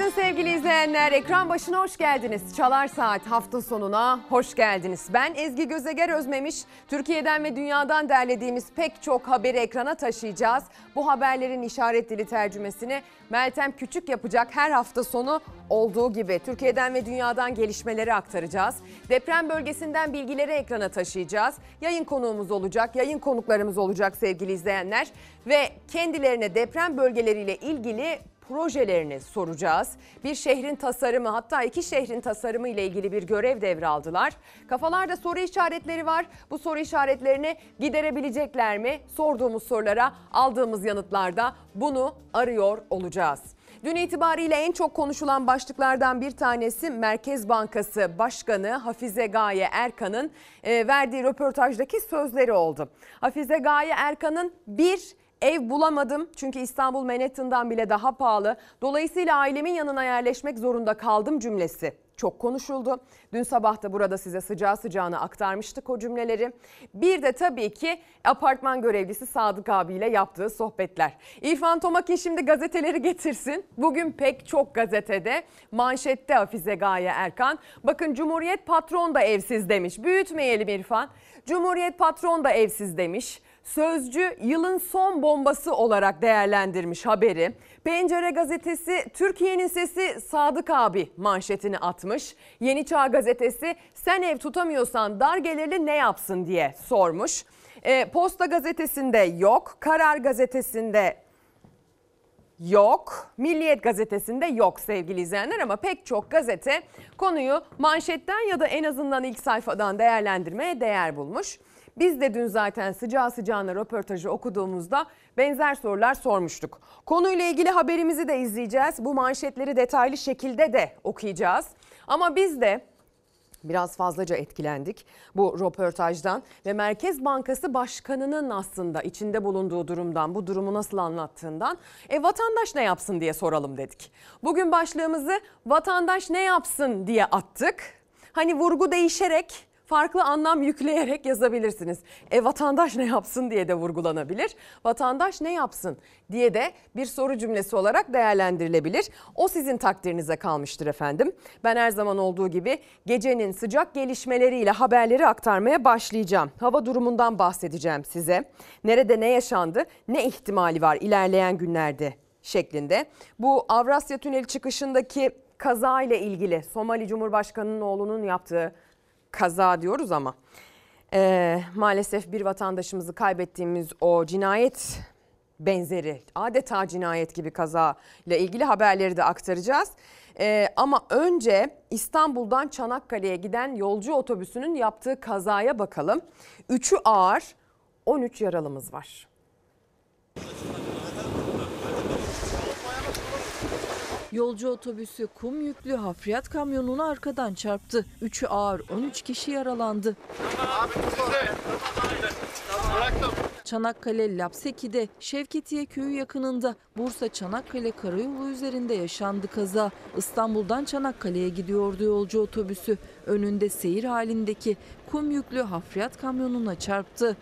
Günaydın sevgili izleyenler. Ekran başına hoş geldiniz. Çalar Saat hafta sonuna hoş geldiniz. Ben Ezgi Gözeger Özmemiş. Türkiye'den ve dünyadan derlediğimiz pek çok haberi ekrana taşıyacağız. Bu haberlerin işaret dili tercümesini Meltem Küçük yapacak her hafta sonu olduğu gibi. Türkiye'den ve dünyadan gelişmeleri aktaracağız. Deprem bölgesinden bilgileri ekrana taşıyacağız. Yayın konuğumuz olacak, yayın konuklarımız olacak sevgili izleyenler. Ve kendilerine deprem bölgeleriyle ilgili projelerini soracağız. Bir şehrin tasarımı hatta iki şehrin tasarımı ile ilgili bir görev devraldılar. Kafalarda soru işaretleri var. Bu soru işaretlerini giderebilecekler mi? Sorduğumuz sorulara aldığımız yanıtlarda bunu arıyor olacağız. Dün itibariyle en çok konuşulan başlıklardan bir tanesi Merkez Bankası Başkanı Hafize Gaye Erkan'ın e, verdiği röportajdaki sözleri oldu. Hafize Gaye Erkan'ın bir Ev bulamadım çünkü İstanbul Manhattan'dan bile daha pahalı. Dolayısıyla ailemin yanına yerleşmek zorunda kaldım cümlesi çok konuşuldu. Dün sabah da burada size sıcağı sıcağına aktarmıştık o cümleleri. Bir de tabii ki apartman görevlisi Sadık abiyle yaptığı sohbetler. İrfan Tomakin şimdi gazeteleri getirsin. Bugün pek çok gazetede manşette Hafize Gaye Erkan. Bakın Cumhuriyet patron da evsiz demiş. Büyütmeyelim İrfan. Cumhuriyet patron da evsiz demiş. Sözcü yılın son bombası olarak değerlendirmiş haberi. Pencere gazetesi Türkiye'nin sesi Sadık abi manşetini atmış. Yeni Çağ gazetesi sen ev tutamıyorsan dar gelirli ne yapsın diye sormuş. E, Posta gazetesinde yok, Karar gazetesinde yok. Milliyet gazetesinde yok sevgili izleyenler ama pek çok gazete konuyu manşetten ya da en azından ilk sayfadan değerlendirmeye değer bulmuş. Biz de dün zaten sıcağı sıcağına röportajı okuduğumuzda benzer sorular sormuştuk. Konuyla ilgili haberimizi de izleyeceğiz. Bu manşetleri detaylı şekilde de okuyacağız. Ama biz de biraz fazlaca etkilendik bu röportajdan ve Merkez Bankası Başkanı'nın aslında içinde bulunduğu durumdan, bu durumu nasıl anlattığından e vatandaş ne yapsın diye soralım dedik. Bugün başlığımızı vatandaş ne yapsın diye attık. Hani vurgu değişerek farklı anlam yükleyerek yazabilirsiniz. E vatandaş ne yapsın diye de vurgulanabilir. Vatandaş ne yapsın diye de bir soru cümlesi olarak değerlendirilebilir. O sizin takdirinize kalmıştır efendim. Ben her zaman olduğu gibi gecenin sıcak gelişmeleriyle haberleri aktarmaya başlayacağım. Hava durumundan bahsedeceğim size. Nerede ne yaşandı, ne ihtimali var ilerleyen günlerde şeklinde. Bu Avrasya Tüneli çıkışındaki kaza ile ilgili Somali Cumhurbaşkanı'nın oğlunun yaptığı kaza diyoruz ama e, maalesef bir vatandaşımızı kaybettiğimiz o cinayet benzeri adeta cinayet gibi kaza ile ilgili haberleri de aktaracağız. Ee, ama önce İstanbul'dan Çanakkale'ye giden yolcu otobüsünün yaptığı kazaya bakalım. Üçü ağır, 13 yaralımız var. Yolcu otobüsü kum yüklü hafriyat kamyonunu arkadan çarptı. Üçü ağır 13 kişi yaralandı. Çanakkale Lapseki'de Şevketiye köyü yakınında Bursa Çanakkale karayolu üzerinde yaşandı kaza. İstanbul'dan Çanakkale'ye gidiyordu yolcu otobüsü. Önünde seyir halindeki kum yüklü hafriyat kamyonuna çarptı.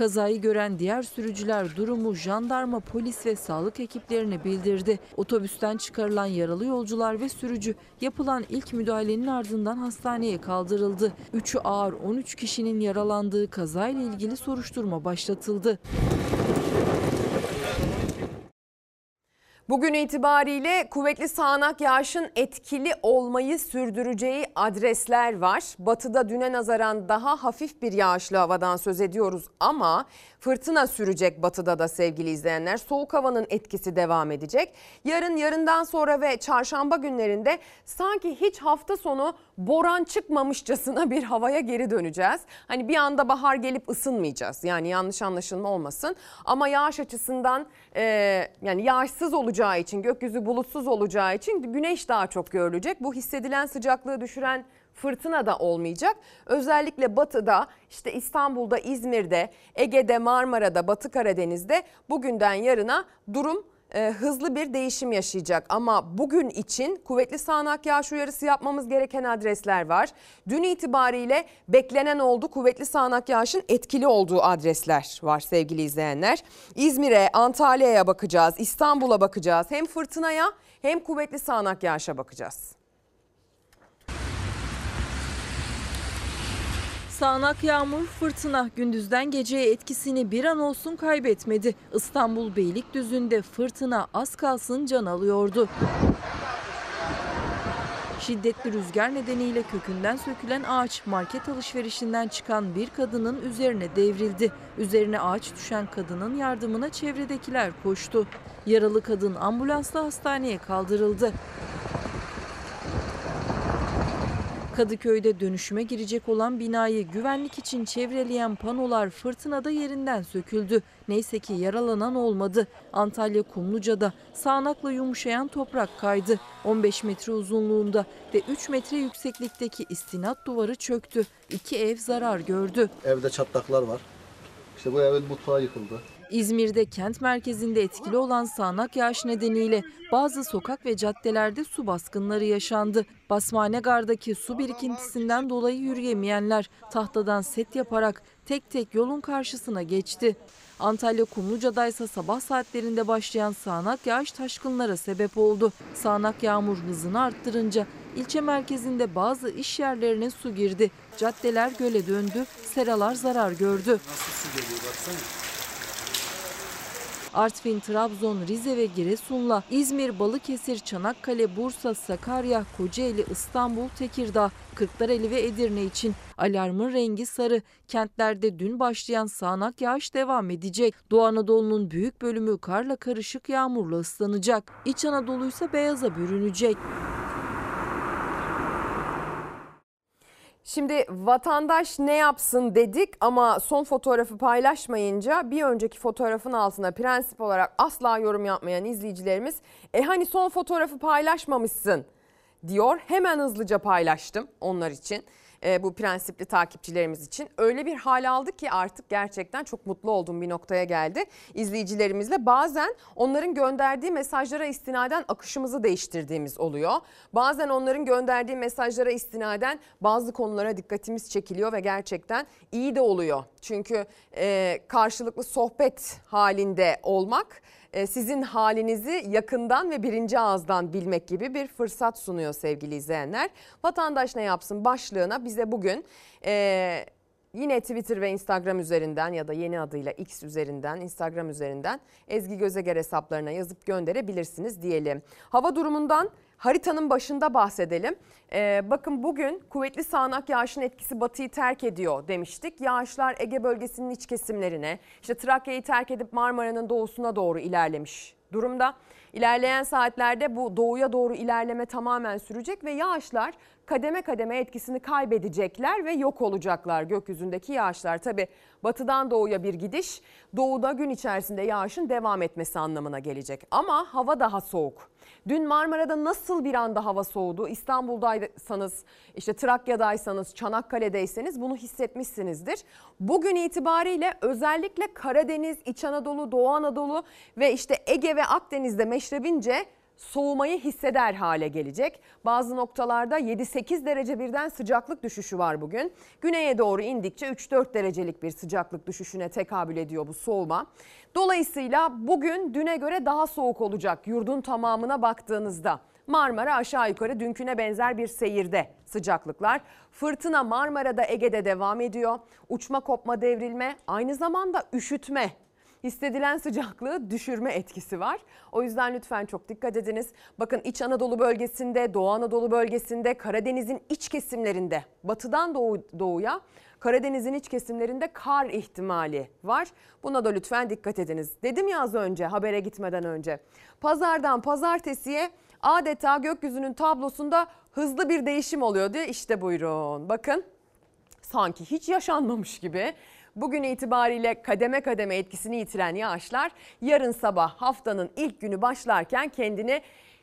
Kazayı gören diğer sürücüler durumu jandarma, polis ve sağlık ekiplerine bildirdi. Otobüsten çıkarılan yaralı yolcular ve sürücü yapılan ilk müdahalenin ardından hastaneye kaldırıldı. Üçü ağır 13 kişinin yaralandığı kazayla ilgili soruşturma başlatıldı. Bugün itibariyle kuvvetli sağanak yağışın etkili olmayı sürdüreceği adresler var. Batıda düne nazaran daha hafif bir yağışlı havadan söz ediyoruz ama fırtına sürecek batıda da sevgili izleyenler. Soğuk havanın etkisi devam edecek. Yarın yarından sonra ve çarşamba günlerinde sanki hiç hafta sonu boran çıkmamışçasına bir havaya geri döneceğiz. Hani bir anda bahar gelip ısınmayacağız. Yani yanlış anlaşılma olmasın. Ama yağış açısından e, yani yağışsız olacağı için gökyüzü bulutsuz olacağı için güneş daha çok görülecek. Bu hissedilen sıcaklığı düşüren fırtına da olmayacak. Özellikle batıda işte İstanbul'da, İzmir'de, Ege'de, Marmara'da, Batı Karadeniz'de bugünden yarına durum e, hızlı bir değişim yaşayacak ama bugün için kuvvetli sağanak yağış uyarısı yapmamız gereken adresler var. Dün itibariyle beklenen oldu kuvvetli sağanak yağışın etkili olduğu adresler var sevgili izleyenler. İzmir'e, Antalya'ya bakacağız, İstanbul'a bakacağız. Hem fırtınaya hem kuvvetli sağanak yağışa bakacağız. Sağanak yağmur, fırtına gündüzden geceye etkisini bir an olsun kaybetmedi. İstanbul Beylikdüzü'nde fırtına az kalsın can alıyordu. Şiddetli rüzgar nedeniyle kökünden sökülen ağaç market alışverişinden çıkan bir kadının üzerine devrildi. Üzerine ağaç düşen kadının yardımına çevredekiler koştu. Yaralı kadın ambulansla hastaneye kaldırıldı. Kadıköy'de dönüşüme girecek olan binayı güvenlik için çevreleyen panolar fırtınada yerinden söküldü. Neyse ki yaralanan olmadı. Antalya Kumluca'da sağanakla yumuşayan toprak kaydı. 15 metre uzunluğunda ve 3 metre yükseklikteki istinat duvarı çöktü. İki ev zarar gördü. Evde çatlaklar var. İşte bu evin mutfağı yıkıldı. İzmir'de kent merkezinde etkili olan sağanak yağış nedeniyle bazı sokak ve caddelerde su baskınları yaşandı. Basmane Gar'daki su birikintisinden dolayı yürüyemeyenler tahtadan set yaparak tek tek yolun karşısına geçti. Antalya Kumluca'da ise sabah saatlerinde başlayan sağanak yağış taşkınlara sebep oldu. Sağanak yağmur hızını arttırınca ilçe merkezinde bazı iş yerlerine su girdi. Caddeler göle döndü, seralar zarar gördü. Artvin, Trabzon, Rize ve Giresun'la İzmir, Balıkesir, Çanakkale, Bursa, Sakarya, Kocaeli, İstanbul, Tekirdağ, Kırklareli ve Edirne için alarmın rengi sarı. Kentlerde dün başlayan sağanak yağış devam edecek. Doğu Anadolu'nun büyük bölümü karla karışık yağmurla ıslanacak. İç Anadolu ise beyaza bürünecek. Şimdi vatandaş ne yapsın dedik ama son fotoğrafı paylaşmayınca bir önceki fotoğrafın altına prensip olarak asla yorum yapmayan izleyicilerimiz e hani son fotoğrafı paylaşmamışsın diyor. Hemen hızlıca paylaştım onlar için. E, bu prensipli takipçilerimiz için öyle bir hal aldı ki artık gerçekten çok mutlu olduğum bir noktaya geldi. İzleyicilerimizle bazen onların gönderdiği mesajlara istinaden akışımızı değiştirdiğimiz oluyor. Bazen onların gönderdiği mesajlara istinaden bazı konulara dikkatimiz çekiliyor ve gerçekten iyi de oluyor. Çünkü e, karşılıklı sohbet halinde olmak sizin halinizi yakından ve birinci ağızdan bilmek gibi bir fırsat sunuyor sevgili izleyenler. Vatandaş ne yapsın başlığına bize bugün e, yine Twitter ve Instagram üzerinden ya da yeni adıyla X üzerinden Instagram üzerinden Ezgi Gözeger hesaplarına yazıp gönderebilirsiniz diyelim. Hava durumundan haritanın başında bahsedelim. Ee, bakın bugün kuvvetli sağanak yağışın etkisi batıyı terk ediyor demiştik. Yağışlar Ege bölgesinin iç kesimlerine, işte Trakya'yı terk edip Marmara'nın doğusuna doğru ilerlemiş durumda. İlerleyen saatlerde bu doğuya doğru ilerleme tamamen sürecek ve yağışlar kademe kademe etkisini kaybedecekler ve yok olacaklar gökyüzündeki yağışlar. Tabi batıdan doğuya bir gidiş doğuda gün içerisinde yağışın devam etmesi anlamına gelecek. Ama hava daha soğuk. Dün Marmara'da nasıl bir anda hava soğudu? İstanbul'daysanız, işte Trakya'daysanız, Çanakkale'deyseniz bunu hissetmişsinizdir. Bugün itibariyle özellikle Karadeniz, İç Anadolu, Doğu Anadolu ve işte Ege ve Akdeniz'de meşrebince soğumayı hisseder hale gelecek. Bazı noktalarda 7-8 derece birden sıcaklık düşüşü var bugün. Güneye doğru indikçe 3-4 derecelik bir sıcaklık düşüşüne tekabül ediyor bu soğuma. Dolayısıyla bugün düne göre daha soğuk olacak yurdun tamamına baktığınızda. Marmara aşağı yukarı dünküne benzer bir seyirde sıcaklıklar. Fırtına Marmara'da Ege'de devam ediyor. Uçma kopma devrilme aynı zamanda üşütme hissedilen sıcaklığı düşürme etkisi var. O yüzden lütfen çok dikkat ediniz. Bakın İç Anadolu bölgesinde, Doğu Anadolu bölgesinde, Karadeniz'in iç kesimlerinde, batıdan doğu, doğuya Karadeniz'in iç kesimlerinde kar ihtimali var. Buna da lütfen dikkat ediniz. Dedim ya az önce habere gitmeden önce. Pazardan pazartesiye adeta gökyüzünün tablosunda hızlı bir değişim oluyor diye işte buyurun. Bakın sanki hiç yaşanmamış gibi Bugün itibariyle kademe kademe etkisini yitiren yağışlar yarın sabah haftanın ilk günü başlarken kendini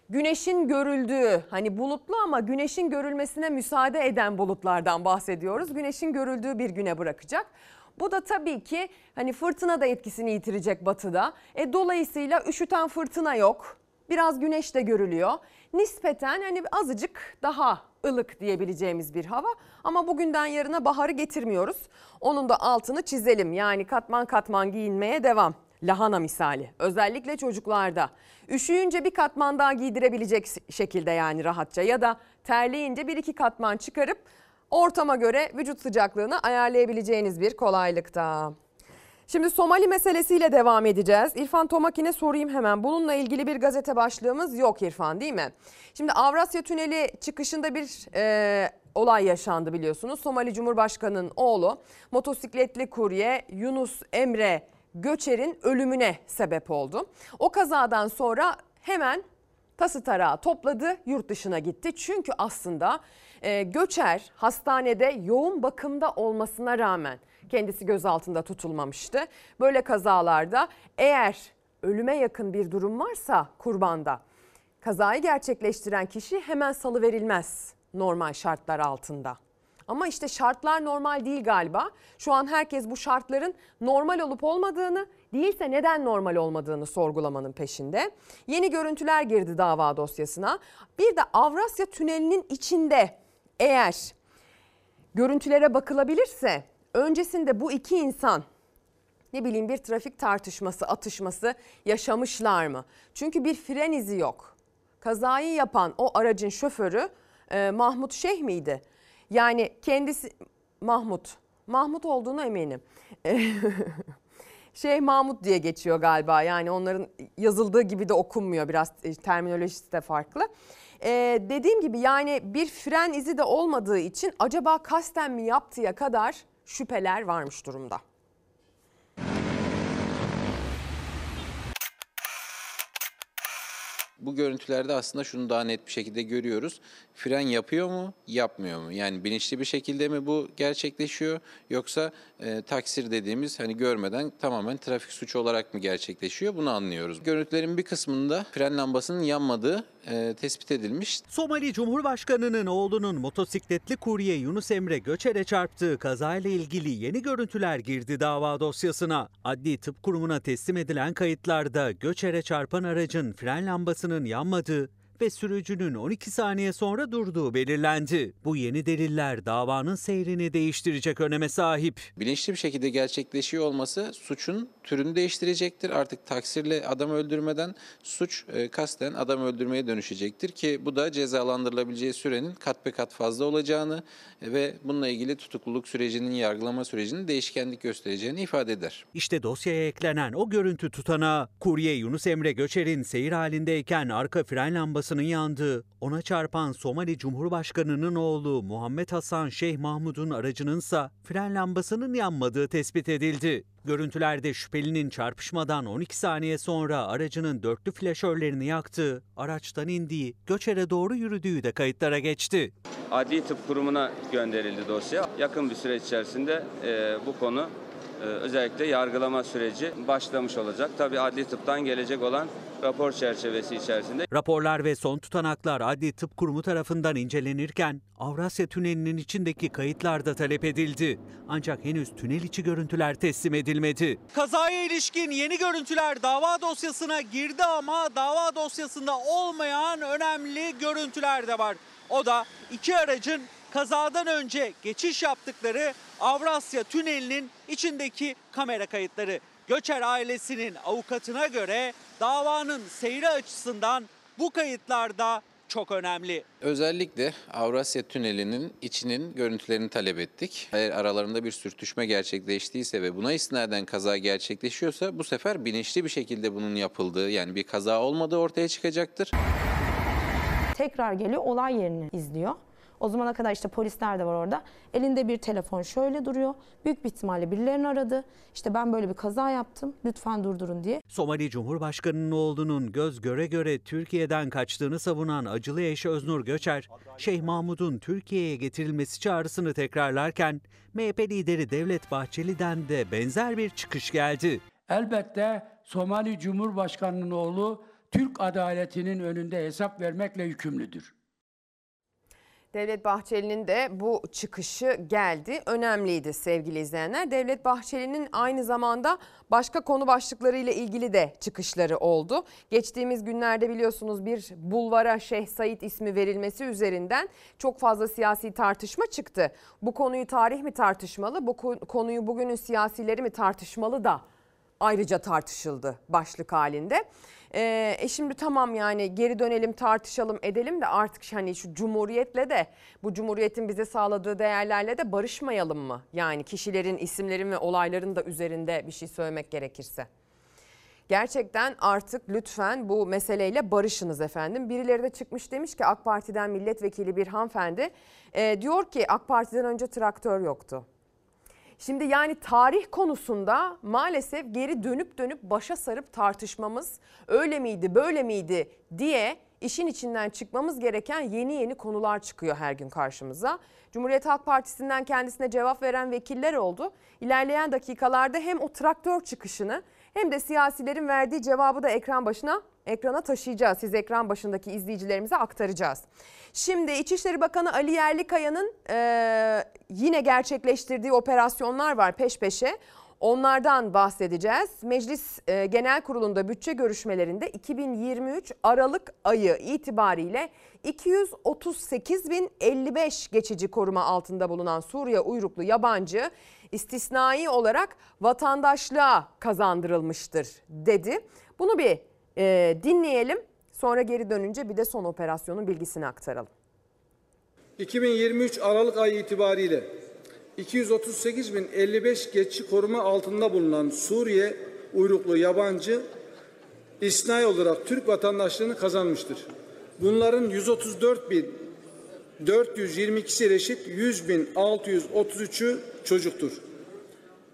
güneşin görüldüğü hani bulutlu ama güneşin görülmesine müsaade eden bulutlardan bahsediyoruz. Güneşin görüldüğü bir güne bırakacak. Bu da tabii ki hani fırtına da etkisini yitirecek batıda. E, dolayısıyla üşüten fırtına yok. Biraz güneş de görülüyor. Nispeten hani azıcık daha ılık diyebileceğimiz bir hava ama bugünden yarına baharı getirmiyoruz. Onun da altını çizelim. Yani katman katman giyinmeye devam. Lahana misali özellikle çocuklarda. Üşüyünce bir katman daha giydirebilecek şekilde yani rahatça ya da terleyince bir iki katman çıkarıp ortama göre vücut sıcaklığını ayarlayabileceğiniz bir kolaylıkta. Şimdi Somali meselesiyle devam edeceğiz. İrfan Tomakin'e sorayım hemen. Bununla ilgili bir gazete başlığımız yok İrfan değil mi? Şimdi Avrasya Tüneli çıkışında bir e, olay yaşandı biliyorsunuz. Somali Cumhurbaşkanı'nın oğlu motosikletli kurye Yunus Emre Göçer'in ölümüne sebep oldu. O kazadan sonra hemen tası tarağı topladı yurt dışına gitti. Çünkü aslında e, Göçer hastanede yoğun bakımda olmasına rağmen kendisi gözaltında tutulmamıştı. Böyle kazalarda eğer ölüme yakın bir durum varsa kurbanda kazayı gerçekleştiren kişi hemen salı verilmez normal şartlar altında. Ama işte şartlar normal değil galiba. Şu an herkes bu şartların normal olup olmadığını, değilse neden normal olmadığını sorgulamanın peşinde. Yeni görüntüler girdi dava dosyasına. Bir de Avrasya Tüneli'nin içinde eğer görüntülere bakılabilirse öncesinde bu iki insan ne bileyim bir trafik tartışması, atışması yaşamışlar mı? Çünkü bir fren izi yok. Kazayı yapan o aracın şoförü e, Mahmut Şeyh miydi? Yani kendisi Mahmut. Mahmut olduğunu eminim. Şeyh Mahmut diye geçiyor galiba. Yani onların yazıldığı gibi de okunmuyor. Biraz e, terminolojisi de farklı. Ee, dediğim gibi yani bir fren izi de olmadığı için acaba kasten mi yaptıya kadar şüpheler varmış durumda. Bu görüntülerde aslında şunu daha net bir şekilde görüyoruz. Fren yapıyor mu, yapmıyor mu? Yani bilinçli bir şekilde mi bu gerçekleşiyor yoksa e, taksir dediğimiz hani görmeden tamamen trafik suçu olarak mı gerçekleşiyor? Bunu anlıyoruz. Görüntülerin bir kısmında fren lambasının yanmadığı e, tespit edilmiş. Somali Cumhurbaşkanı'nın oğlunun motosikletli kurye Yunus Emre Göçer'e çarptığı kazayla ilgili yeni görüntüler girdi dava dosyasına. Adli Tıp Kurumu'na teslim edilen kayıtlarda Göçer'e çarpan aracın fren lambasının yanmadığı ve sürücünün 12 saniye sonra durduğu belirlendi. Bu yeni deliller davanın seyrini değiştirecek öneme sahip. Bilinçli bir şekilde gerçekleşiyor olması suçun türünü değiştirecektir. Artık taksirle adam öldürmeden suç e, kasten adam öldürmeye dönüşecektir ki bu da cezalandırılabileceği sürenin kat be kat fazla olacağını ve bununla ilgili tutukluluk sürecinin yargılama sürecinin değişkenlik göstereceğini ifade eder. İşte dosyaya eklenen o görüntü tutanağı. Kurye Yunus Emre Göçer'in seyir halindeyken arka fren lambasının yandığı, ona çarpan Somali Cumhurbaşkanı'nın oğlu Muhammed Hasan Şeyh Mahmud'un aracınınsa fren lambasının yanmadığı tespit edildi. Görüntülerde şüphelinin çarpışmadan 12 saniye sonra aracının dörtlü flaşörlerini yaktığı, araçtan indiği, Göçer'e doğru yürüdüğü de kayıtlara geçti. Adli Tıp Kurumu'na gönderildi dosya. Yakın bir süreç içerisinde e, bu konu özellikle yargılama süreci başlamış olacak. Tabii adli tıptan gelecek olan rapor çerçevesi içerisinde. Raporlar ve son tutanaklar Adli Tıp Kurumu tarafından incelenirken Avrasya Tüneli'nin içindeki kayıtlar da talep edildi. Ancak henüz tünel içi görüntüler teslim edilmedi. Kazaya ilişkin yeni görüntüler dava dosyasına girdi ama dava dosyasında olmayan önemli görüntüler de var. O da iki aracın kazadan önce geçiş yaptıkları Avrasya Tüneli'nin içindeki kamera kayıtları. Göçer ailesinin avukatına göre davanın seyri açısından bu kayıtlar da çok önemli. Özellikle Avrasya Tüneli'nin içinin görüntülerini talep ettik. Eğer aralarında bir sürtüşme gerçekleştiyse ve buna istinaden kaza gerçekleşiyorsa bu sefer bilinçli bir şekilde bunun yapıldığı yani bir kaza olmadığı ortaya çıkacaktır. tekrar geliyor olay yerini izliyor. O zamana kadar işte polisler de var orada. Elinde bir telefon şöyle duruyor. Büyük bir ihtimalle birilerini aradı. İşte ben böyle bir kaza yaptım. Lütfen durdurun diye. Somali Cumhurbaşkanı'nın oğlunun göz göre göre Türkiye'den kaçtığını savunan acılı eşi Öznur Göçer, Şeyh Mahmud'un Türkiye'ye getirilmesi çağrısını tekrarlarken MHP lideri Devlet Bahçeli'den de benzer bir çıkış geldi. Elbette Somali Cumhurbaşkanı'nın oğlu Türk adaletinin önünde hesap vermekle yükümlüdür. Devlet Bahçeli'nin de bu çıkışı geldi. Önemliydi sevgili izleyenler. Devlet Bahçeli'nin aynı zamanda başka konu başlıklarıyla ilgili de çıkışları oldu. Geçtiğimiz günlerde biliyorsunuz bir bulvara Şeyh Said ismi verilmesi üzerinden çok fazla siyasi tartışma çıktı. Bu konuyu tarih mi tartışmalı, bu ko- konuyu bugünün siyasileri mi tartışmalı da ayrıca tartışıldı başlık halinde. Ee, e şimdi tamam yani geri dönelim tartışalım edelim de artık hani şu cumhuriyetle de bu cumhuriyetin bize sağladığı değerlerle de barışmayalım mı? Yani kişilerin isimlerin ve olayların da üzerinde bir şey söylemek gerekirse. Gerçekten artık lütfen bu meseleyle barışınız efendim. Birileri de çıkmış demiş ki AK Parti'den milletvekili bir hanımefendi e, diyor ki AK Parti'den önce traktör yoktu. Şimdi yani tarih konusunda maalesef geri dönüp dönüp başa sarıp tartışmamız öyle miydi böyle miydi diye işin içinden çıkmamız gereken yeni yeni konular çıkıyor her gün karşımıza. Cumhuriyet Halk Partisi'nden kendisine cevap veren vekiller oldu. İlerleyen dakikalarda hem o traktör çıkışını hem de siyasilerin verdiği cevabı da ekran başına ekrana taşıyacağız. Siz ekran başındaki izleyicilerimize aktaracağız. Şimdi İçişleri Bakanı Ali Yerlikaya'nın e, yine gerçekleştirdiği operasyonlar var peş peşe. Onlardan bahsedeceğiz. Meclis e, Genel Kurulu'nda bütçe görüşmelerinde 2023 Aralık ayı itibariyle 238.055 geçici koruma altında bulunan Suriye uyruklu yabancı istisnai olarak vatandaşlığa kazandırılmıştır dedi. Bunu bir e, dinleyelim. Sonra geri dönünce bir de son operasyonun bilgisini aktaralım. 2023 Aralık ayı itibariyle 238.055 geçici koruma altında bulunan Suriye uyruklu yabancı isnai olarak Türk vatandaşlığını kazanmıştır. Bunların 134.422'si reşit 100.633'ü çocuktur.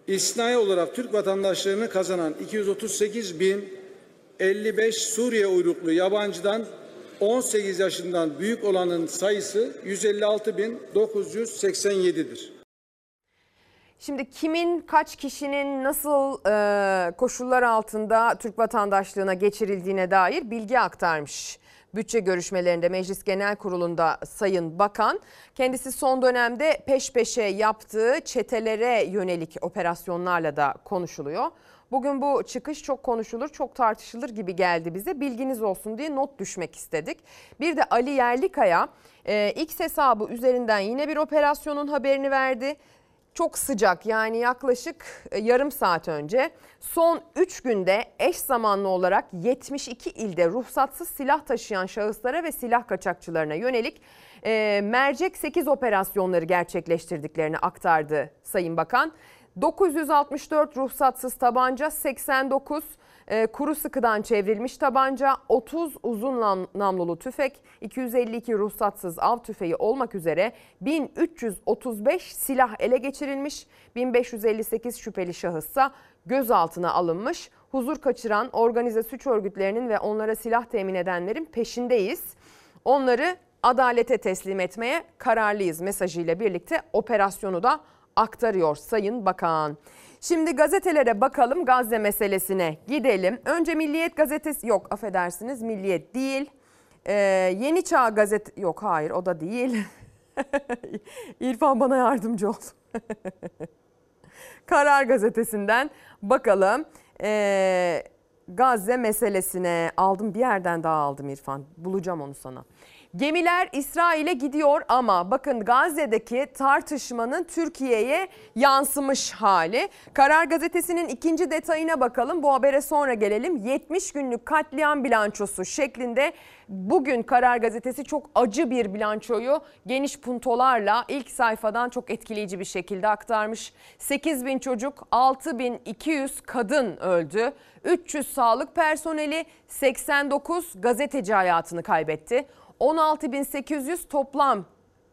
İsnai olarak Türk vatandaşlığını kazanan 238.055 Suriye uyruklu yabancıdan 18 yaşından büyük olanın sayısı 156.987'dir. Şimdi kimin kaç kişinin nasıl e, koşullar altında Türk vatandaşlığına geçirildiğine dair bilgi aktarmış. Bütçe görüşmelerinde Meclis Genel Kurulu'nda Sayın Bakan kendisi son dönemde peş peşe yaptığı çetelere yönelik operasyonlarla da konuşuluyor. Bugün bu çıkış çok konuşulur, çok tartışılır gibi geldi bize. Bilginiz olsun diye not düşmek istedik. Bir de Ali Yerlikaya e, X hesabı üzerinden yine bir operasyonun haberini verdi çok sıcak yani yaklaşık e, yarım saat önce son 3 günde eş zamanlı olarak 72 ilde ruhsatsız silah taşıyan şahıslara ve silah kaçakçılarına yönelik e, mercek 8 operasyonları gerçekleştirdiklerini aktardı Sayın Bakan. 964 ruhsatsız tabanca, 89 e, kuru sıkıdan çevrilmiş tabanca, 30 uzun nam- namlulu tüfek, 252 ruhsatsız av tüfeği olmak üzere 1335 silah ele geçirilmiş, 1558 şüpheli şahıssa gözaltına alınmış. Huzur kaçıran organize suç örgütlerinin ve onlara silah temin edenlerin peşindeyiz. Onları adalete teslim etmeye kararlıyız mesajıyla birlikte operasyonu da aktarıyor Sayın Bakan. Şimdi gazetelere bakalım Gazze meselesine gidelim. Önce Milliyet gazetesi yok affedersiniz Milliyet değil. Ee, Yeni Çağ gazete yok hayır o da değil. İrfan bana yardımcı ol. Karar gazetesinden bakalım. Ee, Gazze meselesine aldım bir yerden daha aldım İrfan. Bulacağım onu sana. Gemiler İsrail'e gidiyor ama bakın Gazze'deki tartışmanın Türkiye'ye yansımış hali. Karar Gazetesi'nin ikinci detayına bakalım. Bu habere sonra gelelim. 70 günlük katliam bilançosu şeklinde bugün Karar Gazetesi çok acı bir bilançoyu geniş puntolarla ilk sayfadan çok etkileyici bir şekilde aktarmış. 8 bin çocuk, 6200 kadın öldü. 300 sağlık personeli, 89 gazeteci hayatını kaybetti. 16.800 toplam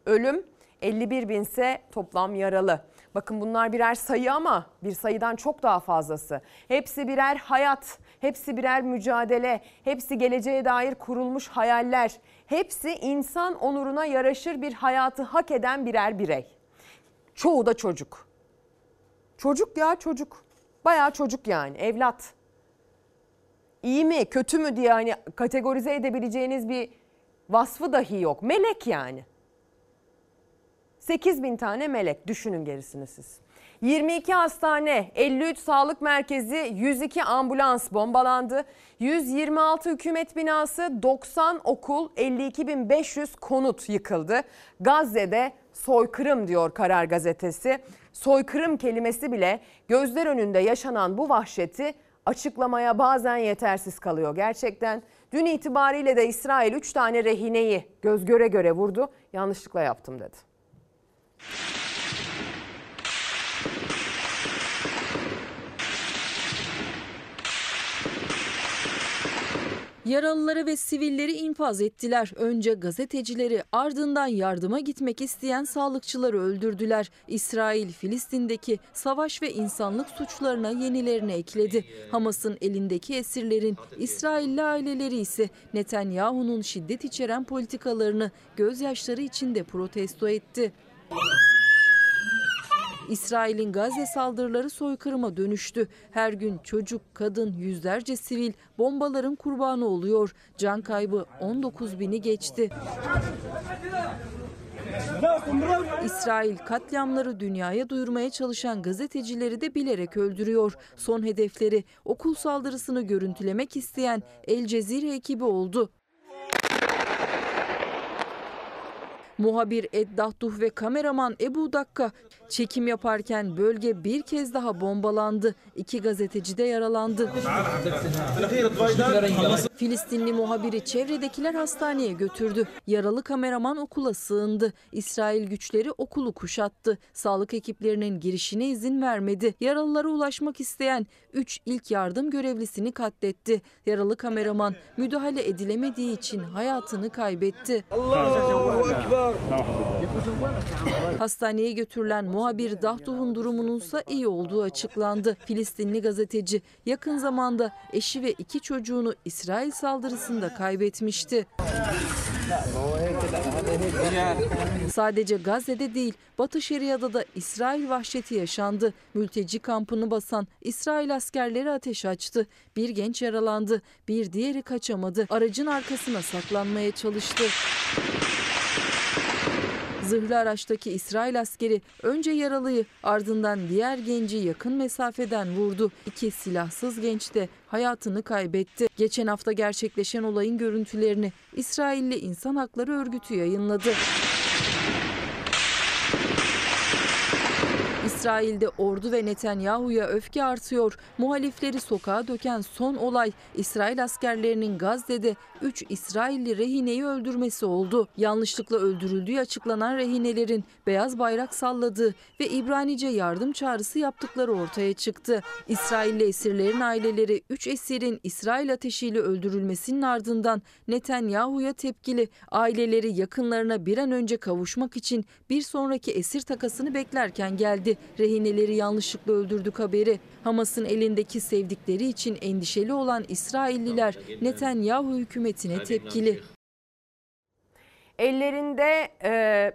ölüm, 51 bin ise toplam yaralı. Bakın bunlar birer sayı ama bir sayıdan çok daha fazlası. Hepsi birer hayat, hepsi birer mücadele, hepsi geleceğe dair kurulmuş hayaller. Hepsi insan onuruna yaraşır bir hayatı hak eden birer birey. Çoğu da çocuk. Çocuk ya çocuk. Bayağı çocuk yani evlat. İyi mi kötü mü diye hani kategorize edebileceğiniz bir vasfı dahi yok. Melek yani. 8 bin tane melek düşünün gerisini siz. 22 hastane, 53 sağlık merkezi, 102 ambulans bombalandı. 126 hükümet binası, 90 okul, 52.500 konut yıkıldı. Gazze'de soykırım diyor Karar Gazetesi. Soykırım kelimesi bile gözler önünde yaşanan bu vahşeti açıklamaya bazen yetersiz kalıyor gerçekten. Dün itibariyle de İsrail 3 tane rehineyi göz göre göre vurdu. Yanlışlıkla yaptım dedi. Yaralıları ve sivilleri infaz ettiler. Önce gazetecileri ardından yardıma gitmek isteyen sağlıkçıları öldürdüler. İsrail Filistin'deki savaş ve insanlık suçlarına yenilerini ekledi. Hamas'ın elindeki esirlerin İsrailli aileleri ise Netanyahu'nun şiddet içeren politikalarını gözyaşları içinde protesto etti. İsrail'in Gazze saldırıları soykırıma dönüştü. Her gün çocuk, kadın, yüzlerce sivil bombaların kurbanı oluyor. Can kaybı 19 bini geçti. İsrail katliamları dünyaya duyurmaya çalışan gazetecileri de bilerek öldürüyor. Son hedefleri okul saldırısını görüntülemek isteyen El Cezire ekibi oldu. Muhabir Ed Dahduh ve kameraman Ebu Dakka çekim yaparken bölge bir kez daha bombalandı. İki gazeteci de yaralandı. Filistinli muhabiri çevredekiler hastaneye götürdü. Yaralı kameraman okula sığındı. İsrail güçleri okulu kuşattı. Sağlık ekiplerinin girişine izin vermedi. Yaralılara ulaşmak isteyen 3 ilk yardım görevlisini katletti. Yaralı kameraman müdahale edilemediği için hayatını kaybetti. Hastaneye götürülen muhabir Dahduh'un durumununsa iyi olduğu açıklandı. Filistinli gazeteci yakın zamanda eşi ve iki çocuğunu İsrail saldırısında kaybetmişti. Sadece Gazze'de değil, Batı Şeria'da da İsrail vahşeti yaşandı. Mülteci kampını basan İsrail askerleri ateş açtı. Bir genç yaralandı, bir diğeri kaçamadı. Aracın arkasına saklanmaya çalıştı. Zırhlı araçtaki İsrail askeri önce yaralıyı ardından diğer genci yakın mesafeden vurdu. İki silahsız genç de hayatını kaybetti. Geçen hafta gerçekleşen olayın görüntülerini İsrailli İnsan Hakları Örgütü yayınladı. İsrail'de ordu ve Netanyahu'ya öfke artıyor. Muhalifleri sokağa döken son olay İsrail askerlerinin Gazze'de 3 İsrailli rehineyi öldürmesi oldu. Yanlışlıkla öldürüldüğü açıklanan rehinelerin beyaz bayrak salladığı ve İbranice yardım çağrısı yaptıkları ortaya çıktı. İsrailli esirlerin aileleri 3 esirin İsrail ateşiyle öldürülmesinin ardından Netanyahu'ya tepkili. Aileleri yakınlarına bir an önce kavuşmak için bir sonraki esir takasını beklerken geldi. Rehineleri yanlışlıkla öldürdük haberi. Hamas'ın elindeki sevdikleri için endişeli olan İsrailliler Netanyahu hükümetine tepkili. Ellerinde e,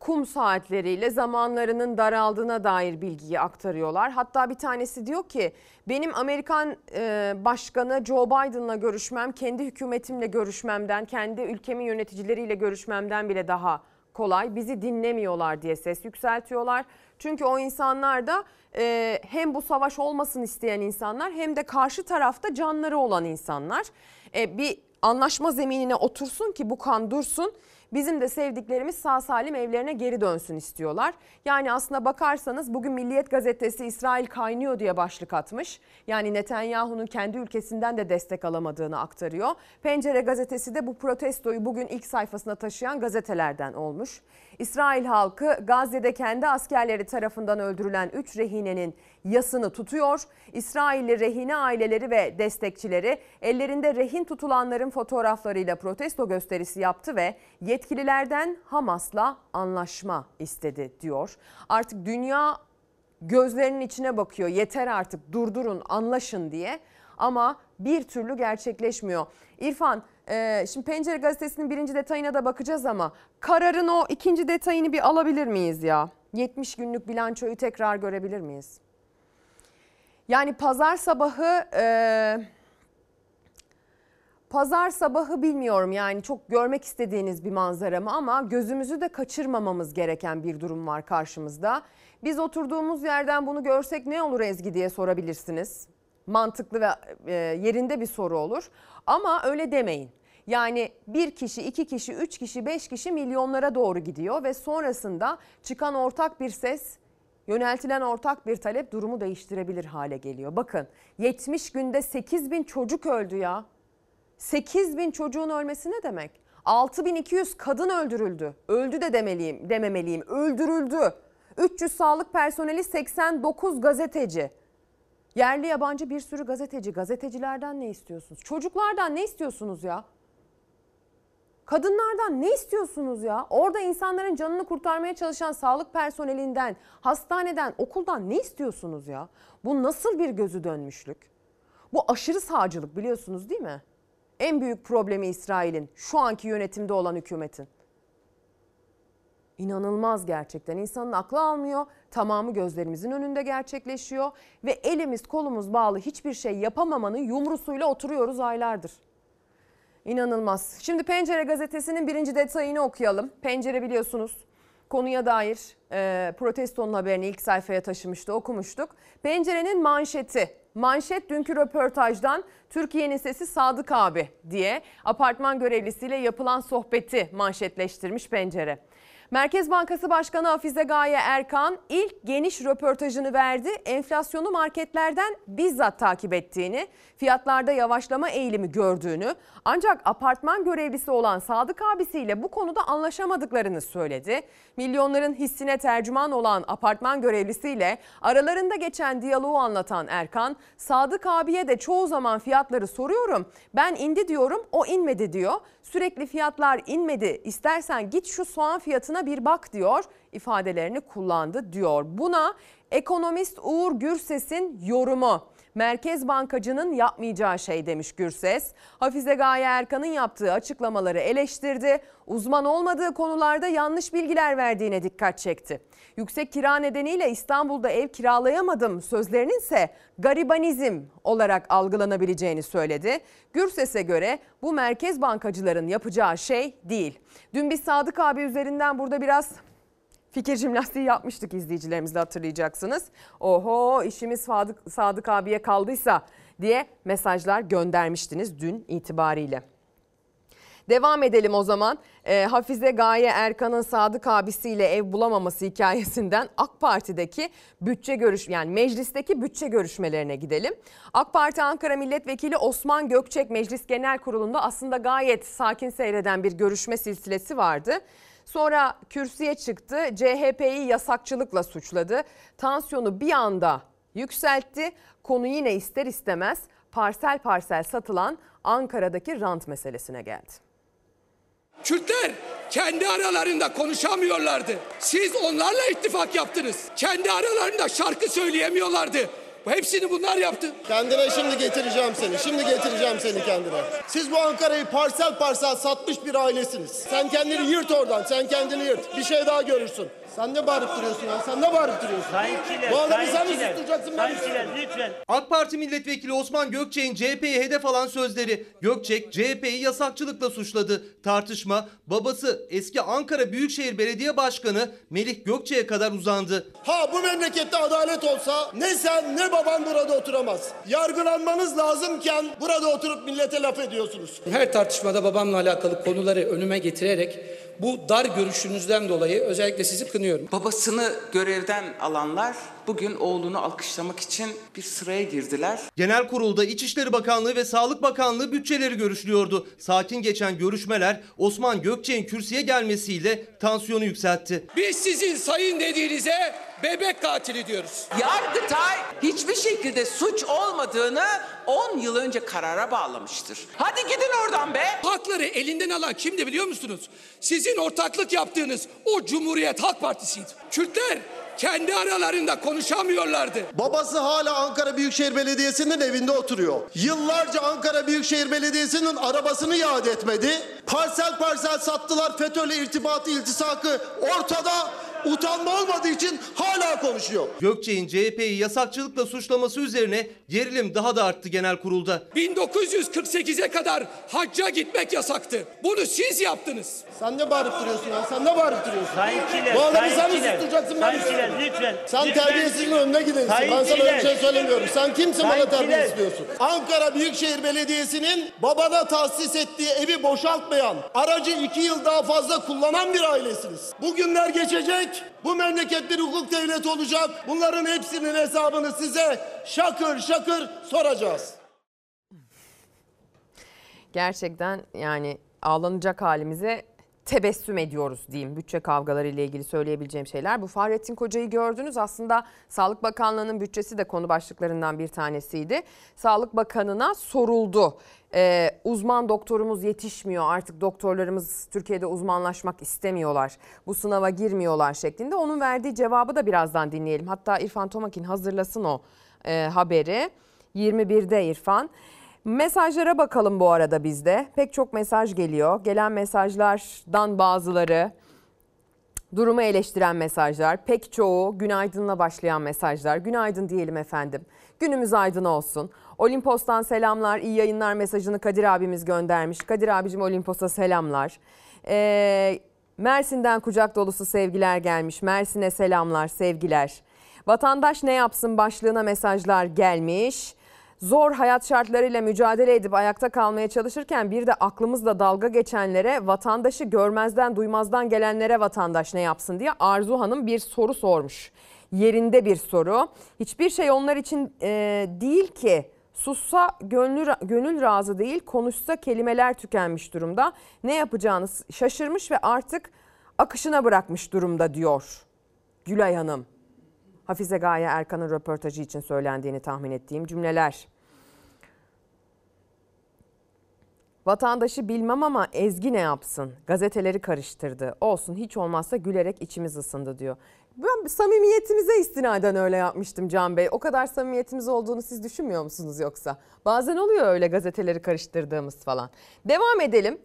kum saatleriyle zamanlarının daraldığına dair bilgiyi aktarıyorlar. Hatta bir tanesi diyor ki benim Amerikan e, Başkanı Joe Biden'la görüşmem kendi hükümetimle görüşmemden, kendi ülkemin yöneticileriyle görüşmemden bile daha kolay. Bizi dinlemiyorlar diye ses yükseltiyorlar. Çünkü o insanlar da e, hem bu savaş olmasın isteyen insanlar hem de karşı tarafta canları olan insanlar. E, bir anlaşma zeminine otursun ki bu kan dursun. Bizim de sevdiklerimiz sağ salim evlerine geri dönsün istiyorlar. Yani aslına bakarsanız bugün Milliyet Gazetesi İsrail kaynıyor diye başlık atmış. Yani Netanyahu'nun kendi ülkesinden de destek alamadığını aktarıyor. Pencere gazetesi de bu protestoyu bugün ilk sayfasına taşıyan gazetelerden olmuş. İsrail halkı Gazze'de kendi askerleri tarafından öldürülen 3 rehinenin yasını tutuyor. İsrailli rehine aileleri ve destekçileri ellerinde rehin tutulanların fotoğraflarıyla protesto gösterisi yaptı ve yetkililerden Hamas'la anlaşma istedi diyor. Artık dünya gözlerinin içine bakıyor. Yeter artık durdurun, anlaşın diye. Ama bir türlü gerçekleşmiyor. İrfan, e, şimdi Pencere Gazetesi'nin birinci detayına da bakacağız ama kararın o ikinci detayını bir alabilir miyiz ya? 70 günlük bilançoyu tekrar görebilir miyiz? Yani pazar sabahı e, pazar sabahı bilmiyorum yani çok görmek istediğiniz bir manzara mı ama gözümüzü de kaçırmamamız gereken bir durum var karşımızda. Biz oturduğumuz yerden bunu görsek ne olur Ezgi diye sorabilirsiniz. Mantıklı ve e, yerinde bir soru olur ama öyle demeyin. Yani bir kişi, iki kişi, üç kişi, beş kişi milyonlara doğru gidiyor ve sonrasında çıkan ortak bir ses Yöneltilen ortak bir talep durumu değiştirebilir hale geliyor. Bakın 70 günde 8 bin çocuk öldü ya. 8 bin çocuğun ölmesi ne demek? 6200 kadın öldürüldü. Öldü de demeliyim, dememeliyim. Öldürüldü. 300 sağlık personeli 89 gazeteci. Yerli yabancı bir sürü gazeteci. Gazetecilerden ne istiyorsunuz? Çocuklardan ne istiyorsunuz ya? Kadınlardan ne istiyorsunuz ya? Orada insanların canını kurtarmaya çalışan sağlık personelinden, hastaneden, okuldan ne istiyorsunuz ya? Bu nasıl bir gözü dönmüşlük? Bu aşırı sağcılık biliyorsunuz değil mi? En büyük problemi İsrail'in, şu anki yönetimde olan hükümetin. İnanılmaz gerçekten. İnsanın aklı almıyor. Tamamı gözlerimizin önünde gerçekleşiyor ve elimiz kolumuz bağlı hiçbir şey yapamamanın yumrusuyla oturuyoruz aylardır. İnanılmaz. Şimdi Pencere gazetesinin birinci detayını okuyalım. Pencere biliyorsunuz konuya dair e, protestonun haberini ilk sayfaya taşımıştı, okumuştuk. Pencerenin manşeti. Manşet dünkü röportajdan Türkiye'nin sesi Sadık abi diye apartman görevlisiyle yapılan sohbeti manşetleştirmiş Pencere. Merkez Bankası Başkanı Hafize Gaye Erkan ilk geniş röportajını verdi. Enflasyonu marketlerden bizzat takip ettiğini, fiyatlarda yavaşlama eğilimi gördüğünü ancak apartman görevlisi olan Sadık abisiyle bu konuda anlaşamadıklarını söyledi. Milyonların hissine tercüman olan apartman görevlisiyle aralarında geçen diyaloğu anlatan Erkan, Sadık abiye de çoğu zaman fiyatları soruyorum. Ben indi diyorum, o inmedi diyor. Sürekli fiyatlar inmedi. İstersen git şu soğan fiyatına bir bak diyor ifadelerini kullandı diyor. Buna ekonomist Uğur Gürses'in yorumu. Merkez Bankacı'nın yapmayacağı şey demiş Gürses. Hafize Gaye Erkan'ın yaptığı açıklamaları eleştirdi. Uzman olmadığı konularda yanlış bilgiler verdiğine dikkat çekti. Yüksek kira nedeniyle İstanbul'da ev kiralayamadım sözlerinin ise garibanizm olarak algılanabileceğini söyledi. Gürses'e göre bu merkez bankacıların yapacağı şey değil. Dün biz Sadık abi üzerinden burada biraz fikir jimnastiği yapmıştık izleyicilerimizle hatırlayacaksınız. Oho işimiz Sadık, Sadık abiye kaldıysa diye mesajlar göndermiştiniz dün itibariyle. Devam edelim o zaman. Ee, Hafize Gaye Erkan'ın Sadık abisiyle ev bulamaması hikayesinden AK Parti'deki bütçe görüş yani meclisteki bütçe görüşmelerine gidelim. AK Parti Ankara Milletvekili Osman Gökçek Meclis Genel Kurulu'nda aslında gayet sakin seyreden bir görüşme silsilesi vardı. Sonra kürsüye çıktı. CHP'yi yasakçılıkla suçladı. Tansiyonu bir anda yükseltti. Konu yine ister istemez parsel parsel satılan Ankara'daki rant meselesine geldi. Kürtler kendi aralarında konuşamıyorlardı. Siz onlarla ittifak yaptınız. Kendi aralarında şarkı söyleyemiyorlardı. Hepsini bunlar yaptı. Kendine şimdi getireceğim seni. Şimdi getireceğim seni kendine. Siz bu Ankara'yı parsel parsel satmış bir ailesiniz. Sen kendini yırt oradan. Sen kendini yırt. Bir şey daha görürsün. Sen ne bağırıp duruyorsun ya? Sen ne bağırıp duruyorsun? Sayın Bu adamı sen mi Çiler, susturacaksın? ben Sayın mi Çiler, lütfen. AK Parti milletvekili Osman Gökçek'in CHP'yi hedef alan sözleri. Gökçek CHP'yi yasakçılıkla suçladı. Tartışma babası eski Ankara Büyükşehir Belediye Başkanı Melih Gökçek'e kadar uzandı. Ha bu memlekette adalet olsa ne sen ne baban burada oturamaz. Yargılanmanız lazımken burada oturup millete laf ediyorsunuz. Her tartışmada babamla alakalı konuları önüme getirerek bu dar görüşünüzden dolayı özellikle sizi kınıyorum. Babasını görevden alanlar bugün oğlunu alkışlamak için bir sıraya girdiler. Genel kurulda İçişleri Bakanlığı ve Sağlık Bakanlığı bütçeleri görüşülüyordu. Sakin geçen görüşmeler Osman Gökçek'in kürsüye gelmesiyle tansiyonu yükseltti. Biz sizin sayın dediğinize bebek katili diyoruz. Yargıtay hiçbir şekilde suç olmadığını 10 yıl önce karara bağlamıştır. Hadi gidin oradan be. Hakları elinden alan kimdi biliyor musunuz? Sizin ortaklık yaptığınız o Cumhuriyet Halk Partisi'ydi. Kürtler kendi aralarında konuşamıyorlardı. Babası hala Ankara Büyükşehir Belediyesi'nin evinde oturuyor. Yıllarca Ankara Büyükşehir Belediyesi'nin arabasını iade etmedi. Parsel parsel sattılar. FETÖ'yle irtibatı iltisakı ortada. Utanma olmadığı için hala konuşuyor. Gökçek'in CHP'yi yasakçılıkla suçlaması üzerine gerilim daha da arttı genel kurulda. 1948'e kadar hacca gitmek yasaktı. Bunu siz yaptınız. Sen ne bağırıp duruyorsun ya? Sen ne bağırıp duruyorsun? Sayın Çiler, Bu adamı sen mi Çiler, susturacaksın ben Sayın mi Çiler, susturacağım? lütfen. Sen lütfen. terbiyesizliğin önüne gidiyorsun. Sayın ben sana öyle bir şey söylemiyorum. Sen kimsin bana terbiyesiz Çiler. diyorsun? Ankara Büyükşehir Belediyesi'nin babana tahsis ettiği evi boşaltmayan, aracı iki yıl daha fazla kullanan bir ailesiniz. Bu günler bu memleket bir hukuk devleti olacak. Bunların hepsinin hesabını size şakır şakır soracağız. Gerçekten yani ağlanacak halimize tebessüm ediyoruz diyeyim. Bütçe kavgaları ile ilgili söyleyebileceğim şeyler. Bu Fahrettin Koca'yı gördünüz. Aslında Sağlık Bakanlığı'nın bütçesi de konu başlıklarından bir tanesiydi. Sağlık Bakanı'na soruldu. Ee, uzman doktorumuz yetişmiyor. Artık doktorlarımız Türkiye'de uzmanlaşmak istemiyorlar. Bu sınava girmiyorlar şeklinde. Onun verdiği cevabı da birazdan dinleyelim. Hatta İrfan Tomakin hazırlasın o e, haberi. 21'de İrfan. Mesajlara bakalım bu arada bizde. Pek çok mesaj geliyor. Gelen mesajlardan bazıları durumu eleştiren mesajlar, pek çoğu günaydınla başlayan mesajlar. Günaydın diyelim efendim. Günümüz aydın olsun. Olimpos'tan selamlar, iyi yayınlar mesajını Kadir abimiz göndermiş. Kadir abicim Olimpos'a selamlar. Ee, Mersin'den kucak dolusu sevgiler gelmiş. Mersin'e selamlar, sevgiler. Vatandaş ne yapsın başlığına mesajlar gelmiş. Zor hayat şartlarıyla mücadele edip ayakta kalmaya çalışırken bir de aklımızla dalga geçenlere, vatandaşı görmezden duymazdan gelenlere vatandaş ne yapsın diye Arzu Hanım bir soru sormuş. Yerinde bir soru. Hiçbir şey onlar için e, değil ki. Sussa gönlü, gönül razı değil, konuşsa kelimeler tükenmiş durumda. Ne yapacağını şaşırmış ve artık akışına bırakmış durumda diyor Gülay Hanım. Hafize Gaye Erkan'ın röportajı için söylendiğini tahmin ettiğim cümleler. Vatandaşı bilmem ama Ezgi ne yapsın? Gazeteleri karıştırdı. Olsun hiç olmazsa gülerek içimiz ısındı diyor. Ben samimiyetimize istinaden öyle yapmıştım Can Bey. O kadar samimiyetimiz olduğunu siz düşünmüyor musunuz yoksa? Bazen oluyor öyle gazeteleri karıştırdığımız falan. Devam edelim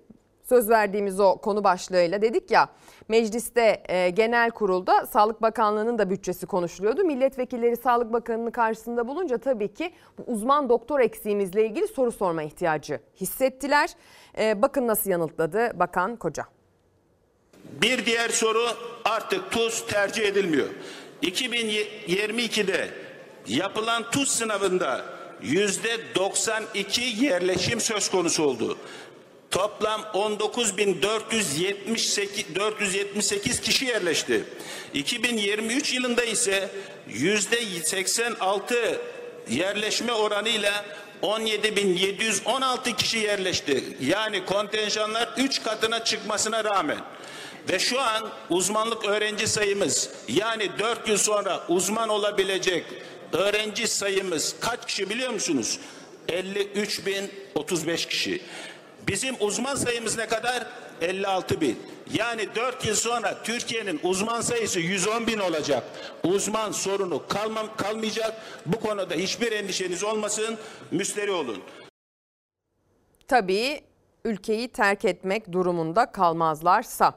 söz verdiğimiz o konu başlığıyla dedik ya mecliste e, genel kurulda Sağlık Bakanlığı'nın da bütçesi konuşuluyordu. Milletvekilleri Sağlık Bakanı'nın karşısında bulunca tabii ki bu uzman doktor eksiğimizle ilgili soru sorma ihtiyacı hissettiler. E, bakın nasıl yanıtladı Bakan Koca. Bir diğer soru artık tuz tercih edilmiyor. 2022'de yapılan tuz sınavında yüzde 92 yerleşim söz konusu oldu. Toplam 19.478 478 kişi yerleşti. 2023 yılında ise yüzde 86 yerleşme oranıyla 17.716 kişi yerleşti. Yani kontenjanlar 3 katına çıkmasına rağmen ve şu an uzmanlık öğrenci sayımız yani 4 yıl sonra uzman olabilecek öğrenci sayımız kaç kişi biliyor musunuz? 53.035 kişi. Bizim uzman sayımız ne kadar? 56 bin. Yani 4 yıl sonra Türkiye'nin uzman sayısı 110 bin olacak. Uzman sorunu kalmam, kalmayacak. Bu konuda hiçbir endişeniz olmasın. Müsteri olun. Tabii ülkeyi terk etmek durumunda kalmazlarsa.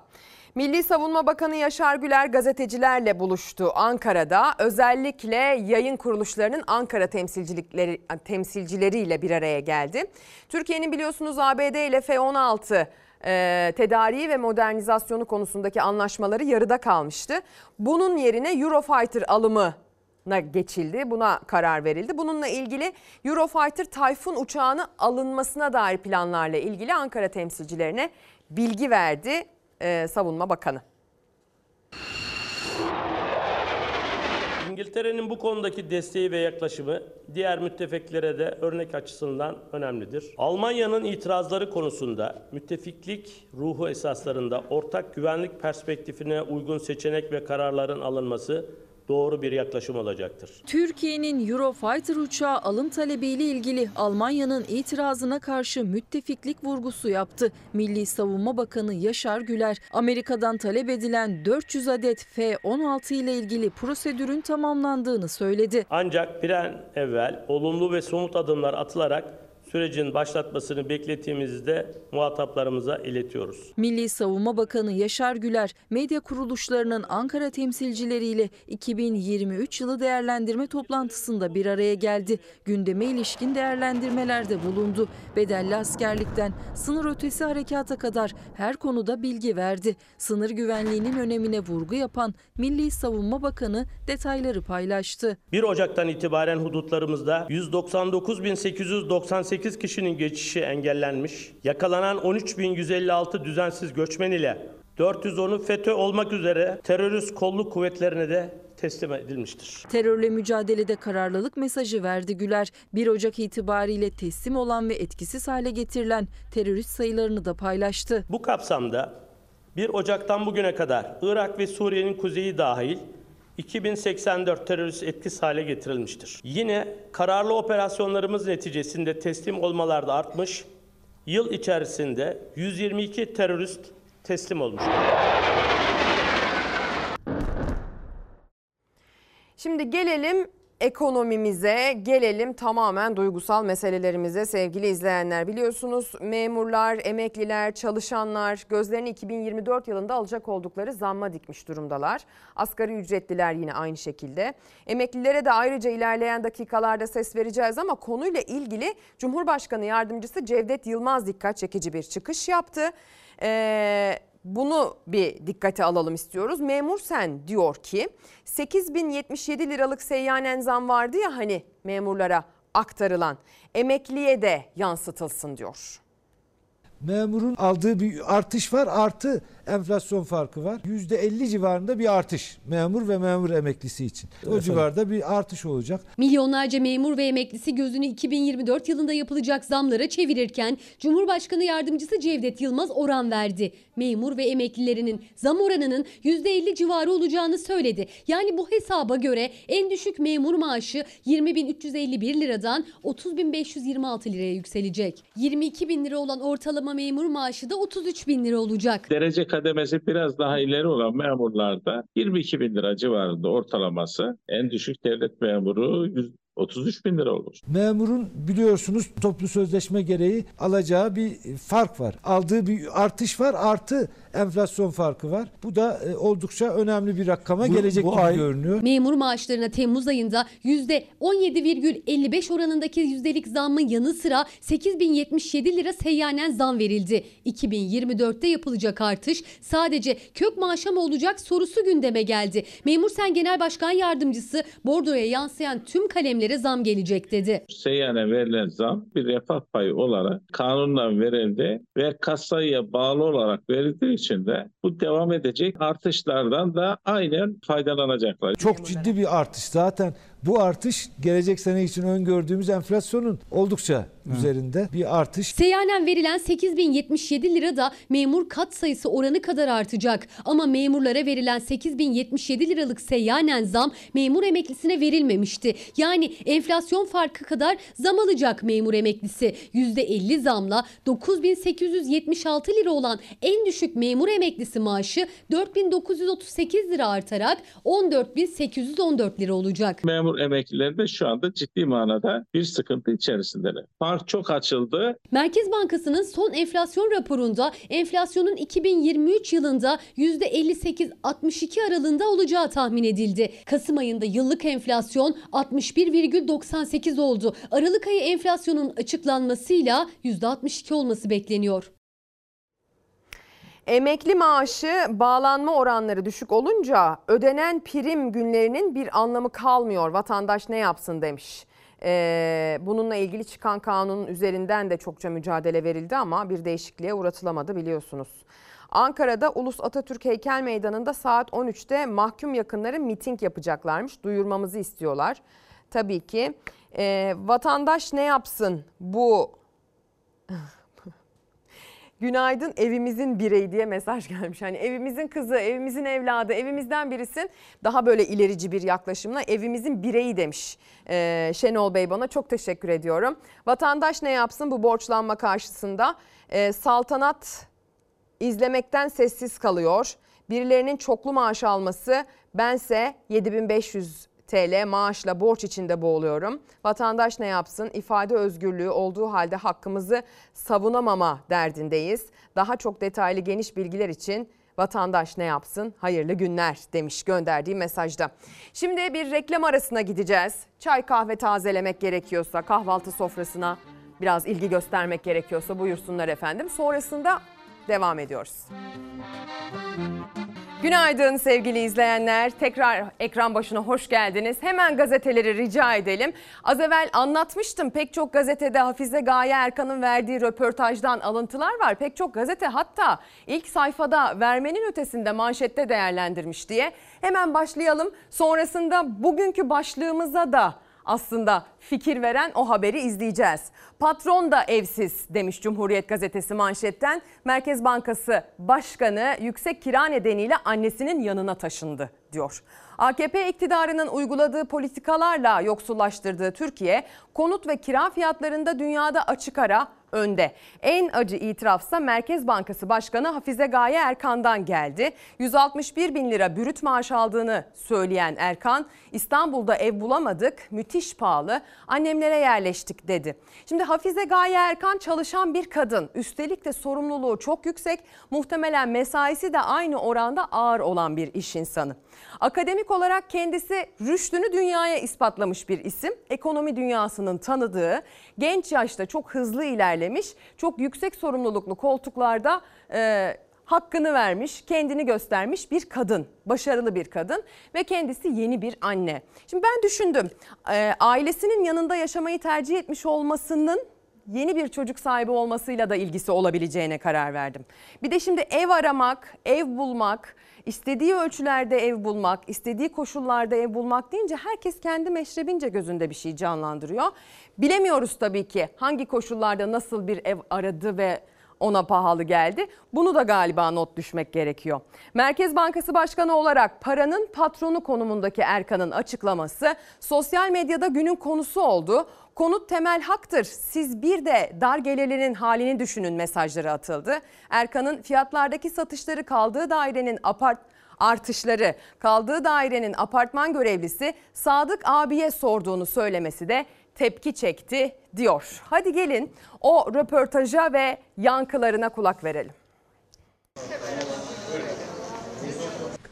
Milli Savunma Bakanı Yaşar Güler gazetecilerle buluştu Ankara'da. Özellikle yayın kuruluşlarının Ankara temsilcilikleri temsilcileriyle bir araya geldi. Türkiye'nin biliyorsunuz ABD ile F-16 e, tedariği ve modernizasyonu konusundaki anlaşmaları yarıda kalmıştı. Bunun yerine Eurofighter alımı geçildi. Buna karar verildi. Bununla ilgili Eurofighter Tayfun uçağını alınmasına dair planlarla ilgili Ankara temsilcilerine bilgi verdi e, Savunma Bakanı. İngiltere'nin bu konudaki desteği ve yaklaşımı diğer müttefiklere de örnek açısından önemlidir. Almanya'nın itirazları konusunda müttefiklik ruhu esaslarında ortak güvenlik perspektifine uygun seçenek ve kararların alınması doğru bir yaklaşım olacaktır. Türkiye'nin Eurofighter uçağı alım talebiyle ilgili Almanya'nın itirazına karşı müttefiklik vurgusu yaptı. Milli Savunma Bakanı Yaşar Güler, Amerika'dan talep edilen 400 adet F-16 ile ilgili prosedürün tamamlandığını söyledi. Ancak bir an evvel olumlu ve somut adımlar atılarak sürecin başlatmasını beklettiğimizi de muhataplarımıza iletiyoruz. Milli Savunma Bakanı Yaşar Güler, medya kuruluşlarının Ankara temsilcileriyle 2023 yılı değerlendirme toplantısında bir araya geldi. Gündeme ilişkin değerlendirmelerde bulundu. Bedelli askerlikten sınır ötesi harekata kadar her konuda bilgi verdi. Sınır güvenliğinin önemine vurgu yapan Milli Savunma Bakanı detayları paylaştı. 1 Ocak'tan itibaren hudutlarımızda 199.898 kişinin geçişi engellenmiş, yakalanan 13.156 düzensiz göçmen ile 410'u FETÖ olmak üzere terörist kolluk kuvvetlerine de teslim edilmiştir. Terörle mücadelede kararlılık mesajı verdi Güler. 1 Ocak itibariyle teslim olan ve etkisiz hale getirilen terörist sayılarını da paylaştı. Bu kapsamda 1 Ocak'tan bugüne kadar Irak ve Suriye'nin kuzeyi dahil 2084 terörist etkisiz hale getirilmiştir. Yine kararlı operasyonlarımız neticesinde teslim olmalar da artmış. Yıl içerisinde 122 terörist teslim olmuştur. Şimdi gelelim ekonomimize, gelelim tamamen duygusal meselelerimize sevgili izleyenler. Biliyorsunuz memurlar, emekliler, çalışanlar gözlerini 2024 yılında alacak oldukları zamma dikmiş durumdalar. Asgari ücretliler yine aynı şekilde. Emeklilere de ayrıca ilerleyen dakikalarda ses vereceğiz ama konuyla ilgili Cumhurbaşkanı Yardımcısı Cevdet Yılmaz dikkat çekici bir çıkış yaptı. Ee, bunu bir dikkate alalım istiyoruz. Memur Sen diyor ki 8077 liralık seyyanen zam vardı ya hani memurlara aktarılan emekliye de yansıtılsın diyor. Memurun aldığı bir artış var artı enflasyon farkı var. %50 civarında bir artış memur ve memur emeklisi için. O Efendim? civarda bir artış olacak. Milyonlarca memur ve emeklisi gözünü 2024 yılında yapılacak zamlara çevirirken Cumhurbaşkanı Yardımcısı Cevdet Yılmaz oran verdi. Memur ve emeklilerinin zam oranının %50 civarı olacağını söyledi. Yani bu hesaba göre en düşük memur maaşı 20.351 liradan 30.526 liraya yükselecek. 22.000 lira olan ortalama memur maaşı da 33.000 lira olacak. Derece kademesi biraz daha ileri olan memurlarda 22 bin lira civarında ortalaması. En düşük devlet memuru 133 bin lira olur. Memurun biliyorsunuz toplu sözleşme gereği alacağı bir fark var. Aldığı bir artış var artı enflasyon farkı var. Bu da e, oldukça önemli bir rakama Bu- gelecek bu gibi ay- görünüyor. Memur maaşlarına Temmuz ayında %17,55 oranındaki yüzdelik zammın yanı sıra 8077 lira seyyanen zam verildi. 2024'te yapılacak artış sadece kök maaşa mı olacak sorusu gündeme geldi. Memur Sen Genel Başkan Yardımcısı bordroya yansıyan tüm kalemlere zam gelecek dedi. Seyyane verilen zam bir refah payı olarak kanunla verildi ve kasaya bağlı olarak verildiği için de bu devam edecek artışlardan da aynen faydalanacaklar. Çok ciddi bir artış. Zaten bu artış gelecek sene için öngördüğümüz enflasyonun oldukça üzerinde bir artış. Seyyanen verilen 8077 lira da memur kat sayısı oranı kadar artacak. Ama memurlara verilen 8077 liralık seyyanen zam memur emeklisine verilmemişti. Yani enflasyon farkı kadar zam alacak memur emeklisi. %50 zamla 9876 lira olan en düşük memur emeklisi maaşı 4938 lira artarak 14814 lira olacak. Memur emeklileri de şu anda ciddi manada bir sıkıntı içerisindeler. Fark çok açıldı. Merkez Bankası'nın son enflasyon raporunda enflasyonun 2023 yılında %58-62 aralığında olacağı tahmin edildi. Kasım ayında yıllık enflasyon 61,98 oldu. Aralık ayı enflasyonun açıklanmasıyla %62 olması bekleniyor. Emekli maaşı bağlanma oranları düşük olunca ödenen prim günlerinin bir anlamı kalmıyor. Vatandaş ne yapsın demiş. Ee, bununla ilgili çıkan kanunun üzerinden de çokça mücadele verildi ama bir değişikliğe uğratılamadı biliyorsunuz. Ankara'da Ulus Atatürk Heykel Meydanı'nda saat 13'te mahkum yakınları miting yapacaklarmış. Duyurmamızı istiyorlar. Tabii ki Ee, vatandaş ne yapsın bu Günaydın evimizin bireyi diye mesaj gelmiş. Hani evimizin kızı, evimizin evladı, evimizden birisin. Daha böyle ilerici bir yaklaşımla evimizin bireyi demiş ee, Şenol Bey bana. Çok teşekkür ediyorum. Vatandaş ne yapsın bu borçlanma karşısında? Ee, saltanat izlemekten sessiz kalıyor. Birilerinin çoklu maaş alması bense 7500 TL maaşla borç içinde boğuluyorum. Vatandaş ne yapsın? İfade özgürlüğü olduğu halde hakkımızı savunamama derdindeyiz. Daha çok detaylı geniş bilgiler için vatandaş ne yapsın? Hayırlı günler demiş gönderdiği mesajda. Şimdi bir reklam arasına gideceğiz. Çay kahve tazelemek gerekiyorsa kahvaltı sofrasına biraz ilgi göstermek gerekiyorsa buyursunlar efendim. Sonrasında devam ediyoruz. Günaydın sevgili izleyenler. Tekrar ekran başına hoş geldiniz. Hemen gazeteleri rica edelim. Az evvel anlatmıştım pek çok gazetede Hafize Gaye Erkan'ın verdiği röportajdan alıntılar var. Pek çok gazete hatta ilk sayfada vermenin ötesinde manşette değerlendirmiş diye. Hemen başlayalım. Sonrasında bugünkü başlığımıza da aslında fikir veren o haberi izleyeceğiz. Patron da evsiz demiş Cumhuriyet Gazetesi manşetten. Merkez Bankası Başkanı yüksek kira nedeniyle annesinin yanına taşındı diyor. AKP iktidarının uyguladığı politikalarla yoksullaştırdığı Türkiye konut ve kira fiyatlarında dünyada açık ara önde. En acı itirafsa Merkez Bankası Başkanı Hafize Gaye Erkan'dan geldi. 161 bin lira bürüt maaş aldığını söyleyen Erkan, İstanbul'da ev bulamadık, müthiş pahalı, annemlere yerleştik dedi. Şimdi Hafize Gaye Erkan çalışan bir kadın. Üstelik de sorumluluğu çok yüksek, muhtemelen mesaisi de aynı oranda ağır olan bir iş insanı. Akademik olarak kendisi rüştünü dünyaya ispatlamış bir isim. Ekonomi dünyasının tanıdığı, genç yaşta çok hızlı ilerlemiş, çok yüksek sorumluluklu koltuklarda e, hakkını vermiş, kendini göstermiş bir kadın, başarılı bir kadın ve kendisi yeni bir anne. Şimdi ben düşündüm, e, ailesinin yanında yaşamayı tercih etmiş olmasının yeni bir çocuk sahibi olmasıyla da ilgisi olabileceğine karar verdim. Bir de şimdi ev aramak, ev bulmak, istediği ölçülerde ev bulmak, istediği koşullarda ev bulmak deyince herkes kendi meşrebince gözünde bir şey canlandırıyor. Bilemiyoruz tabii ki hangi koşullarda nasıl bir ev aradı ve ona pahalı geldi. Bunu da galiba not düşmek gerekiyor. Merkez Bankası Başkanı olarak paranın patronu konumundaki Erkan'ın açıklaması sosyal medyada günün konusu oldu. Konut temel haktır. Siz bir de dar gelirlerin halini düşünün mesajları atıldı. Erkan'ın fiyatlardaki satışları kaldığı dairenin apart artışları kaldığı dairenin apartman görevlisi Sadık abiye sorduğunu söylemesi de tepki çekti diyor. Hadi gelin o röportaja ve yankılarına kulak verelim.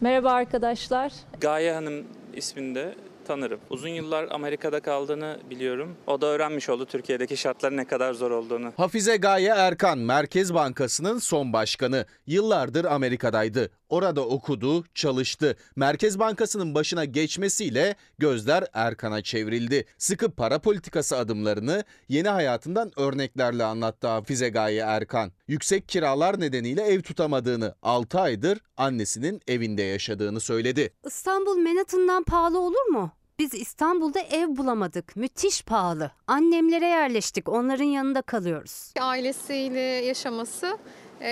Merhaba arkadaşlar. Gaye Hanım isminde tanırım. Uzun yıllar Amerika'da kaldığını biliyorum. O da öğrenmiş oldu Türkiye'deki şartların ne kadar zor olduğunu. Hafize Gaye Erkan, Merkez Bankası'nın son başkanı. Yıllardır Amerika'daydı. Orada okudu, çalıştı. Merkez Bankası'nın başına geçmesiyle gözler Erkan'a çevrildi. Sıkı para politikası adımlarını yeni hayatından örneklerle anlattı Hafize Gaye Erkan. Yüksek kiralar nedeniyle ev tutamadığını, 6 aydır annesinin evinde yaşadığını söyledi. İstanbul Manhattan'dan pahalı olur mu? Biz İstanbul'da ev bulamadık. Müthiş pahalı. Annemlere yerleştik. Onların yanında kalıyoruz. Ailesiyle yaşaması,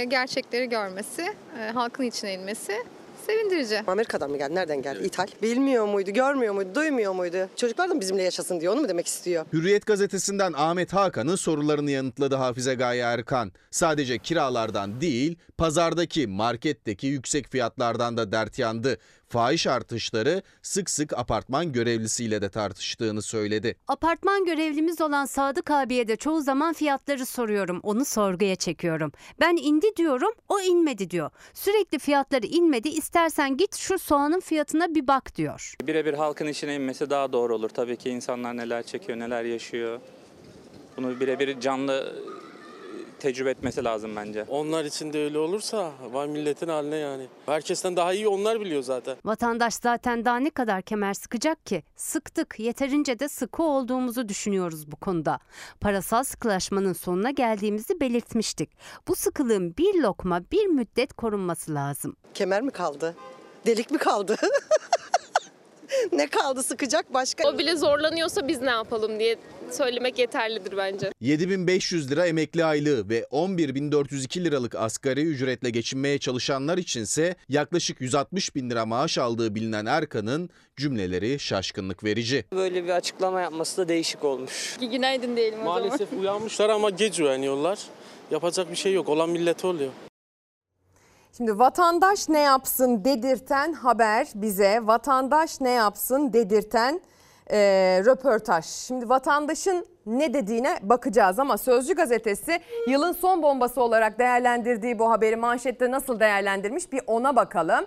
gerçekleri görmesi, e, halkın içine inmesi sevindirici. Amerika'dan mı geldi? Nereden geldi? İthal. Bilmiyor muydu, görmüyor muydu, duymuyor muydu? Çocuklar da mı bizimle yaşasın diyor, onu mu demek istiyor? Hürriyet gazetesinden Ahmet Hakan'ın sorularını yanıtladı Hafize Gaye Erkan. Sadece kiralardan değil, pazardaki, marketteki yüksek fiyatlardan da dert yandı. Fahiş artışları sık sık apartman görevlisiyle de tartıştığını söyledi. Apartman görevlimiz olan Sadık abiye de çoğu zaman fiyatları soruyorum. Onu sorguya çekiyorum. Ben indi diyorum, o inmedi diyor. Sürekli fiyatları inmedi. İstersen git şu soğanın fiyatına bir bak diyor. Birebir halkın içine inmesi daha doğru olur. Tabii ki insanlar neler çekiyor, neler yaşıyor. Bunu birebir canlı tecrübe etmesi lazım bence. Onlar için de öyle olursa vay milletin haline yani. Herkesten daha iyi onlar biliyor zaten. Vatandaş zaten daha ne kadar kemer sıkacak ki? Sıktık. Yeterince de sıkı olduğumuzu düşünüyoruz bu konuda. Parasal sıkılaşmanın sonuna geldiğimizi belirtmiştik. Bu sıkılığın bir lokma bir müddet korunması lazım. Kemer mi kaldı? Delik mi kaldı? ne kaldı sıkacak başka? O bile zorlanıyorsa biz ne yapalım diye söylemek yeterlidir bence. 7500 lira emekli aylığı ve 11402 liralık asgari ücretle geçinmeye çalışanlar içinse yaklaşık 160 bin lira maaş aldığı bilinen Erkan'ın cümleleri şaşkınlık verici. Böyle bir açıklama yapması da değişik olmuş. Günaydın diyelim o zaman. Maalesef uyanmışlar ama geç uyanıyorlar. Yapacak bir şey yok. Olan millet oluyor. Şimdi vatandaş ne yapsın dedirten haber bize vatandaş ne yapsın dedirten e, röportaj. Şimdi vatandaşın ne dediğine bakacağız ama Sözcü gazetesi yılın son bombası olarak değerlendirdiği bu haberi manşette nasıl değerlendirmiş bir ona bakalım.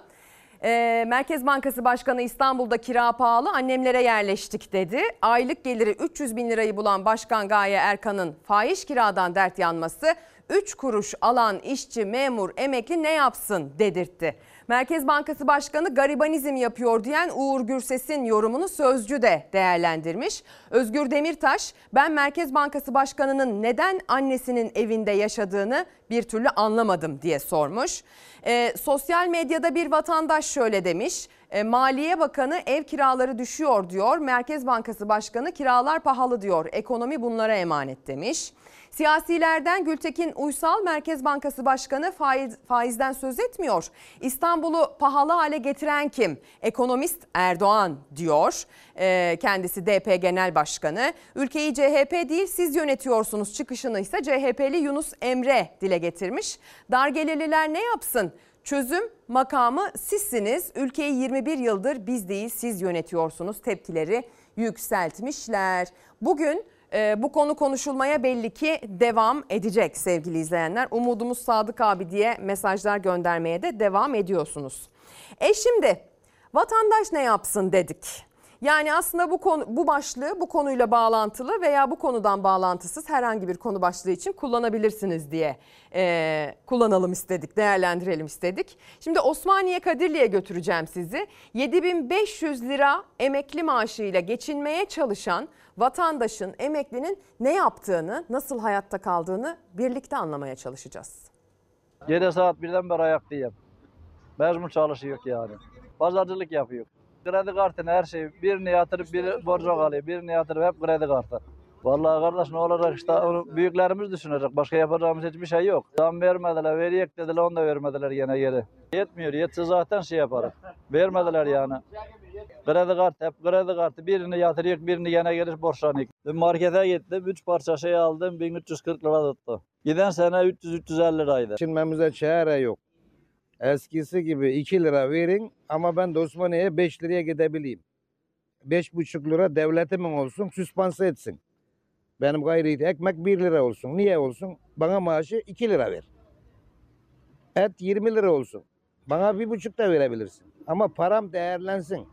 E, Merkez Bankası Başkanı İstanbul'da kira pahalı annemlere yerleştik dedi. Aylık geliri 300 bin lirayı bulan Başkan Gaye Erkan'ın fahiş kiradan dert yanması 3 kuruş alan işçi, memur, emekli ne yapsın dedirtti. Merkez Bankası Başkanı garibanizm yapıyor diyen Uğur Gürses'in yorumunu Sözcü de değerlendirmiş. Özgür Demirtaş ben Merkez Bankası Başkanı'nın neden annesinin evinde yaşadığını bir türlü anlamadım diye sormuş. E, sosyal medyada bir vatandaş şöyle demiş. E, Maliye Bakanı ev kiraları düşüyor diyor. Merkez Bankası Başkanı kiralar pahalı diyor. Ekonomi bunlara emanet demiş. Siyasilerden Gültekin Uysal Merkez Bankası Başkanı faiz, faizden söz etmiyor. İstanbul'u pahalı hale getiren kim? Ekonomist Erdoğan diyor. Ee, kendisi DP Genel Başkanı. Ülkeyi CHP değil siz yönetiyorsunuz çıkışını ise CHP'li Yunus Emre dile getirmiş. Dar gelirliler ne yapsın? Çözüm makamı sizsiniz. Ülkeyi 21 yıldır biz değil siz yönetiyorsunuz tepkileri yükseltmişler. Bugün e, bu konu konuşulmaya belli ki devam edecek sevgili izleyenler. Umudumuz Sadık abi diye mesajlar göndermeye de devam ediyorsunuz. E şimdi vatandaş ne yapsın dedik. Yani aslında bu konu bu başlığı bu konuyla bağlantılı veya bu konudan bağlantısız herhangi bir konu başlığı için kullanabilirsiniz diye e, kullanalım istedik, değerlendirelim istedik. Şimdi Osmaniye Kadirli'ye götüreceğim sizi. 7500 lira emekli maaşıyla geçinmeye çalışan vatandaşın, emeklinin ne yaptığını, nasıl hayatta kaldığını birlikte anlamaya çalışacağız. Gece saat birden beri ayaktayım. Mecbur çalışıyor yani. Pazarcılık yapıyor. Kredi kartını her şeyi birini yatırıp bir borca kalıyor. Birini yatırıp hep kredi kartı. Vallahi kardeş ne olacak işte onu büyüklerimiz düşünecek. Başka yapacağımız hiçbir şey yok. Zam vermediler, veriyek dediler onu da vermediler gene geri. Yetmiyor, yetse zaten şey yaparız. Vermediler yani. Kredi kartı, hep kredi kartı. Birini yatırıyor, birini gene gelir borçlanıyor. Dün markete gittim, 3 parça şey aldım, 1340 lira tuttu. Giden sene 300-350 liraydı. Geçinmemize çare yok. Eskisi gibi 2 lira verin ama ben de Osmaniye'ye 5 liraya gidebileyim. 5,5 lira devletimin olsun, süspanse etsin. Benim gayri ekmek 1 lira olsun. Niye olsun? Bana maaşı 2 lira ver. Et 20 lira olsun. Bana 1,5 da verebilirsin. Ama param değerlensin.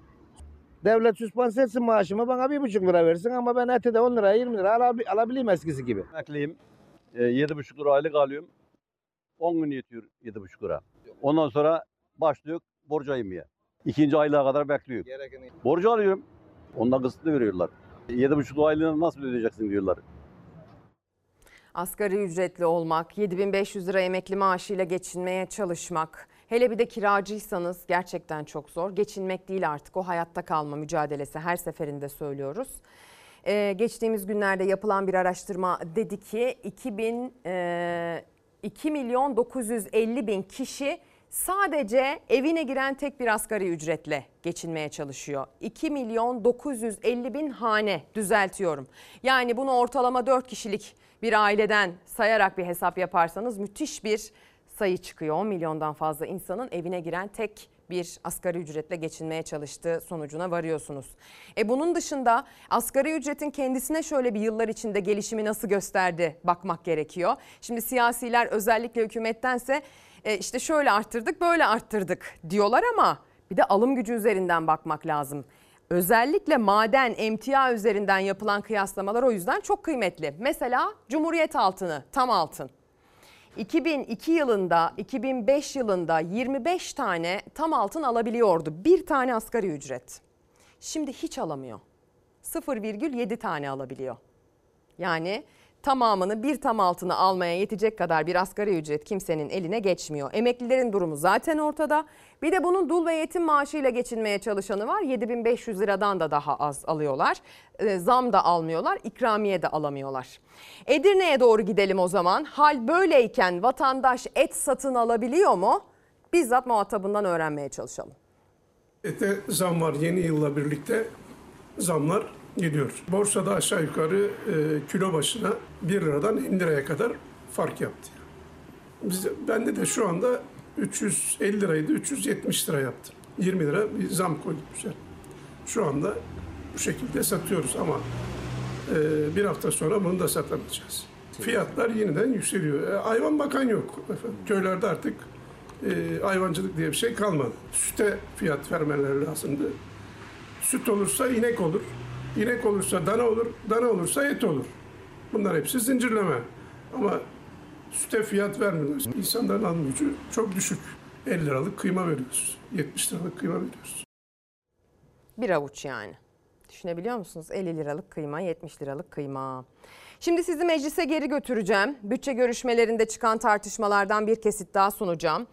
Devlet süspanse etsin maaşımı bana 1,5 lira versin ama ben eti de 10 lira 20 lira alabi- alabileyim eskisi gibi. Emekliyim. E, 7,5 lira aylık alıyorum. 10 gün yetiyor 7,5 lira. Ondan sonra başlıyor borca yemeye. İkinci aylığa kadar bekliyor. Borcu alıyorum. Ondan kısıtlı veriyorlar. 7,5 aylığını nasıl ödeyeceksin diyorlar. Asgari ücretli olmak, 7500 lira emekli maaşıyla geçinmeye çalışmak, hele bir de kiracıysanız gerçekten çok zor. Geçinmek değil artık o hayatta kalma mücadelesi her seferinde söylüyoruz. Ee, geçtiğimiz günlerde yapılan bir araştırma dedi ki 2000 e, 2 milyon 950 bin kişi sadece evine giren tek bir asgari ücretle geçinmeye çalışıyor. 2 milyon 950 bin hane düzeltiyorum. Yani bunu ortalama 4 kişilik bir aileden sayarak bir hesap yaparsanız müthiş bir sayı çıkıyor. 10 milyondan fazla insanın evine giren tek bir asgari ücretle geçinmeye çalıştığı sonucuna varıyorsunuz. E bunun dışında asgari ücretin kendisine şöyle bir yıllar içinde gelişimi nasıl gösterdi bakmak gerekiyor. Şimdi siyasiler özellikle hükümettense e, işte şöyle arttırdık böyle arttırdık diyorlar ama bir de alım gücü üzerinden bakmak lazım. Özellikle maden, emtia üzerinden yapılan kıyaslamalar o yüzden çok kıymetli. Mesela Cumhuriyet altını, tam altın. 2002 yılında, 2005 yılında 25 tane tam altın alabiliyordu. Bir tane asgari ücret. Şimdi hiç alamıyor. 0,7 tane alabiliyor. Yani tamamını bir tam altını almaya yetecek kadar bir asgari ücret kimsenin eline geçmiyor. Emeklilerin durumu zaten ortada. Bir de bunun dul ve yetim maaşıyla geçinmeye çalışanı var. 7500 liradan da daha az alıyorlar. E, zam da almıyorlar, ikramiye de alamıyorlar. Edirne'ye doğru gidelim o zaman. Hal böyleyken vatandaş et satın alabiliyor mu? Bizzat muhatabından öğrenmeye çalışalım. Ete zam var yeni yılla birlikte zamlar geliyor. Borsada aşağı yukarı e, kilo başına 1 liradan 50 liraya kadar fark yaptı. Biz, bende de şu anda 350 liraydı 370 lira yaptı. 20 lira bir zam koyduk üzerine. Şu anda bu şekilde satıyoruz ama e, bir hafta sonra bunu da satamayacağız. Fiyatlar yeniden yükseliyor. E, hayvan bakan yok. Efendim. Köylerde artık e, hayvancılık diye bir şey kalmadı. Süte fiyat vermeleri lazımdı. Süt olursa inek olur. İnek olursa dana olur. Dana olursa et olur. Bunlar hepsi zincirleme. Ama süte fiyat vermiyoruz. İnsanların alım gücü çok düşük. 50 liralık kıyma veriyoruz. 70 liralık kıyma veriyoruz. Bir avuç yani. Düşünebiliyor musunuz? 50 liralık kıyma, 70 liralık kıyma. Şimdi sizi meclise geri götüreceğim. Bütçe görüşmelerinde çıkan tartışmalardan bir kesit daha sunacağım.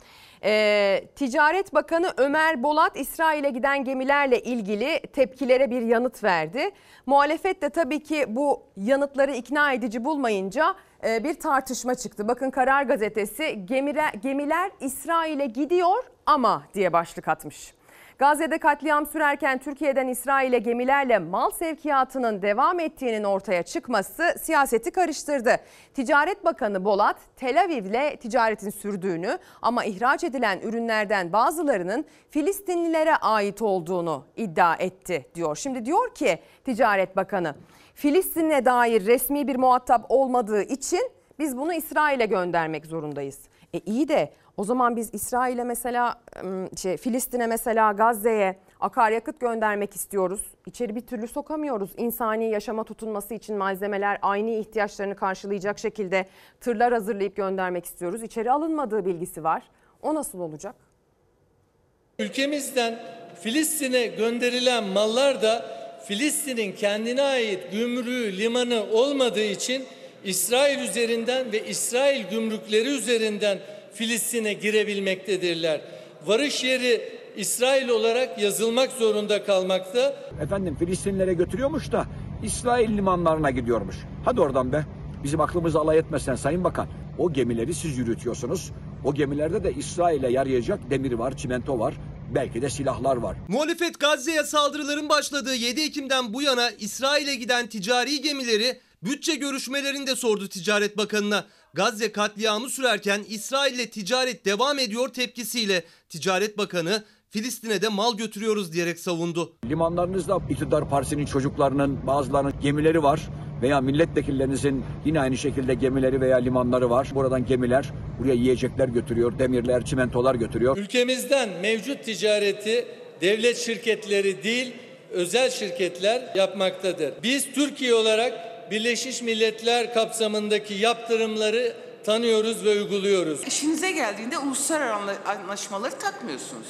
Ee, Ticaret Bakanı Ömer Bolat İsrail'e giden gemilerle ilgili tepkilere bir yanıt verdi. Muhalefet de tabii ki bu yanıtları ikna edici bulmayınca e, bir tartışma çıktı. Bakın Karar Gazetesi gemiler, gemiler İsrail'e gidiyor ama diye başlık atmış. Gazze'de katliam sürerken Türkiye'den İsrail'e gemilerle mal sevkiyatının devam ettiğinin ortaya çıkması siyaseti karıştırdı. Ticaret Bakanı Bolat Tel Aviv'le ticaretin sürdüğünü ama ihraç edilen ürünlerden bazılarının Filistinlilere ait olduğunu iddia etti diyor. Şimdi diyor ki Ticaret Bakanı Filistin'e dair resmi bir muhatap olmadığı için biz bunu İsrail'e göndermek zorundayız. E iyi de o zaman biz İsrail'e mesela şey, Filistin'e mesela Gazze'ye akaryakıt göndermek istiyoruz. İçeri bir türlü sokamıyoruz. İnsani yaşama tutunması için malzemeler aynı ihtiyaçlarını karşılayacak şekilde tırlar hazırlayıp göndermek istiyoruz. İçeri alınmadığı bilgisi var. O nasıl olacak? Ülkemizden Filistin'e gönderilen mallar da Filistin'in kendine ait gümrüğü, limanı olmadığı için İsrail üzerinden ve İsrail gümrükleri üzerinden Filistin'e girebilmektedirler. Varış yeri İsrail olarak yazılmak zorunda kalmakta. Efendim Filistinlere götürüyormuş da İsrail limanlarına gidiyormuş. Hadi oradan be. Bizim aklımızı alay etmesen Sayın Bakan. O gemileri siz yürütüyorsunuz. O gemilerde de İsrail'e yarayacak demir var, çimento var, belki de silahlar var. Muhalefet Gazze'ye saldırıların başladığı 7 Ekim'den bu yana İsrail'e giden ticari gemileri bütçe görüşmelerinde sordu Ticaret Bakanı'na. Gazze katliamı sürerken İsrail'le ticaret devam ediyor tepkisiyle Ticaret Bakanı Filistin'e de mal götürüyoruz diyerek savundu. Limanlarınızda iktidar partisinin çocuklarının bazılarının gemileri var veya milletvekillerinizin yine aynı şekilde gemileri veya limanları var. Buradan gemiler buraya yiyecekler götürüyor, demirler, çimentolar götürüyor. Ülkemizden mevcut ticareti devlet şirketleri değil özel şirketler yapmaktadır. Biz Türkiye olarak Birleşmiş Milletler kapsamındaki yaptırımları tanıyoruz ve uyguluyoruz. İşinize geldiğinde uluslararası anlaşmaları takmıyorsunuz.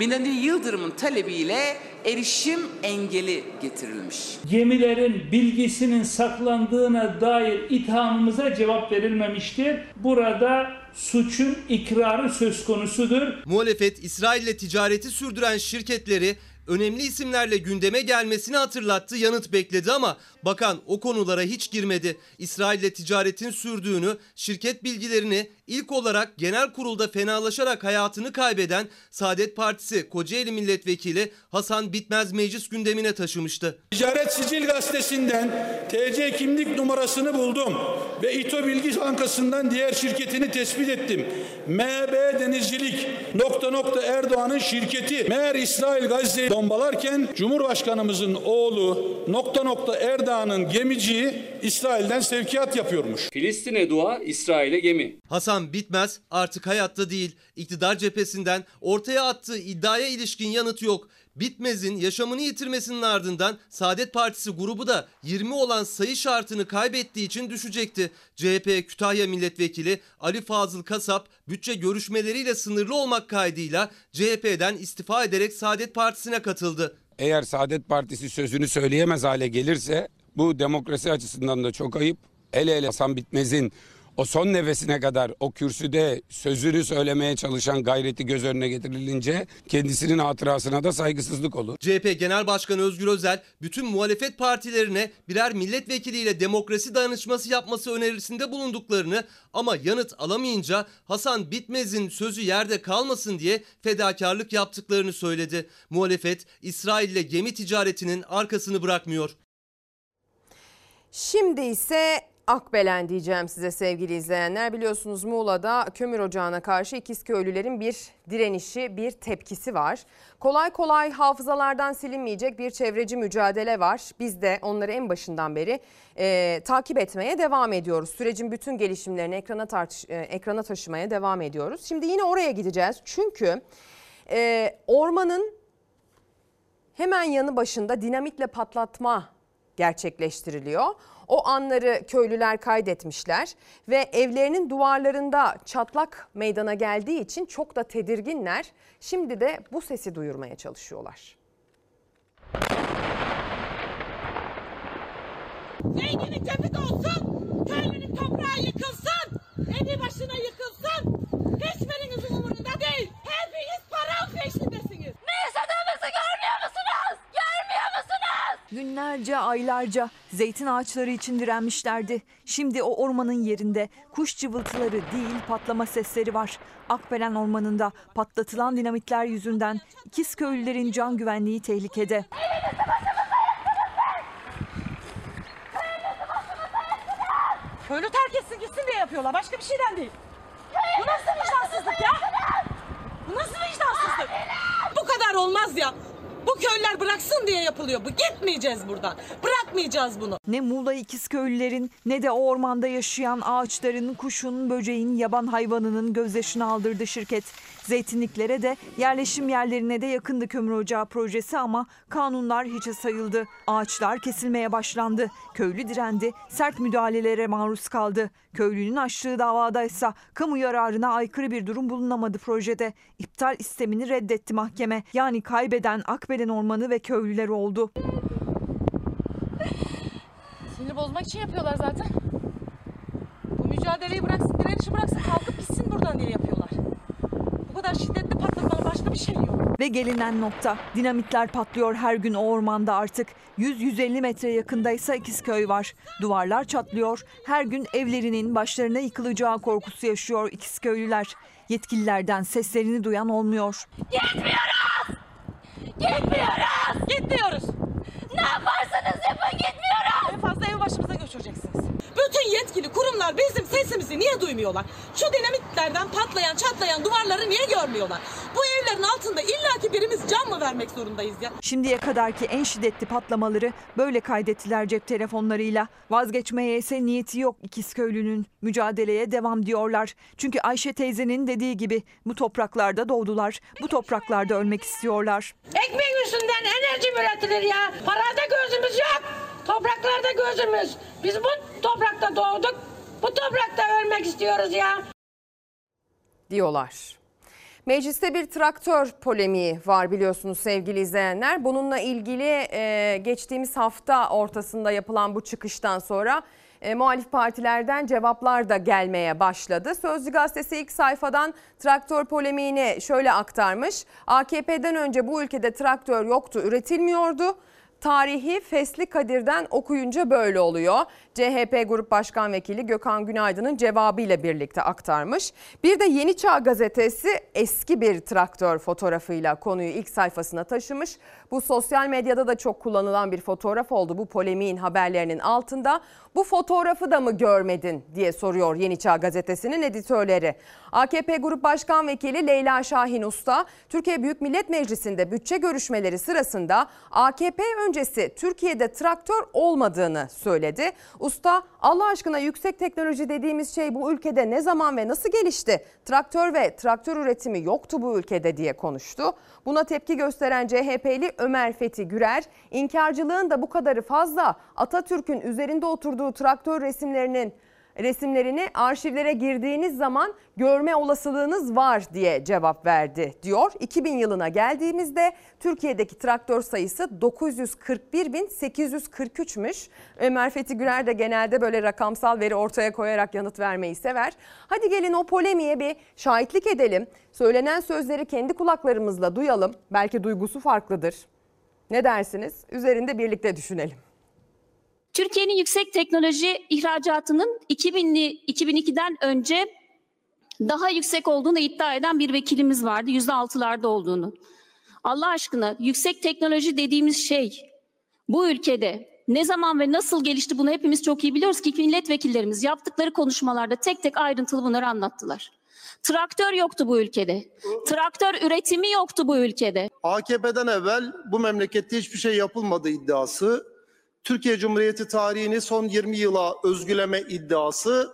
Binali Yıldırım'ın talebiyle erişim engeli getirilmiş. Gemilerin bilgisinin saklandığına dair ithamımıza cevap verilmemiştir. Burada suçun ikrarı söz konusudur. Muhalefet İsrail'le ticareti sürdüren şirketleri önemli isimlerle gündeme gelmesini hatırlattı, yanıt bekledi ama bakan o konulara hiç girmedi. İsrail'le ticaretin sürdüğünü, şirket bilgilerini ilk olarak genel kurulda fenalaşarak hayatını kaybeden Saadet Partisi Kocaeli Milletvekili Hasan Bitmez meclis gündemine taşımıştı. Ticaret Sicil Gazetesi'nden TC kimlik numarasını buldum ve İTO Bilgi Bankası'ndan diğer şirketini tespit ettim. MB Denizcilik nokta nokta Erdoğan'ın şirketi. Meğer İsrail Gazze'yi bombalarken Cumhurbaşkanımızın oğlu nokta nokta Erdoğan'ın gemiciyi İsrail'den sevkiyat yapıyormuş. Filistin'e dua, İsrail'e gemi. Hasan Bitmez artık hayatta değil. İktidar cephesinden ortaya attığı iddiaya ilişkin yanıt yok. Bitmez'in yaşamını yitirmesinin ardından Saadet Partisi grubu da 20 olan sayı şartını kaybettiği için düşecekti. CHP Kütahya Milletvekili Ali Fazıl Kasap bütçe görüşmeleriyle sınırlı olmak kaydıyla CHP'den istifa ederek Saadet Partisi'ne katıldı. Eğer Saadet Partisi sözünü söyleyemez hale gelirse bu demokrasi açısından da çok ayıp. El ele Hasan Bitmez'in o son nefesine kadar o kürsüde sözünü söylemeye çalışan gayreti göz önüne getirilince kendisinin hatırasına da saygısızlık olur. CHP Genel Başkanı Özgür Özel bütün muhalefet partilerine birer milletvekiliyle demokrasi danışması yapması önerisinde bulunduklarını ama yanıt alamayınca Hasan Bitmez'in sözü yerde kalmasın diye fedakarlık yaptıklarını söyledi. Muhalefet İsrail ile gemi ticaretinin arkasını bırakmıyor. Şimdi ise Akbelen diyeceğim size sevgili izleyenler. Biliyorsunuz Muğla'da kömür ocağına karşı İkizköylülerin bir direnişi, bir tepkisi var. Kolay kolay hafızalardan silinmeyecek bir çevreci mücadele var. Biz de onları en başından beri e, takip etmeye devam ediyoruz. Sürecin bütün gelişimlerini ekrana, tartış, e, ekrana taşımaya devam ediyoruz. Şimdi yine oraya gideceğiz. Çünkü e, ormanın hemen yanı başında dinamitle patlatma gerçekleştiriliyor. O anları köylüler kaydetmişler ve evlerinin duvarlarında çatlak meydana geldiği için çok da tedirginler. Şimdi de bu sesi duyurmaya çalışıyorlar. Zenginin cebi dolsun, köylünün toprağı yıkılsın, evi başına yıkılsın. Hiçbirinizin umurunda değil. Hepiniz para peşindesiniz. Ne yaşadığımızı görmüyor musunuz? Görmüyor musunuz? Günlerce, aylarca zeytin ağaçları için direnmişlerdi. Şimdi o ormanın yerinde kuş cıvıltıları değil patlama sesleri var. Akbelen Ormanı'nda patlatılan dinamitler yüzünden ikiz köylülerin can güvenliği tehlikede. Köylü terk etsin gitsin diye yapıyorlar. Başka bir şeyden değil. Bu nasıl vicdansızlık ya? Bu nasıl vicdansızlık? Bu kadar olmaz ya. Bu köylüler bıraksın diye yapılıyor. Bu gitmeyeceğiz buradan. Bırakmayacağız bunu. Ne Muğla İkizköylülerin ne de ormanda yaşayan ağaçların, kuşun, böceğin, yaban hayvanının gözyaşını aldırdı şirket. Zeytinliklere de yerleşim yerlerine de yakındı kömür ocağı projesi ama kanunlar hiçe sayıldı. Ağaçlar kesilmeye başlandı. Köylü direndi, sert müdahalelere maruz kaldı. Köylünün açtığı davadaysa kamu yararına aykırı bir durum bulunamadı projede. İptal istemini reddetti mahkeme. Yani kaybeden Akbelen Ormanı ve köylüler oldu. Sinir bozmak için yapıyorlar zaten. Bu mücadeleyi bıraksın, direnişi bıraksın, kalkıp gitsin buradan diye yapıyorlar. Bu kadar şiddetli patlatmanın başka bir şey yok. Ve gelinen nokta dinamitler patlıyor her gün o ormanda artık. 100-150 metre yakındaysa İkizköy var. Duvarlar çatlıyor. Her gün evlerinin başlarına yıkılacağı korkusu yaşıyor İkizköylüler. Yetkililerden seslerini duyan olmuyor. Gitmiyoruz! Gitmiyoruz! Gitmiyoruz! Ne yaparsanız yapın gitmiyoruz! En fazla ev başımıza götüreceksiniz. Bütün yetkili kurumlar bizim sesimizi niye duymuyorlar? Şu dinamitlerden patlayan çatlayan duvarları niye görmüyorlar? Bu evlerin altında illaki birimiz can mı vermek zorundayız ya? Şimdiye kadarki en şiddetli patlamaları böyle kaydettiler cep telefonlarıyla. Vazgeçmeye ise niyeti yok İkizköylü'nün. Mücadeleye devam diyorlar. Çünkü Ayşe teyzenin dediği gibi bu topraklarda doğdular. Bu topraklarda ölmek istiyorlar. Ekmek yüzünden enerji üretilir ya? Parada gözümüz yok. Topraklarda gözümüz. Biz bu toprakta doğduk. Bu toprakta ölmek istiyoruz ya. diyorlar. Mecliste bir traktör polemiği var biliyorsunuz sevgili izleyenler. Bununla ilgili e, geçtiğimiz hafta ortasında yapılan bu çıkıştan sonra e, muhalif partilerden cevaplar da gelmeye başladı. Sözcü gazetesi ilk sayfadan traktör polemiğini şöyle aktarmış. AKP'den önce bu ülkede traktör yoktu, üretilmiyordu. Tarihi Fesli Kadir'den okuyunca böyle oluyor. CHP Grup Başkan Vekili Gökhan Günaydın'ın cevabıyla birlikte aktarmış. Bir de Yeni Çağ gazetesi eski bir traktör fotoğrafıyla konuyu ilk sayfasına taşımış. Bu sosyal medyada da çok kullanılan bir fotoğraf oldu bu polemiğin haberlerinin altında. Bu fotoğrafı da mı görmedin diye soruyor Yeni Çağ gazetesinin editörleri. AKP Grup Başkan Vekili Leyla Şahin Usta, Türkiye Büyük Millet Meclisi'nde bütçe görüşmeleri sırasında AKP öncesi Türkiye'de traktör olmadığını söyledi. Usta Allah aşkına yüksek teknoloji dediğimiz şey bu ülkede ne zaman ve nasıl gelişti? Traktör ve traktör üretimi yoktu bu ülkede diye konuştu. Buna tepki gösteren CHP'li Ömer Fethi Gürer, inkarcılığın da bu kadarı fazla Atatürk'ün üzerinde oturduğu traktör resimlerinin resimlerini arşivlere girdiğiniz zaman görme olasılığınız var diye cevap verdi diyor. 2000 yılına geldiğimizde Türkiye'deki traktör sayısı 941.843'müş. Ömer Fethi Gürer de genelde böyle rakamsal veri ortaya koyarak yanıt vermeyi sever. Hadi gelin o polemiğe bir şahitlik edelim. Söylenen sözleri kendi kulaklarımızla duyalım. Belki duygusu farklıdır. Ne dersiniz? Üzerinde birlikte düşünelim. Türkiye'nin yüksek teknoloji ihracatının 2000'li 2002'den önce daha yüksek olduğunu iddia eden bir vekilimiz vardı. %6'larda olduğunu. Allah aşkına yüksek teknoloji dediğimiz şey bu ülkede ne zaman ve nasıl gelişti bunu hepimiz çok iyi biliyoruz ki milletvekillerimiz yaptıkları konuşmalarda tek tek ayrıntılı bunları anlattılar. Traktör yoktu bu ülkede. Traktör üretimi yoktu bu ülkede. AKP'den evvel bu memlekette hiçbir şey yapılmadı iddiası, Türkiye Cumhuriyeti tarihini son 20 yıla özgüleme iddiası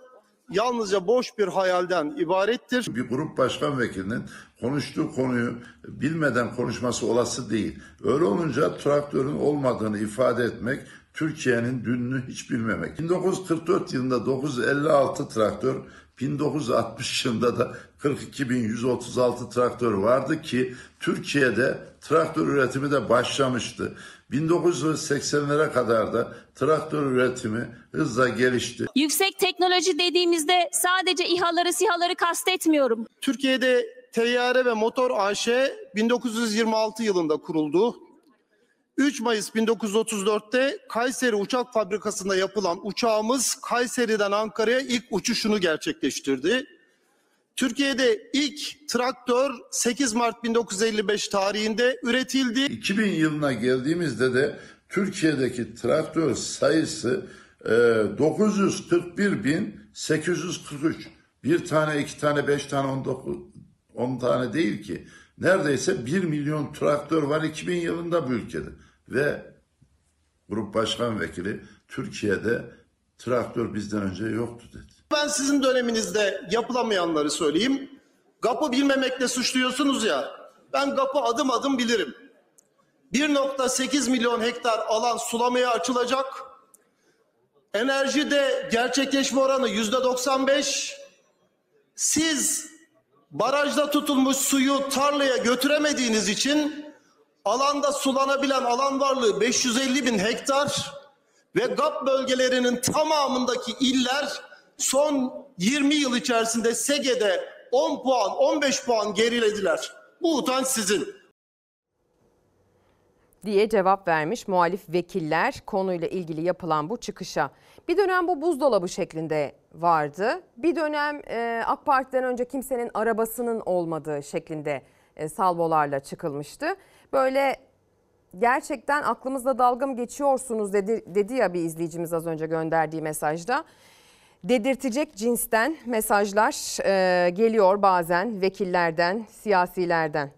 yalnızca boş bir hayalden ibarettir. Bir grup başkan vekilinin konuştuğu konuyu bilmeden konuşması olası değil. Öyle olunca traktörün olmadığını ifade etmek Türkiye'nin dününü hiç bilmemek. 1944 yılında 956 traktör, 1960 yılında da 42.136 traktör vardı ki Türkiye'de traktör üretimi de başlamıştı. 1980'lere kadar da traktör üretimi hızla gelişti. Yüksek teknoloji dediğimizde sadece İHA'ları SİHA'ları kastetmiyorum. Türkiye'de Teyyare ve Motor AŞ 1926 yılında kuruldu. 3 Mayıs 1934'te Kayseri Uçak Fabrikası'nda yapılan uçağımız Kayseri'den Ankara'ya ilk uçuşunu gerçekleştirdi. Türkiye'de ilk traktör 8 Mart 1955 tarihinde üretildi. 2000 yılına geldiğimizde de Türkiye'deki traktör sayısı e, 941.843. Bir tane, iki tane, beş tane, 19, 10 tane değil ki. Neredeyse 1 milyon traktör var 2000 yılında bu ülkede. Ve Grup Başkan Vekili Türkiye'de traktör bizden önce yoktu dedi. Ben sizin döneminizde yapılamayanları söyleyeyim. GAP'ı bilmemekle suçluyorsunuz ya. Ben GAP'ı adım adım bilirim. 1.8 milyon hektar alan sulamaya açılacak. Enerjide gerçekleşme oranı yüzde 95. Siz barajda tutulmuş suyu tarlaya götüremediğiniz için alanda sulanabilen alan varlığı 550 bin hektar ve GAP bölgelerinin tamamındaki iller son 20 yıl içerisinde SEGE'de 10 puan 15 puan gerilediler. Bu utanç sizin. diye cevap vermiş muhalif vekiller konuyla ilgili yapılan bu çıkışa. Bir dönem bu buzdolabı şeklinde vardı. Bir dönem e, AK Parti'den önce kimsenin arabasının olmadığı şeklinde e, salvolarla çıkılmıştı. Böyle gerçekten aklımızda dalga mı geçiyorsunuz dedi, dedi ya bir izleyicimiz az önce gönderdiği mesajda. Dedirtecek cinsten mesajlar e, geliyor bazen vekillerden, siyasilerden.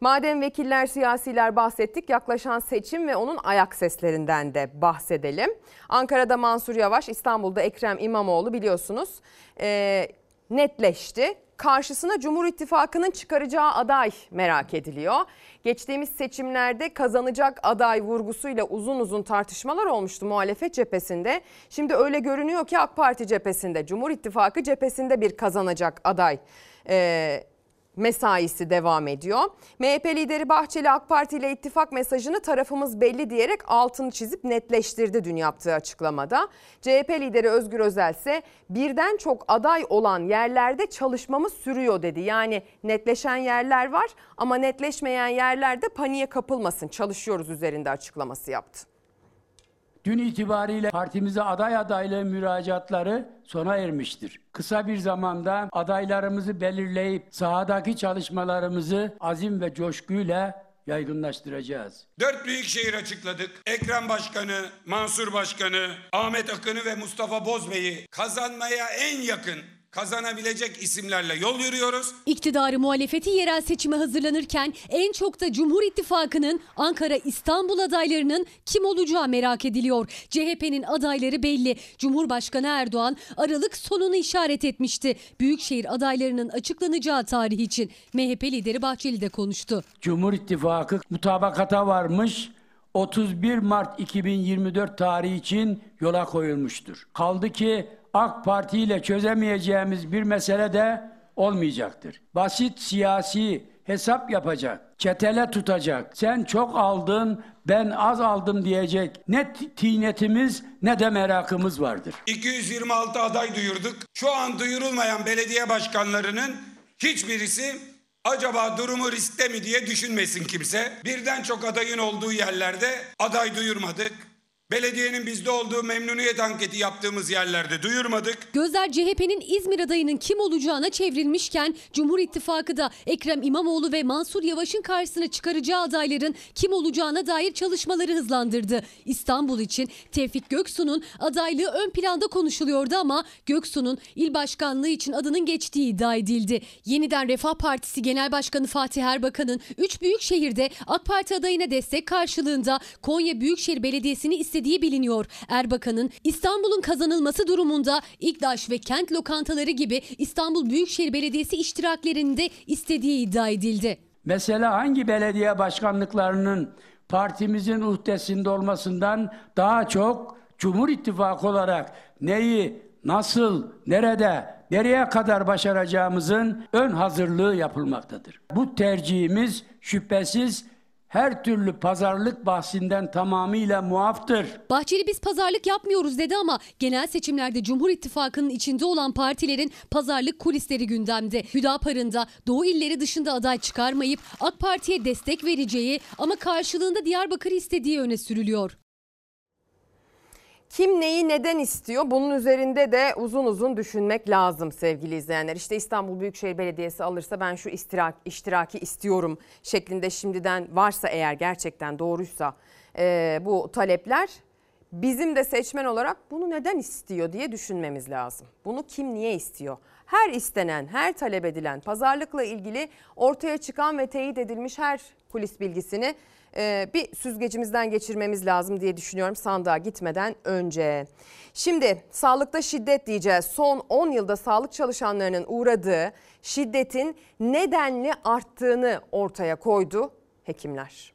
Madem vekiller, siyasiler bahsettik yaklaşan seçim ve onun ayak seslerinden de bahsedelim. Ankara'da Mansur Yavaş, İstanbul'da Ekrem İmamoğlu biliyorsunuz e, netleşti. Karşısına Cumhur İttifakı'nın çıkaracağı aday merak ediliyor. Geçtiğimiz seçimlerde kazanacak aday vurgusuyla uzun uzun tartışmalar olmuştu muhalefet cephesinde. Şimdi öyle görünüyor ki AK Parti cephesinde, Cumhur İttifakı cephesinde bir kazanacak aday e, mesaisi devam ediyor. MHP lideri Bahçeli AK Parti ile ittifak mesajını tarafımız belli diyerek altını çizip netleştirdi dün yaptığı açıklamada. CHP lideri Özgür Özel ise birden çok aday olan yerlerde çalışmamız sürüyor dedi. Yani netleşen yerler var ama netleşmeyen yerlerde paniğe kapılmasın çalışıyoruz üzerinde açıklaması yaptı. Dün itibariyle partimize aday adaylığı müracaatları sona ermiştir. Kısa bir zamanda adaylarımızı belirleyip sahadaki çalışmalarımızı azim ve coşkuyla yaygınlaştıracağız. Dört büyük şehir açıkladık. Ekrem Başkanı, Mansur Başkanı, Ahmet Akın'ı ve Mustafa Bozbey'i kazanmaya en yakın kazanabilecek isimlerle yol yürüyoruz. İktidarı muhalefeti yerel seçime hazırlanırken en çok da Cumhur İttifakı'nın Ankara İstanbul adaylarının kim olacağı merak ediliyor. CHP'nin adayları belli. Cumhurbaşkanı Erdoğan Aralık sonunu işaret etmişti. Büyükşehir adaylarının açıklanacağı tarih için MHP lideri Bahçeli de konuştu. Cumhur İttifakı mutabakata varmış. 31 Mart 2024 tarihi için yola koyulmuştur. Kaldı ki AK Parti ile çözemeyeceğimiz bir mesele de olmayacaktır. Basit siyasi hesap yapacak, çetele tutacak, sen çok aldın, ben az aldım diyecek ne tinetimiz ne de merakımız vardır. 226 aday duyurduk. Şu an duyurulmayan belediye başkanlarının hiçbirisi acaba durumu riskte mi diye düşünmesin kimse. Birden çok adayın olduğu yerlerde aday duyurmadık. Belediyenin bizde olduğu memnuniyet anketi yaptığımız yerlerde duyurmadık. Gözler CHP'nin İzmir adayının kim olacağına çevrilmişken Cumhur İttifakı da Ekrem İmamoğlu ve Mansur Yavaş'ın karşısına çıkaracağı adayların kim olacağına dair çalışmaları hızlandırdı. İstanbul için Tevfik Göksu'nun adaylığı ön planda konuşuluyordu ama Göksu'nun il başkanlığı için adının geçtiği iddia edildi. Yeniden Refah Partisi Genel Başkanı Fatih Erbakan'ın 3 büyük şehirde AK Parti adayına destek karşılığında Konya Büyükşehir Belediyesi'ni istediği biliniyor. Erbakan'ın İstanbul'un kazanılması durumunda İKDAŞ ve kent lokantaları gibi İstanbul Büyükşehir Belediyesi iştiraklerini de istediği iddia edildi. Mesela hangi belediye başkanlıklarının partimizin uhdesinde olmasından daha çok Cumhur İttifakı olarak neyi, nasıl, nerede, nereye kadar başaracağımızın ön hazırlığı yapılmaktadır. Bu tercihimiz şüphesiz her türlü pazarlık bahsinden tamamıyla muaftır. Bahçeli biz pazarlık yapmıyoruz dedi ama genel seçimlerde Cumhur İttifakı'nın içinde olan partilerin pazarlık kulisleri gündemde. Hüdapar'ın da Doğu illeri dışında aday çıkarmayıp AK Parti'ye destek vereceği ama karşılığında Diyarbakır istediği öne sürülüyor. Kim neyi neden istiyor? Bunun üzerinde de uzun uzun düşünmek lazım sevgili izleyenler. İşte İstanbul Büyükşehir Belediyesi alırsa ben şu istirak, iştiraki istiyorum şeklinde şimdiden varsa eğer gerçekten doğruysa e, bu talepler bizim de seçmen olarak bunu neden istiyor diye düşünmemiz lazım. Bunu kim niye istiyor? Her istenen, her talep edilen pazarlıkla ilgili ortaya çıkan ve teyit edilmiş her kulis bilgisini e, bir süzgecimizden geçirmemiz lazım diye düşünüyorum sandığa gitmeden önce. Şimdi sağlıkta şiddet diyeceğiz. Son 10 yılda sağlık çalışanlarının uğradığı şiddetin nedenli arttığını ortaya koydu hekimler.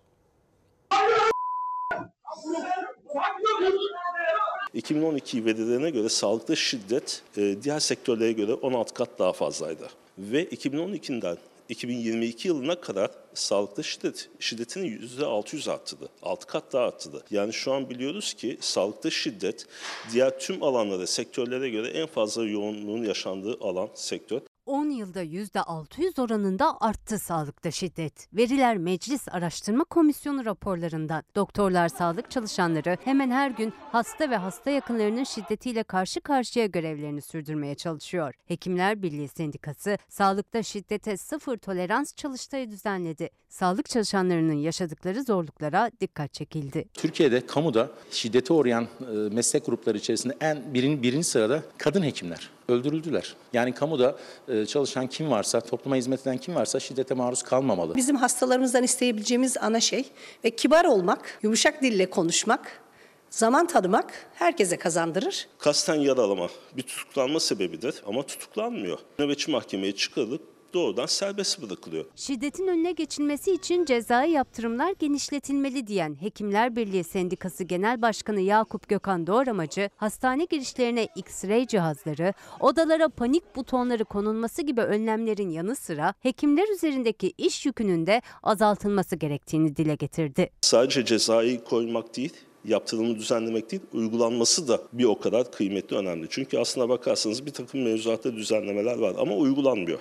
2012 verilerine göre sağlıkta şiddet e, diğer sektörlere göre 16 kat daha fazlaydı. Ve 2012'den 2022 yılına kadar sağlıkta şiddet şiddetini %600 arttırdı. 6 kat daha arttırdı. Yani şu an biliyoruz ki sağlıkta şiddet diğer tüm alanlara, sektörlere göre en fazla yoğunluğun yaşandığı alan sektör. 10 yılda %600 oranında arttı sağlıkta şiddet. Veriler Meclis Araştırma Komisyonu raporlarından. Doktorlar, sağlık çalışanları hemen her gün hasta ve hasta yakınlarının şiddetiyle karşı karşıya görevlerini sürdürmeye çalışıyor. Hekimler Birliği Sendikası sağlıkta şiddete sıfır tolerans çalıştayı düzenledi. Sağlık çalışanlarının yaşadıkları zorluklara dikkat çekildi. Türkiye'de kamuda şiddete uğrayan e, meslek grupları içerisinde en birin, birinci sırada kadın hekimler öldürüldüler. Yani kamuda e, çalışan kim varsa, topluma hizmet eden kim varsa şiddete maruz kalmamalı. Bizim hastalarımızdan isteyebileceğimiz ana şey ve kibar olmak, yumuşak dille konuşmak, zaman tanımak herkese kazandırır. Kasten yaralama bir tutuklanma sebebidir ama tutuklanmıyor. Nöbetçi mahkemeye çıkarılıp doğrudan serbest bırakılıyor. Şiddetin önüne geçilmesi için cezai yaptırımlar genişletilmeli diyen Hekimler Birliği Sendikası Genel Başkanı Yakup Gökhan Doğramacı, hastane girişlerine X-ray cihazları, odalara panik butonları konulması gibi önlemlerin yanı sıra hekimler üzerindeki iş yükünün de azaltılması gerektiğini dile getirdi. Sadece cezayı koymak değil, yaptırımı düzenlemek değil, uygulanması da bir o kadar kıymetli, önemli. Çünkü aslına bakarsanız bir takım mevzuatta düzenlemeler var ama uygulanmıyor.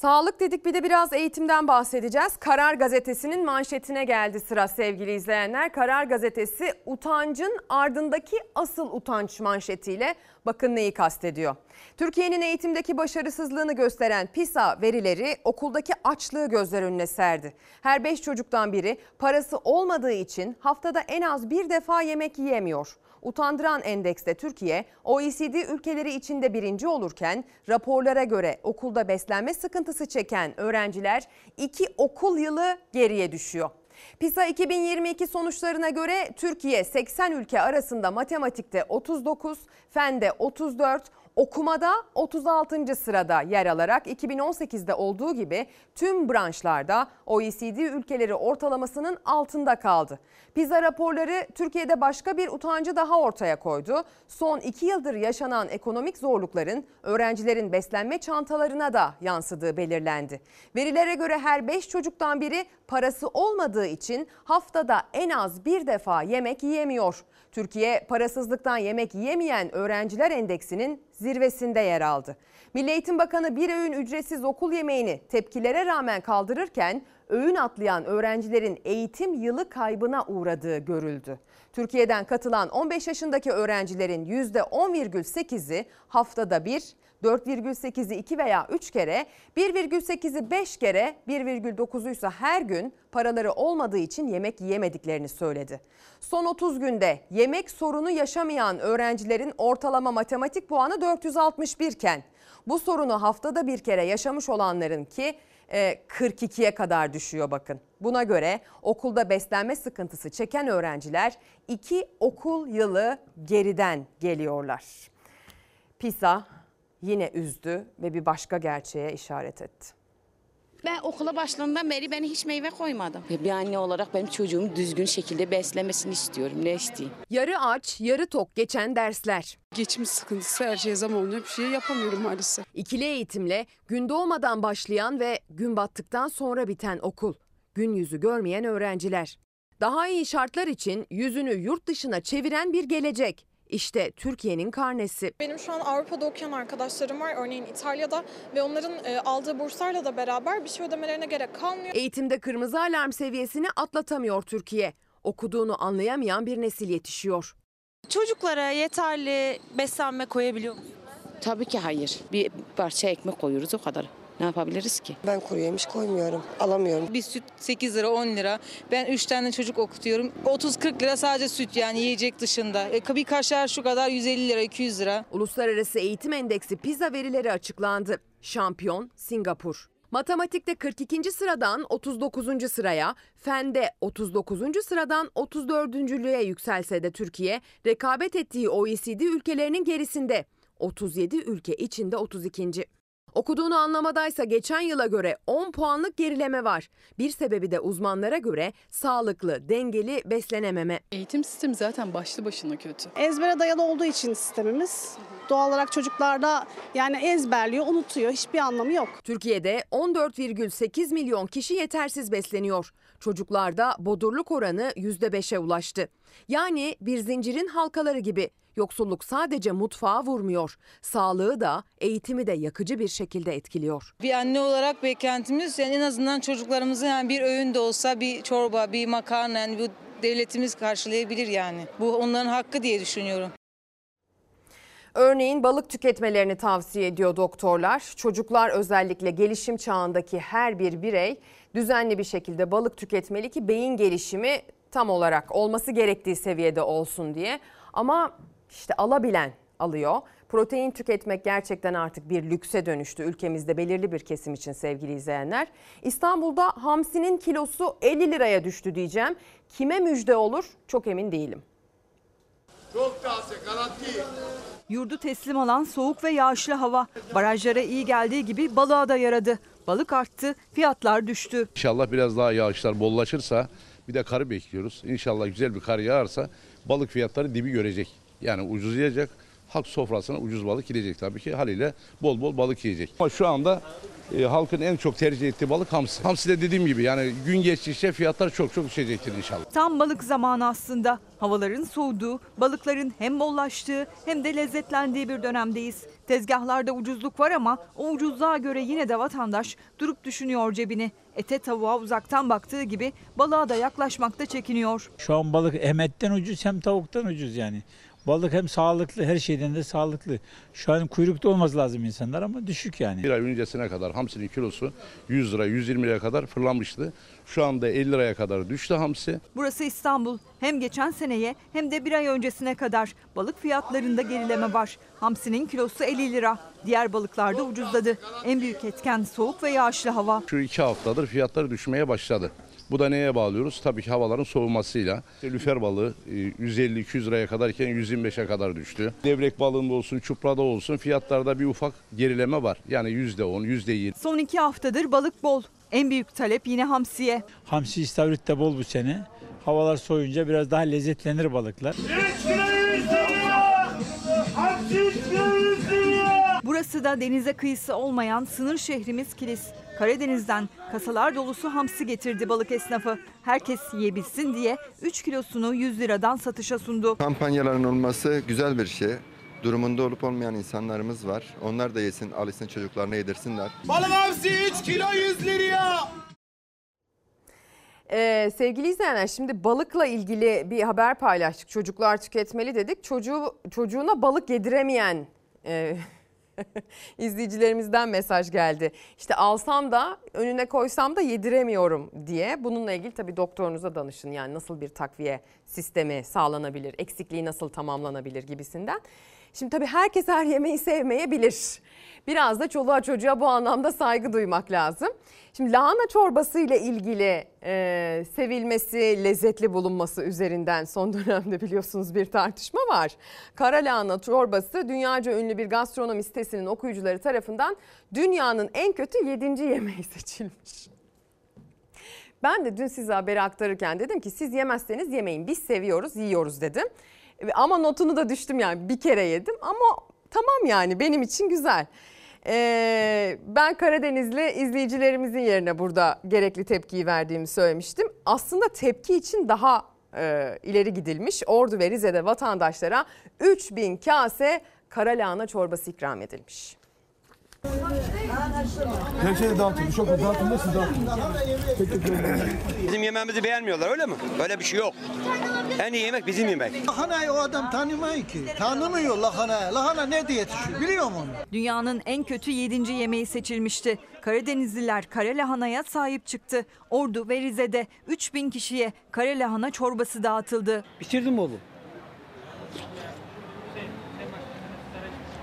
Sağlık dedik bir de biraz eğitimden bahsedeceğiz. Karar Gazetesi'nin manşetine geldi sıra sevgili izleyenler. Karar Gazetesi utancın ardındaki asıl utanç manşetiyle bakın neyi kastediyor. Türkiye'nin eğitimdeki başarısızlığını gösteren PISA verileri okuldaki açlığı gözler önüne serdi. Her 5 çocuktan biri parası olmadığı için haftada en az bir defa yemek yiyemiyor. Utandıran endekste Türkiye OECD ülkeleri içinde birinci olurken raporlara göre okulda beslenme sıkıntısı çeken öğrenciler iki okul yılı geriye düşüyor. PISA 2022 sonuçlarına göre Türkiye 80 ülke arasında matematikte 39, fende 34, okumada 36. sırada yer alarak 2018'de olduğu gibi tüm branşlarda OECD ülkeleri ortalamasının altında kaldı. PISA raporları Türkiye'de başka bir utancı daha ortaya koydu. Son iki yıldır yaşanan ekonomik zorlukların öğrencilerin beslenme çantalarına da yansıdığı belirlendi. Verilere göre her 5 çocuktan biri parası olmadığı için haftada en az bir defa yemek yiyemiyor. Türkiye parasızlıktan yemek yiyemeyen öğrenciler endeksinin zirvesinde yer aldı. Milli Eğitim Bakanı bir öğün ücretsiz okul yemeğini tepkilere rağmen kaldırırken öğün atlayan öğrencilerin eğitim yılı kaybına uğradığı görüldü. Türkiye'den katılan 15 yaşındaki öğrencilerin %10,8'i haftada bir, 4,8'i 2 veya 3 kere, 1,8'i 5 kere, 1,9'u ise her gün paraları olmadığı için yemek yiyemediklerini söyledi. Son 30 günde yemek sorunu yaşamayan öğrencilerin ortalama matematik puanı 461 iken bu sorunu haftada bir kere yaşamış olanların ki 42'ye kadar düşüyor bakın. Buna göre okulda beslenme sıkıntısı çeken öğrenciler 2 okul yılı geriden geliyorlar. PISA yine üzdü ve bir başka gerçeğe işaret etti. Ben okula başladığımdan beri beni hiç meyve koymadım. Bir anne olarak benim çocuğumu düzgün şekilde beslemesini istiyorum. Ne isteyeyim? Yarı aç, yarı tok geçen dersler. Geçim sıkıntısı her şeye zam olunca bir şey yapamıyorum maalesef. İkili eğitimle gün doğmadan başlayan ve gün battıktan sonra biten okul. Gün yüzü görmeyen öğrenciler. Daha iyi şartlar için yüzünü yurt dışına çeviren bir gelecek. İşte Türkiye'nin karnesi. Benim şu an Avrupa'da okuyan arkadaşlarım var örneğin İtalya'da ve onların e, aldığı burslarla da beraber bir şey ödemelerine gerek kalmıyor. Eğitimde kırmızı alarm seviyesini atlatamıyor Türkiye. Okuduğunu anlayamayan bir nesil yetişiyor. Çocuklara yeterli beslenme koyabiliyor musunuz? Tabii ki hayır. Bir parça ekmek koyuyoruz o kadar. Ne yapabiliriz ki? Ben kuru yemiş koymuyorum. Alamıyorum. Bir süt 8 lira 10 lira. Ben 3 tane çocuk okutuyorum. 30-40 lira sadece süt yani yiyecek dışında. E, bir kaşar şu kadar 150 lira 200 lira. Uluslararası Eğitim Endeksi PISA verileri açıklandı. Şampiyon Singapur. Matematikte 42. sıradan 39. sıraya, fende 39. sıradan 34.lüğe yükselse de Türkiye rekabet ettiği OECD ülkelerinin gerisinde. 37 ülke içinde 32. Okuduğunu anlamadaysa geçen yıla göre 10 puanlık gerileme var. Bir sebebi de uzmanlara göre sağlıklı, dengeli beslenememe. Eğitim sistemi zaten başlı başına kötü. Ezbere dayalı olduğu için sistemimiz doğal olarak çocuklarda yani ezberliyor, unutuyor. Hiçbir anlamı yok. Türkiye'de 14,8 milyon kişi yetersiz besleniyor. Çocuklarda bodurluk oranı %5'e ulaştı. Yani bir zincirin halkaları gibi. Yoksulluk sadece mutfağa vurmuyor. Sağlığı da, eğitimi de yakıcı bir şekilde etkiliyor. Bir anne olarak beklentimiz yani en azından çocuklarımızın yani bir öğün de olsa bir çorba, bir makarna yani bu devletimiz karşılayabilir yani. Bu onların hakkı diye düşünüyorum. Örneğin balık tüketmelerini tavsiye ediyor doktorlar. Çocuklar özellikle gelişim çağındaki her bir birey düzenli bir şekilde balık tüketmeli ki beyin gelişimi tam olarak olması gerektiği seviyede olsun diye. Ama işte alabilen alıyor. Protein tüketmek gerçekten artık bir lükse dönüştü ülkemizde belirli bir kesim için sevgili izleyenler. İstanbul'da hamsinin kilosu 50 liraya düştü diyeceğim. Kime müjde olur çok emin değilim. Çok taze garanti. Yurdu teslim alan soğuk ve yağışlı hava barajlara iyi geldiği gibi balığa da yaradı. Balık arttı, fiyatlar düştü. İnşallah biraz daha yağışlar bollaşırsa bir de karı bekliyoruz. İnşallah güzel bir kar yağarsa balık fiyatları dibi görecek. Yani ucuzlayacak. Halk sofrasına ucuz balık gidecek tabii ki. Haliyle bol bol balık yiyecek. Ama şu anda e, halkın en çok tercih ettiği balık hamsi. Hamsi de dediğim gibi yani gün geçtikçe fiyatlar çok çok düşecektir inşallah. Tam balık zamanı aslında. Havaların soğuduğu, balıkların hem bollaştığı hem de lezzetlendiği bir dönemdeyiz. Tezgahlarda ucuzluk var ama o ucuzluğa göre yine de vatandaş durup düşünüyor cebini. Ete tavuğa uzaktan baktığı gibi balığa da yaklaşmakta çekiniyor. Şu an balık hem etten ucuz hem tavuktan ucuz yani. Balık hem sağlıklı her şeyden de sağlıklı. Şu an kuyrukta olması lazım insanlar ama düşük yani. Bir ay öncesine kadar hamsinin kilosu 100 lira 120 liraya kadar fırlamıştı. Şu anda 50 liraya kadar düştü hamsi. Burası İstanbul. Hem geçen seneye hem de bir ay öncesine kadar balık fiyatlarında gerileme var. Hamsinin kilosu 50 lira. Diğer balıklar da ucuzladı. En büyük etken soğuk ve yağışlı hava. Şu iki haftadır fiyatları düşmeye başladı. Bu da neye bağlıyoruz? Tabii ki havaların soğumasıyla. Lüfer balığı 150-200 liraya kadarken 125'e kadar düştü. Devrek balığında olsun, çuprada olsun fiyatlarda bir ufak gerileme var. Yani %10, %20. Son iki haftadır balık bol. En büyük talep yine hamsiye. Hamsi istavrit de bol bu sene. Havalar soğuyunca biraz daha lezzetlenir balıklar. Burası da denize kıyısı olmayan sınır şehrimiz Kilis. Karadeniz'den kasalar dolusu hamsi getirdi balık esnafı. Herkes yiyebilsin diye 3 kilosunu 100 liradan satışa sundu. Kampanyaların olması güzel bir şey. Durumunda olup olmayan insanlarımız var. Onlar da yesin, alışsın çocuklarına yedirsinler. Balık hamsi 3 kilo 100 liraya. Ee, sevgili izleyenler şimdi balıkla ilgili bir haber paylaştık. Çocuklar tüketmeli dedik. Çocuğu çocuğuna balık yediremeyen e, izleyicilerimizden mesaj geldi. İşte alsam da önüne koysam da yediremiyorum diye. Bununla ilgili tabii doktorunuza danışın. Yani nasıl bir takviye sistemi sağlanabilir, eksikliği nasıl tamamlanabilir gibisinden. Şimdi tabii herkes her yemeği sevmeyebilir. Biraz da çoluğa çocuğa bu anlamda saygı duymak lazım. Şimdi lahana çorbası ile ilgili e, sevilmesi, lezzetli bulunması üzerinden son dönemde biliyorsunuz bir tartışma var. Kara lahana çorbası dünyaca ünlü bir gastronomi sitesinin okuyucuları tarafından dünyanın en kötü 7. yemeği seçilmiş. Ben de dün size haberi aktarırken dedim ki siz yemezseniz yemeyin biz seviyoruz yiyoruz dedim. Ama notunu da düştüm yani bir kere yedim ama tamam yani benim için güzel. Ee, ben Karadenizli izleyicilerimizin yerine burada gerekli tepkiyi verdiğimi söylemiştim. Aslında tepki için daha e, ileri gidilmiş. Ordu ve Rize'de vatandaşlara 3000 kase kara lahana çorbası ikram edilmiş. Her şey dağıtıldı. Çok dağıtıldı siz dağıtın. Bizim yemeğimizi beğenmiyorlar öyle mi? Öyle bir şey yok. En iyi yemek bizim yemek. Lahanayı o adam tanımıyor ki. Tanımıyor lahanayı. Lahana ne diye yetişiyor biliyor musun? Dünyanın en kötü 7. yemeği seçilmişti. Karadenizliler kare lahanaya sahip çıktı. Ordu ve Rize'de 3000 kişiye kare lahana çorbası dağıtıldı. Bitirdim oğlum.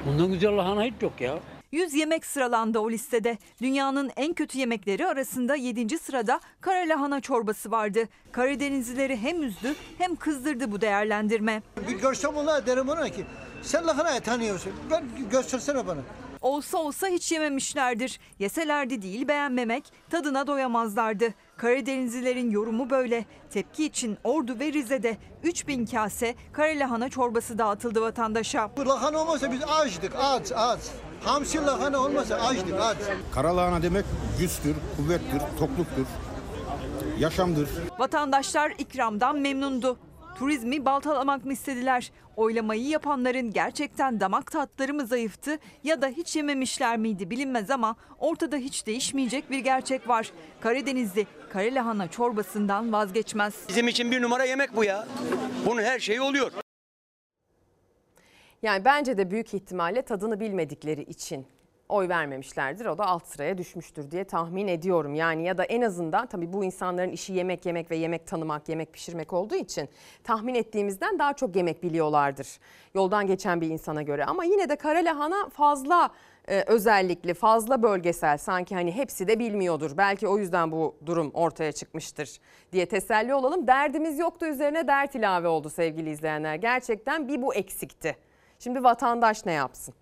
Bundan güzel lahana hiç yok ya. 100 yemek sıralandı o listede. Dünyanın en kötü yemekleri arasında 7. sırada kara lahana çorbası vardı. Karadenizlileri hem üzdü hem kızdırdı bu değerlendirme. Bir görsem ona derim ona ki sen lahanayı tanıyorsun. Gö- göstersene bana. Olsa olsa hiç yememişlerdir. Yeselerdi değil beğenmemek, tadına doyamazlardı. Karadenizlilerin yorumu böyle. Tepki için Ordu ve Rize'de 3000 kase kara lahana çorbası dağıtıldı vatandaşa. Bu lahana olmasa biz açtık aç aç. Hamsi lahana olmasa açtık aç. Karalahana demek güçtür, kuvvettir, tokluktur, yaşamdır. Vatandaşlar ikramdan memnundu. Turizmi baltalamak mı istediler? Oylamayı yapanların gerçekten damak tatları mı zayıftı ya da hiç yememişler miydi bilinmez ama ortada hiç değişmeyecek bir gerçek var. Karadenizli kare lahana çorbasından vazgeçmez. Bizim için bir numara yemek bu ya. Bunun her şeyi oluyor. Yani bence de büyük ihtimalle tadını bilmedikleri için oy vermemişlerdir. O da alt sıraya düşmüştür diye tahmin ediyorum. Yani ya da en azından tabii bu insanların işi yemek yemek ve yemek tanımak, yemek pişirmek olduğu için tahmin ettiğimizden daha çok yemek biliyorlardır. Yoldan geçen bir insana göre ama yine de kara lahana fazla e, özellikli, fazla bölgesel sanki hani hepsi de bilmiyordur. Belki o yüzden bu durum ortaya çıkmıştır diye teselli olalım. Derdimiz yoktu üzerine dert ilave oldu sevgili izleyenler. Gerçekten bir bu eksikti. Şimdi vatandaş ne yapsın?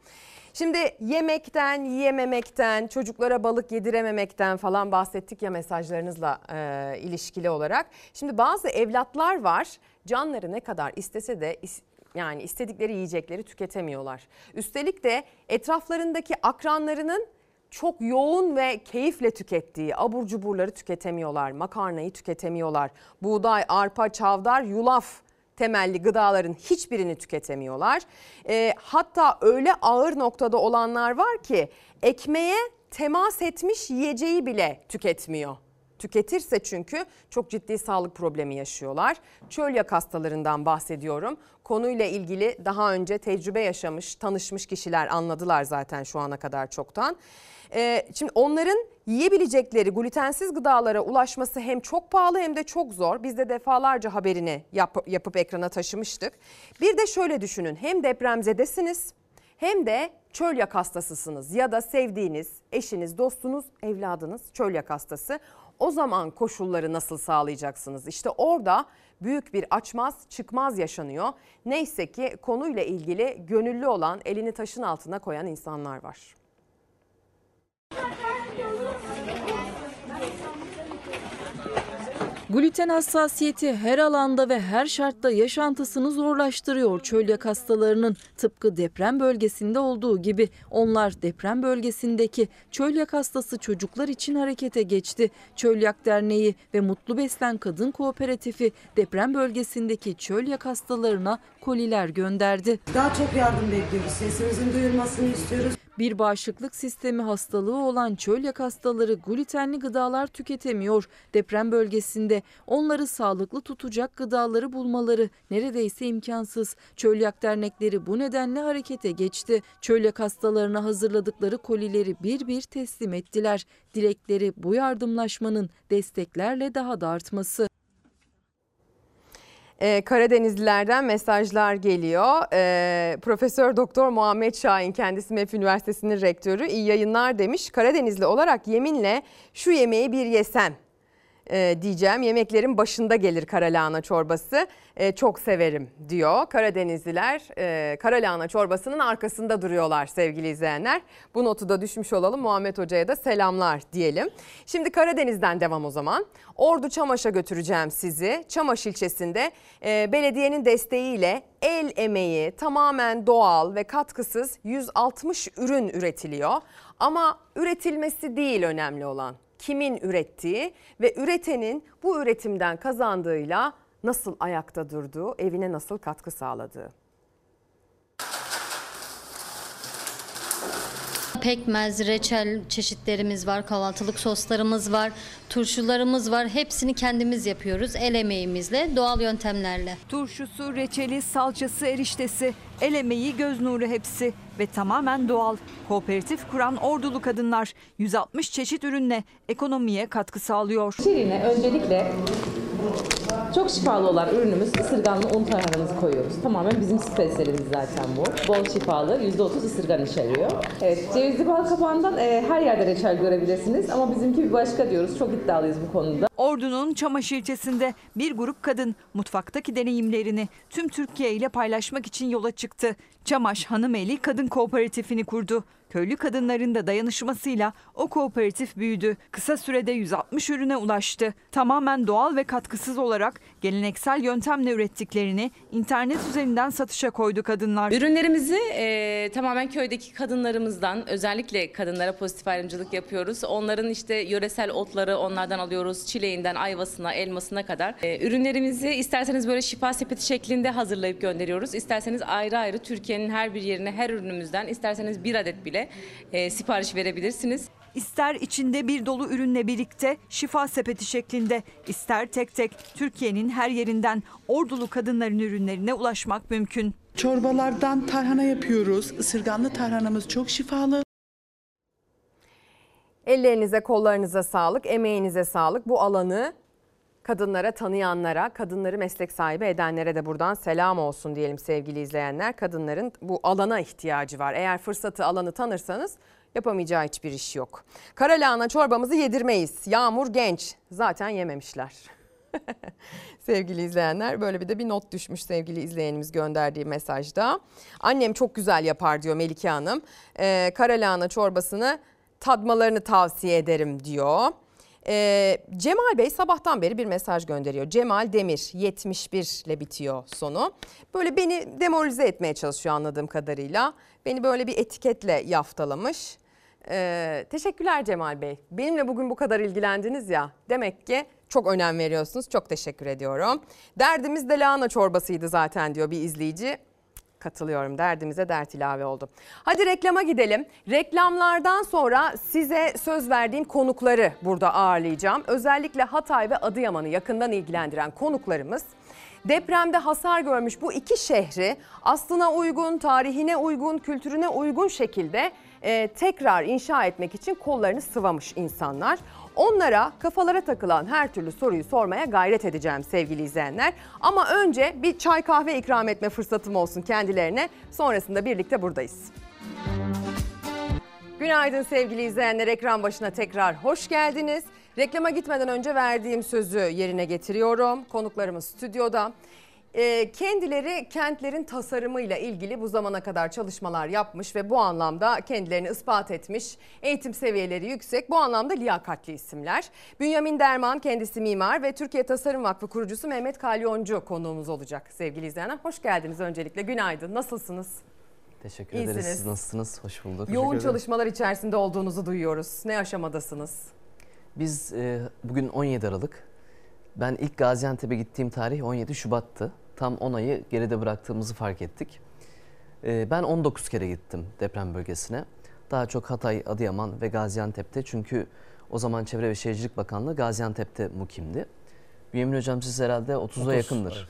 Şimdi yemekten, yiyememekten, çocuklara balık yedirememekten falan bahsettik ya mesajlarınızla e, ilişkili olarak. Şimdi bazı evlatlar var canları ne kadar istese de is- yani istedikleri yiyecekleri tüketemiyorlar. Üstelik de etraflarındaki akranlarının çok yoğun ve keyifle tükettiği abur cuburları tüketemiyorlar. Makarnayı tüketemiyorlar. Buğday, arpa, çavdar, yulaf temelli gıdaların hiçbirini tüketemiyorlar. E, hatta öyle ağır noktada olanlar var ki ekmeğe temas etmiş yiyeceği bile tüketmiyor. Tüketirse çünkü çok ciddi sağlık problemi yaşıyorlar. Çölyak hastalarından bahsediyorum. Konuyla ilgili daha önce tecrübe yaşamış, tanışmış kişiler anladılar zaten şu ana kadar çoktan. Ee, şimdi onların yiyebilecekleri glutensiz gıdalara ulaşması hem çok pahalı hem de çok zor. Biz de defalarca haberini yap, yapıp ekrana taşımıştık. Bir de şöyle düşünün hem depremzedesiniz hem de çölyak hastasısınız ya da sevdiğiniz eşiniz, dostunuz, evladınız çölyak hastası. O zaman koşulları nasıl sağlayacaksınız? İşte orada büyük bir açmaz çıkmaz yaşanıyor. Neyse ki konuyla ilgili gönüllü olan elini taşın altına koyan insanlar var. Gluten hassasiyeti her alanda ve her şartta yaşantısını zorlaştırıyor çölyak hastalarının. Tıpkı deprem bölgesinde olduğu gibi onlar deprem bölgesindeki çölyak hastası çocuklar için harekete geçti. Çölyak Derneği ve Mutlu Beslen Kadın Kooperatifi deprem bölgesindeki çölyak hastalarına koliler gönderdi. Daha çok yardım bekliyoruz. Sesimizin duyulmasını istiyoruz. Bir bağışıklık sistemi hastalığı olan çölyak hastaları glutenli gıdalar tüketemiyor. Deprem bölgesinde onları sağlıklı tutacak gıdaları bulmaları neredeyse imkansız. Çölyak dernekleri bu nedenle harekete geçti. Çölyak hastalarına hazırladıkları kolileri bir bir teslim ettiler. Dilekleri bu yardımlaşmanın desteklerle daha da artması. Ee, Karadenizlilerden mesajlar geliyor. Ee, Profesör Doktor Muhammed Şahin kendisi MEF Üniversitesi'nin rektörü iyi yayınlar demiş. Karadenizli olarak yeminle şu yemeği bir yesem e, diyeceğim. Yemeklerin başında gelir karalahana çorbası. E, çok severim diyor. Karadenizliler e, karalahana çorbasının arkasında duruyorlar sevgili izleyenler. Bu notu da düşmüş olalım. Muhammed Hoca'ya da selamlar diyelim. Şimdi Karadeniz'den devam o zaman. Ordu Çamaş'a götüreceğim sizi. Çamaş ilçesinde e, belediyenin desteğiyle el emeği tamamen doğal ve katkısız 160 ürün üretiliyor. Ama üretilmesi değil önemli olan kimin ürettiği ve üretenin bu üretimden kazandığıyla nasıl ayakta durduğu, evine nasıl katkı sağladığı. Pekmez, reçel çeşitlerimiz var, kahvaltılık soslarımız var, turşularımız var. Hepsini kendimiz yapıyoruz el emeğimizle, doğal yöntemlerle. Turşusu, reçeli, salçası, eriştesi, el emeği, göz nuru hepsi ve tamamen doğal. Kooperatif kuran ordulu kadınlar 160 çeşit ürünle ekonomiye katkı sağlıyor. Şirine öncelikle çok şifalı olan ürünümüz ısırganlı un tarhanamızı koyuyoruz. Tamamen bizim spesiyelimiz zaten bu. Bol şifalı, %30 ısırgan içeriyor. Evet, cevizli bal kabağından e, her yerde reçel görebilirsiniz ama bizimki bir başka diyoruz. Çok iddialıyız bu konuda. Ordu'nun Çamaş ilçesinde bir grup kadın mutfaktaki deneyimlerini tüm Türkiye ile paylaşmak için yola çıktı. Çamaş Hanımeli Kadın Kooperatifini kurdu. Köylü kadınların da dayanışmasıyla o kooperatif büyüdü. Kısa sürede 160 ürüne ulaştı. Tamamen doğal ve katkısız olarak geleneksel yöntemle ürettiklerini internet üzerinden satışa koydu kadınlar. Ürünlerimizi e, tamamen köydeki kadınlarımızdan özellikle kadınlara pozitif ayrımcılık yapıyoruz. Onların işte yöresel otları onlardan alıyoruz. Çileğinden ayvasına, elmasına kadar. E, ürünlerimizi isterseniz böyle şifa sepeti şeklinde hazırlayıp gönderiyoruz. İsterseniz ayrı ayrı Türkiye'nin her bir yerine her ürünümüzden isterseniz bir adet bile e, sipariş verebilirsiniz. İster içinde bir dolu ürünle birlikte şifa sepeti şeklinde, ister tek tek Türkiye'nin her yerinden ordulu kadınların ürünlerine ulaşmak mümkün. Çorbalardan tarhana yapıyoruz. Isırganlı tarhanamız çok şifalı. Ellerinize, kollarınıza sağlık, emeğinize sağlık. Bu alanı kadınlara tanıyanlara, kadınları meslek sahibi edenlere de buradan selam olsun diyelim sevgili izleyenler. Kadınların bu alana ihtiyacı var. Eğer fırsatı, alanı tanırsanız yapamayacağı hiçbir iş yok. Kara lahana çorbamızı yedirmeyiz. Yağmur genç. Zaten yememişler. sevgili izleyenler böyle bir de bir not düşmüş sevgili izleyenimiz gönderdiği mesajda. Annem çok güzel yapar diyor Melike Hanım. Ee, kara lahana çorbasını tadmalarını tavsiye ederim diyor. Ee, Cemal Bey sabahtan beri bir mesaj gönderiyor. Cemal Demir 71 ile bitiyor sonu. Böyle beni demoralize etmeye çalışıyor anladığım kadarıyla. Beni böyle bir etiketle yaftalamış. Ee, teşekkürler Cemal Bey. Benimle bugün bu kadar ilgilendiniz ya. Demek ki çok önem veriyorsunuz. Çok teşekkür ediyorum. Derdimiz de lahana çorbasıydı zaten diyor bir izleyici. Katılıyorum derdimize dert ilave oldu. Hadi reklama gidelim. Reklamlardan sonra size söz verdiğim konukları burada ağırlayacağım. Özellikle Hatay ve Adıyaman'ı yakından ilgilendiren konuklarımız depremde hasar görmüş bu iki şehri aslına uygun, tarihine uygun, kültürüne uygun şekilde e, tekrar inşa etmek için kollarını sıvamış insanlar. Onlara kafalara takılan her türlü soruyu sormaya gayret edeceğim sevgili izleyenler. Ama önce bir çay kahve ikram etme fırsatım olsun kendilerine. Sonrasında birlikte buradayız. Günaydın sevgili izleyenler. Ekran başına tekrar hoş geldiniz. Reklama gitmeden önce verdiğim sözü yerine getiriyorum. Konuklarımız stüdyoda. Ee, kendileri kentlerin tasarımıyla ilgili bu zamana kadar çalışmalar yapmış ve bu anlamda kendilerini ispat etmiş. Eğitim seviyeleri yüksek, bu anlamda liyakatli isimler. Bünyamin Derman kendisi mimar ve Türkiye Tasarım Vakfı kurucusu Mehmet Kalyoncu konuğumuz olacak sevgili izleyenler. Hoş geldiniz öncelikle. Günaydın. Nasılsınız? Teşekkür İyisiniz. ederiz. Siz nasılsınız? Hoş bulduk. Yoğun çalışmalar içerisinde olduğunuzu duyuyoruz. Ne aşamadasınız? Biz e, bugün 17 Aralık. Ben ilk Gaziantep'e gittiğim tarih 17 Şubat'tı. Tam 10 ayı geride bıraktığımızı fark ettik. E, ben 19 kere gittim deprem bölgesine. daha çok Hatay, Adıyaman ve Gaziantep'te. Çünkü o zaman Çevre ve Şehircilik Bakanlığı Gaziantep'te mukimdi. Bünyamin Hocam siz herhalde 30'a 30, yakındır.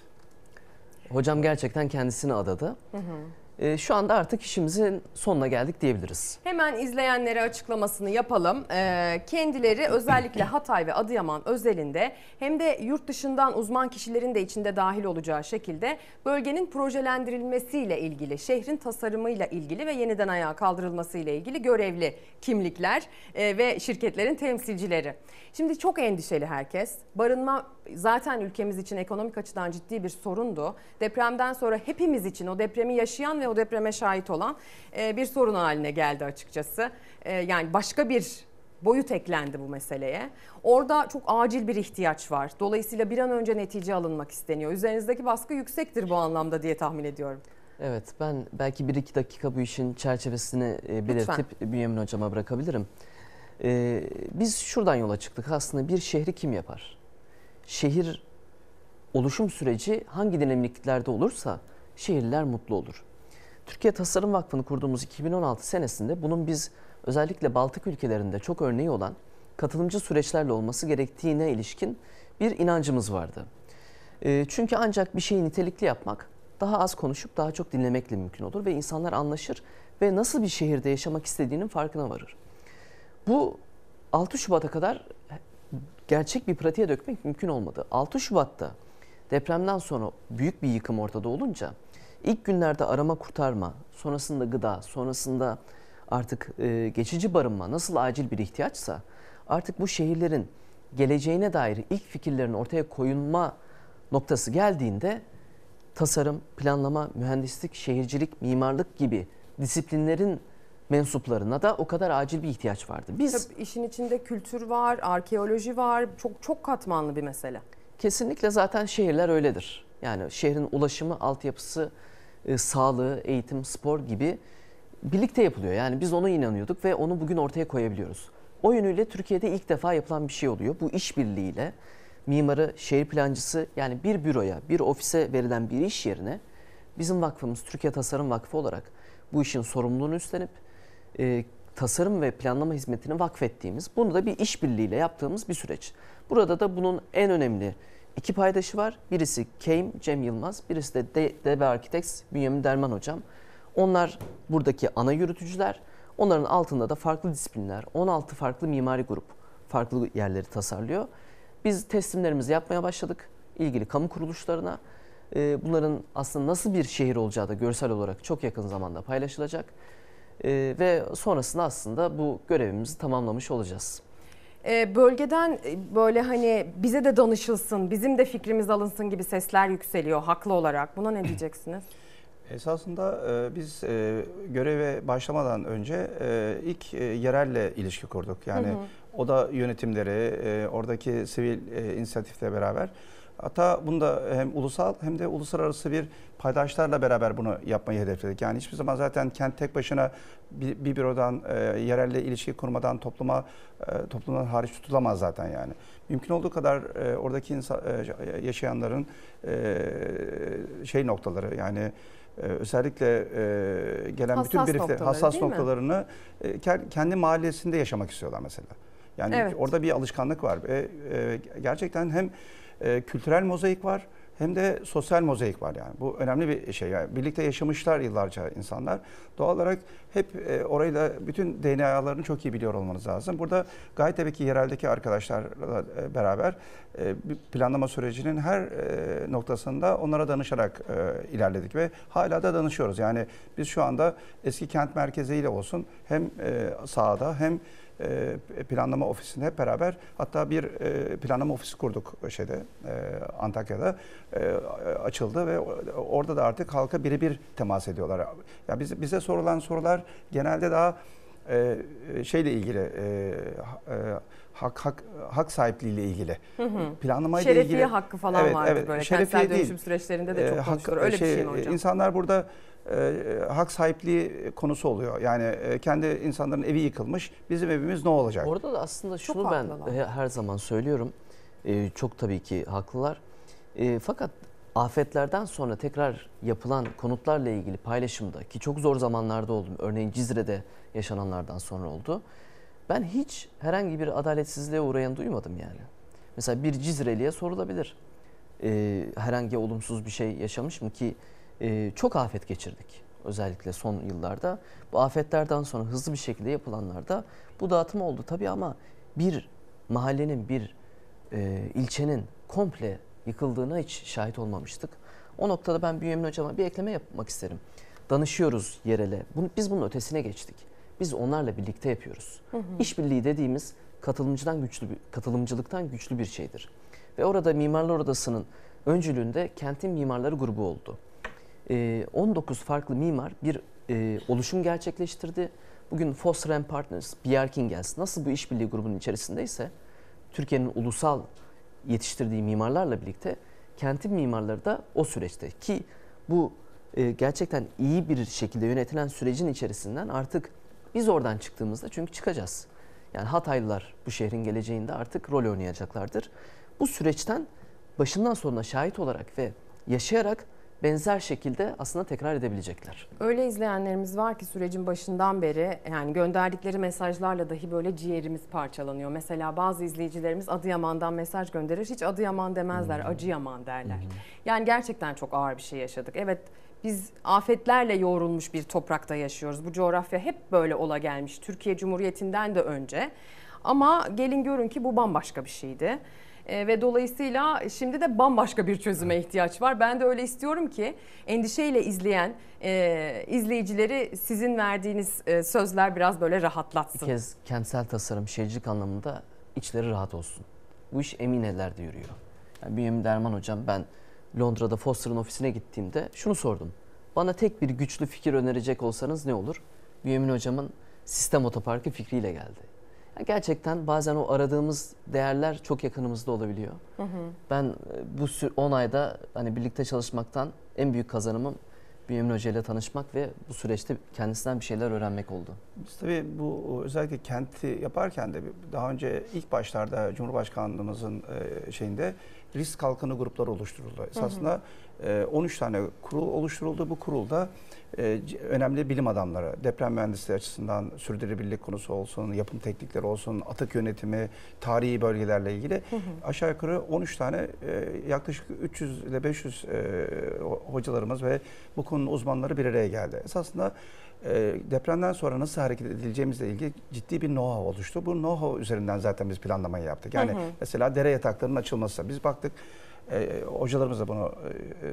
Hocam gerçekten kendisini adadı. Hı hı. Ee, şu anda artık işimizin sonuna geldik diyebiliriz. Hemen izleyenlere açıklamasını yapalım. Ee, kendileri özellikle Hatay ve Adıyaman özelinde hem de yurt dışından uzman kişilerin de içinde dahil olacağı şekilde bölgenin projelendirilmesiyle ilgili, şehrin tasarımıyla ilgili ve yeniden ayağa kaldırılmasıyla ilgili görevli kimlikler e, ve şirketlerin temsilcileri. Şimdi çok endişeli herkes. Barınma zaten ülkemiz için ekonomik açıdan ciddi bir sorundu. Depremden sonra hepimiz için o depremi yaşayan ve o depreme şahit olan e, bir sorun haline geldi açıkçası. E, Yani başka bir boyut eklendi bu meseleye. Orada çok acil bir ihtiyaç var. Dolayısıyla bir an önce netice alınmak isteniyor. Üzerinizdeki baskı yüksektir bu anlamda diye tahmin ediyorum. Evet ben belki bir iki dakika bu işin çerçevesini e, belirtip Bünyamin Hocama bırakabilirim. Ee, biz şuradan yola çıktık aslında bir şehri kim yapar? Şehir oluşum süreci hangi dinamiklerde olursa şehirler mutlu olur. Türkiye Tasarım Vakfı'nı kurduğumuz 2016 senesinde bunun biz özellikle Baltık ülkelerinde çok örneği olan katılımcı süreçlerle olması gerektiğine ilişkin bir inancımız vardı. Ee, çünkü ancak bir şeyi nitelikli yapmak daha az konuşup daha çok dinlemekle mümkün olur ve insanlar anlaşır ve nasıl bir şehirde yaşamak istediğinin farkına varır. Bu 6 Şubat'a kadar gerçek bir pratiğe dökmek mümkün olmadı. 6 Şubat'ta depremden sonra büyük bir yıkım ortada olunca ilk günlerde arama kurtarma, sonrasında gıda, sonrasında artık e, geçici barınma nasıl acil bir ihtiyaçsa artık bu şehirlerin geleceğine dair ilk fikirlerin ortaya koyulma noktası geldiğinde tasarım, planlama, mühendislik, şehircilik, mimarlık gibi disiplinlerin mensuplarına da o kadar acil bir ihtiyaç vardı. Biz Tabii işin içinde kültür var, arkeoloji var. Çok çok katmanlı bir mesele. Kesinlikle zaten şehirler öyledir. Yani şehrin ulaşımı, altyapısı, e, sağlığı, eğitim, spor gibi birlikte yapılıyor. Yani biz ona inanıyorduk ve onu bugün ortaya koyabiliyoruz. O yönüyle Türkiye'de ilk defa yapılan bir şey oluyor. Bu işbirliğiyle mimarı, şehir plancısı yani bir büroya, bir ofise verilen bir iş yerine bizim vakfımız Türkiye Tasarım Vakfı olarak bu işin sorumluluğunu üstlenip e, tasarım ve planlama hizmetini vakfettiğimiz, bunu da bir işbirliğiyle yaptığımız bir süreç. Burada da bunun en önemli iki paydaşı var. Birisi Keim, Cem Yılmaz, birisi de DB Architects, Bünyamin Derman Hocam. Onlar buradaki ana yürütücüler. Onların altında da farklı disiplinler, 16 farklı mimari grup farklı yerleri tasarlıyor. Biz teslimlerimizi yapmaya başladık ilgili kamu kuruluşlarına. Ee, Bunların aslında nasıl bir şehir olacağı da görsel olarak çok yakın zamanda paylaşılacak. Ee, Ve sonrasında aslında bu görevimizi tamamlamış olacağız. Ee, bölgeden e, böyle hani bize de danışılsın, bizim de fikrimiz alınsın gibi sesler yükseliyor haklı olarak. Buna ne diyeceksiniz? Esasında e, biz e, göreve başlamadan önce e, ilk e, yerelle ilişki kurduk. Yani Hı hı. oda yönetimleri, e, oradaki sivil e, inisiyatifle beraber. Hatta bunda hem ulusal hem de uluslararası bir paydaşlarla beraber bunu yapmayı hedefledik. Yani hiçbir zaman zaten kent tek başına bir, bir bürodan e, yerelle ilişki kurmadan topluma e, toplumdan hariç tutulamaz zaten yani. Mümkün olduğu kadar e, oradaki insan, e, yaşayanların e, şey noktaları yani e, özellikle e, gelen Hassas bütün birlikte noktaları, hassas noktalarını e, ke- kendi mahallesinde yaşamak istiyorlar mesela. Yani Evet. orada bir alışkanlık var ve e, gerçekten hem e, kültürel mozaik var hem de sosyal mozaik var yani. Bu önemli bir şey. Yani birlikte yaşamışlar yıllarca insanlar. Doğal olarak hep e, orayı da bütün DNA'larını çok iyi biliyor olmanız lazım. Burada gayet tabii ki yereldeki arkadaşlarla e, beraber e, planlama sürecinin her e, noktasında onlara danışarak e, ilerledik ve hala da danışıyoruz. Yani biz şu anda eski kent merkeziyle olsun hem e, sahada hem planlama ofisinde hep beraber hatta bir e, planlama ofisi kurduk şeyde e, Antakya'da e, açıldı ve orada da artık halka birebir temas ediyorlar. Ya bize, bize sorulan sorular genelde daha e, şeyle ilgili e, e, hak hak hak sahipliği ile ilgili. Hı hı. Planlamayla Şerefiye ilgili. hakkı falan vardı böyle. Kentsel dönüşüm süreçlerinde de çok E, hak- konuşulur. Öyle bir şey mi hocam? İnsanlar burada e, hak sahipliği konusu oluyor. Yani e, kendi insanların evi yıkılmış. Bizim evimiz ne olacak? Orada da aslında şunu Çok ben haklılar. he- her zaman söylüyorum. Ee, çok tabii ki haklılar. Ee, fakat afetlerden sonra tekrar yapılan konutlarla ilgili paylaşımda ki çok zor zamanlarda oldum. Örneğin Cizre'de yaşananlardan sonra oldu. Ben hiç herhangi bir adaletsizliğe uğrayan duymadım yani. Mesela bir Cizreli'ye sorulabilir. Ee, herhangi olumsuz bir şey yaşamış mı ki e, çok afet geçirdik. Özellikle son yıllarda. Bu afetlerden sonra hızlı bir şekilde yapılanlarda bu dağıtım oldu tabii ama bir mahallenin, bir e, ilçenin komple yıkıldığına hiç şahit olmamıştık. O noktada ben Bünyamin Hocama bir ekleme yapmak isterim. Danışıyoruz yerele. Bunu, biz bunun ötesine geçtik. Biz onlarla birlikte yapıyoruz. Hı hı. İşbirliği dediğimiz katılımcıdan güçlü bir, katılımcılıktan güçlü bir şeydir. Ve orada Mimarlar Odası'nın öncülüğünde kentin mimarları grubu oldu. Ee, 19 farklı mimar bir e, oluşum gerçekleştirdi. Bugün Foster and Partners, Bjerkingels nasıl bu işbirliği grubunun içerisindeyse Türkiye'nin ulusal yetiştirdiği mimarlarla birlikte kentin mimarları da o süreçte ki bu e, gerçekten iyi bir şekilde yönetilen sürecin içerisinden artık biz oradan çıktığımızda çünkü çıkacağız. Yani Hataylılar bu şehrin geleceğinde artık rol oynayacaklardır. Bu süreçten başından sonuna şahit olarak ve yaşayarak benzer şekilde aslında tekrar edebilecekler. Öyle izleyenlerimiz var ki sürecin başından beri yani gönderdikleri mesajlarla dahi böyle ciğerimiz parçalanıyor. Mesela bazı izleyicilerimiz Adıyaman'dan mesaj gönderir. Hiç Adıyaman demezler, Acıyaman derler. Yani gerçekten çok ağır bir şey yaşadık. Evet biz afetlerle yoğrulmuş bir toprakta yaşıyoruz. Bu coğrafya hep böyle ola gelmiş. Türkiye Cumhuriyeti'nden de önce. Ama gelin görün ki bu bambaşka bir şeydi. E, ve dolayısıyla şimdi de bambaşka bir çözüme ihtiyaç var. Ben de öyle istiyorum ki endişeyle izleyen e, izleyicileri sizin verdiğiniz e, sözler biraz böyle rahatlatsın. Bir kez kentsel tasarım, şehircilik anlamında içleri rahat olsun. Bu iş emin ellerde yürüyor. Yani Bünyamin Derman hocam ben Londra'da Foster'ın ofisine gittiğimde şunu sordum. Bana tek bir güçlü fikir önerecek olsanız ne olur? Bünyamin hocamın sistem otoparkı fikriyle geldi. Gerçekten bazen o aradığımız değerler çok yakınımızda olabiliyor. Hı hı. Ben e, bu 10 ayda hani birlikte çalışmaktan en büyük kazanımım Bünyamin Hoca ile tanışmak ve bu süreçte kendisinden bir şeyler öğrenmek oldu. Biz tabii bu özellikle kenti yaparken de daha önce ilk başlarda Cumhurbaşkanlığımızın e, şeyinde risk kalkanı grupları oluşturuldu. Esasında e, 13 tane kurul oluşturuldu. Bu kurulda e, önemli bilim adamları, deprem mühendisliği açısından sürdürülebilirlik konusu olsun, yapım teknikleri olsun, atık yönetimi, tarihi bölgelerle ilgili Hı hı. aşağı yukarı 13 tane e, yaklaşık 300 ile 500 e, hocalarımız ve bu konunun uzmanları bir araya geldi. Esasında e, depremden sonra nasıl hareket edileceğimizle ilgili ciddi bir know-how oluştu. Bu know-how üzerinden zaten biz planlamayı yaptık. Yani Hı hı. mesela dere yataklarının açılması. Biz baktık e, hocalarımız da bunu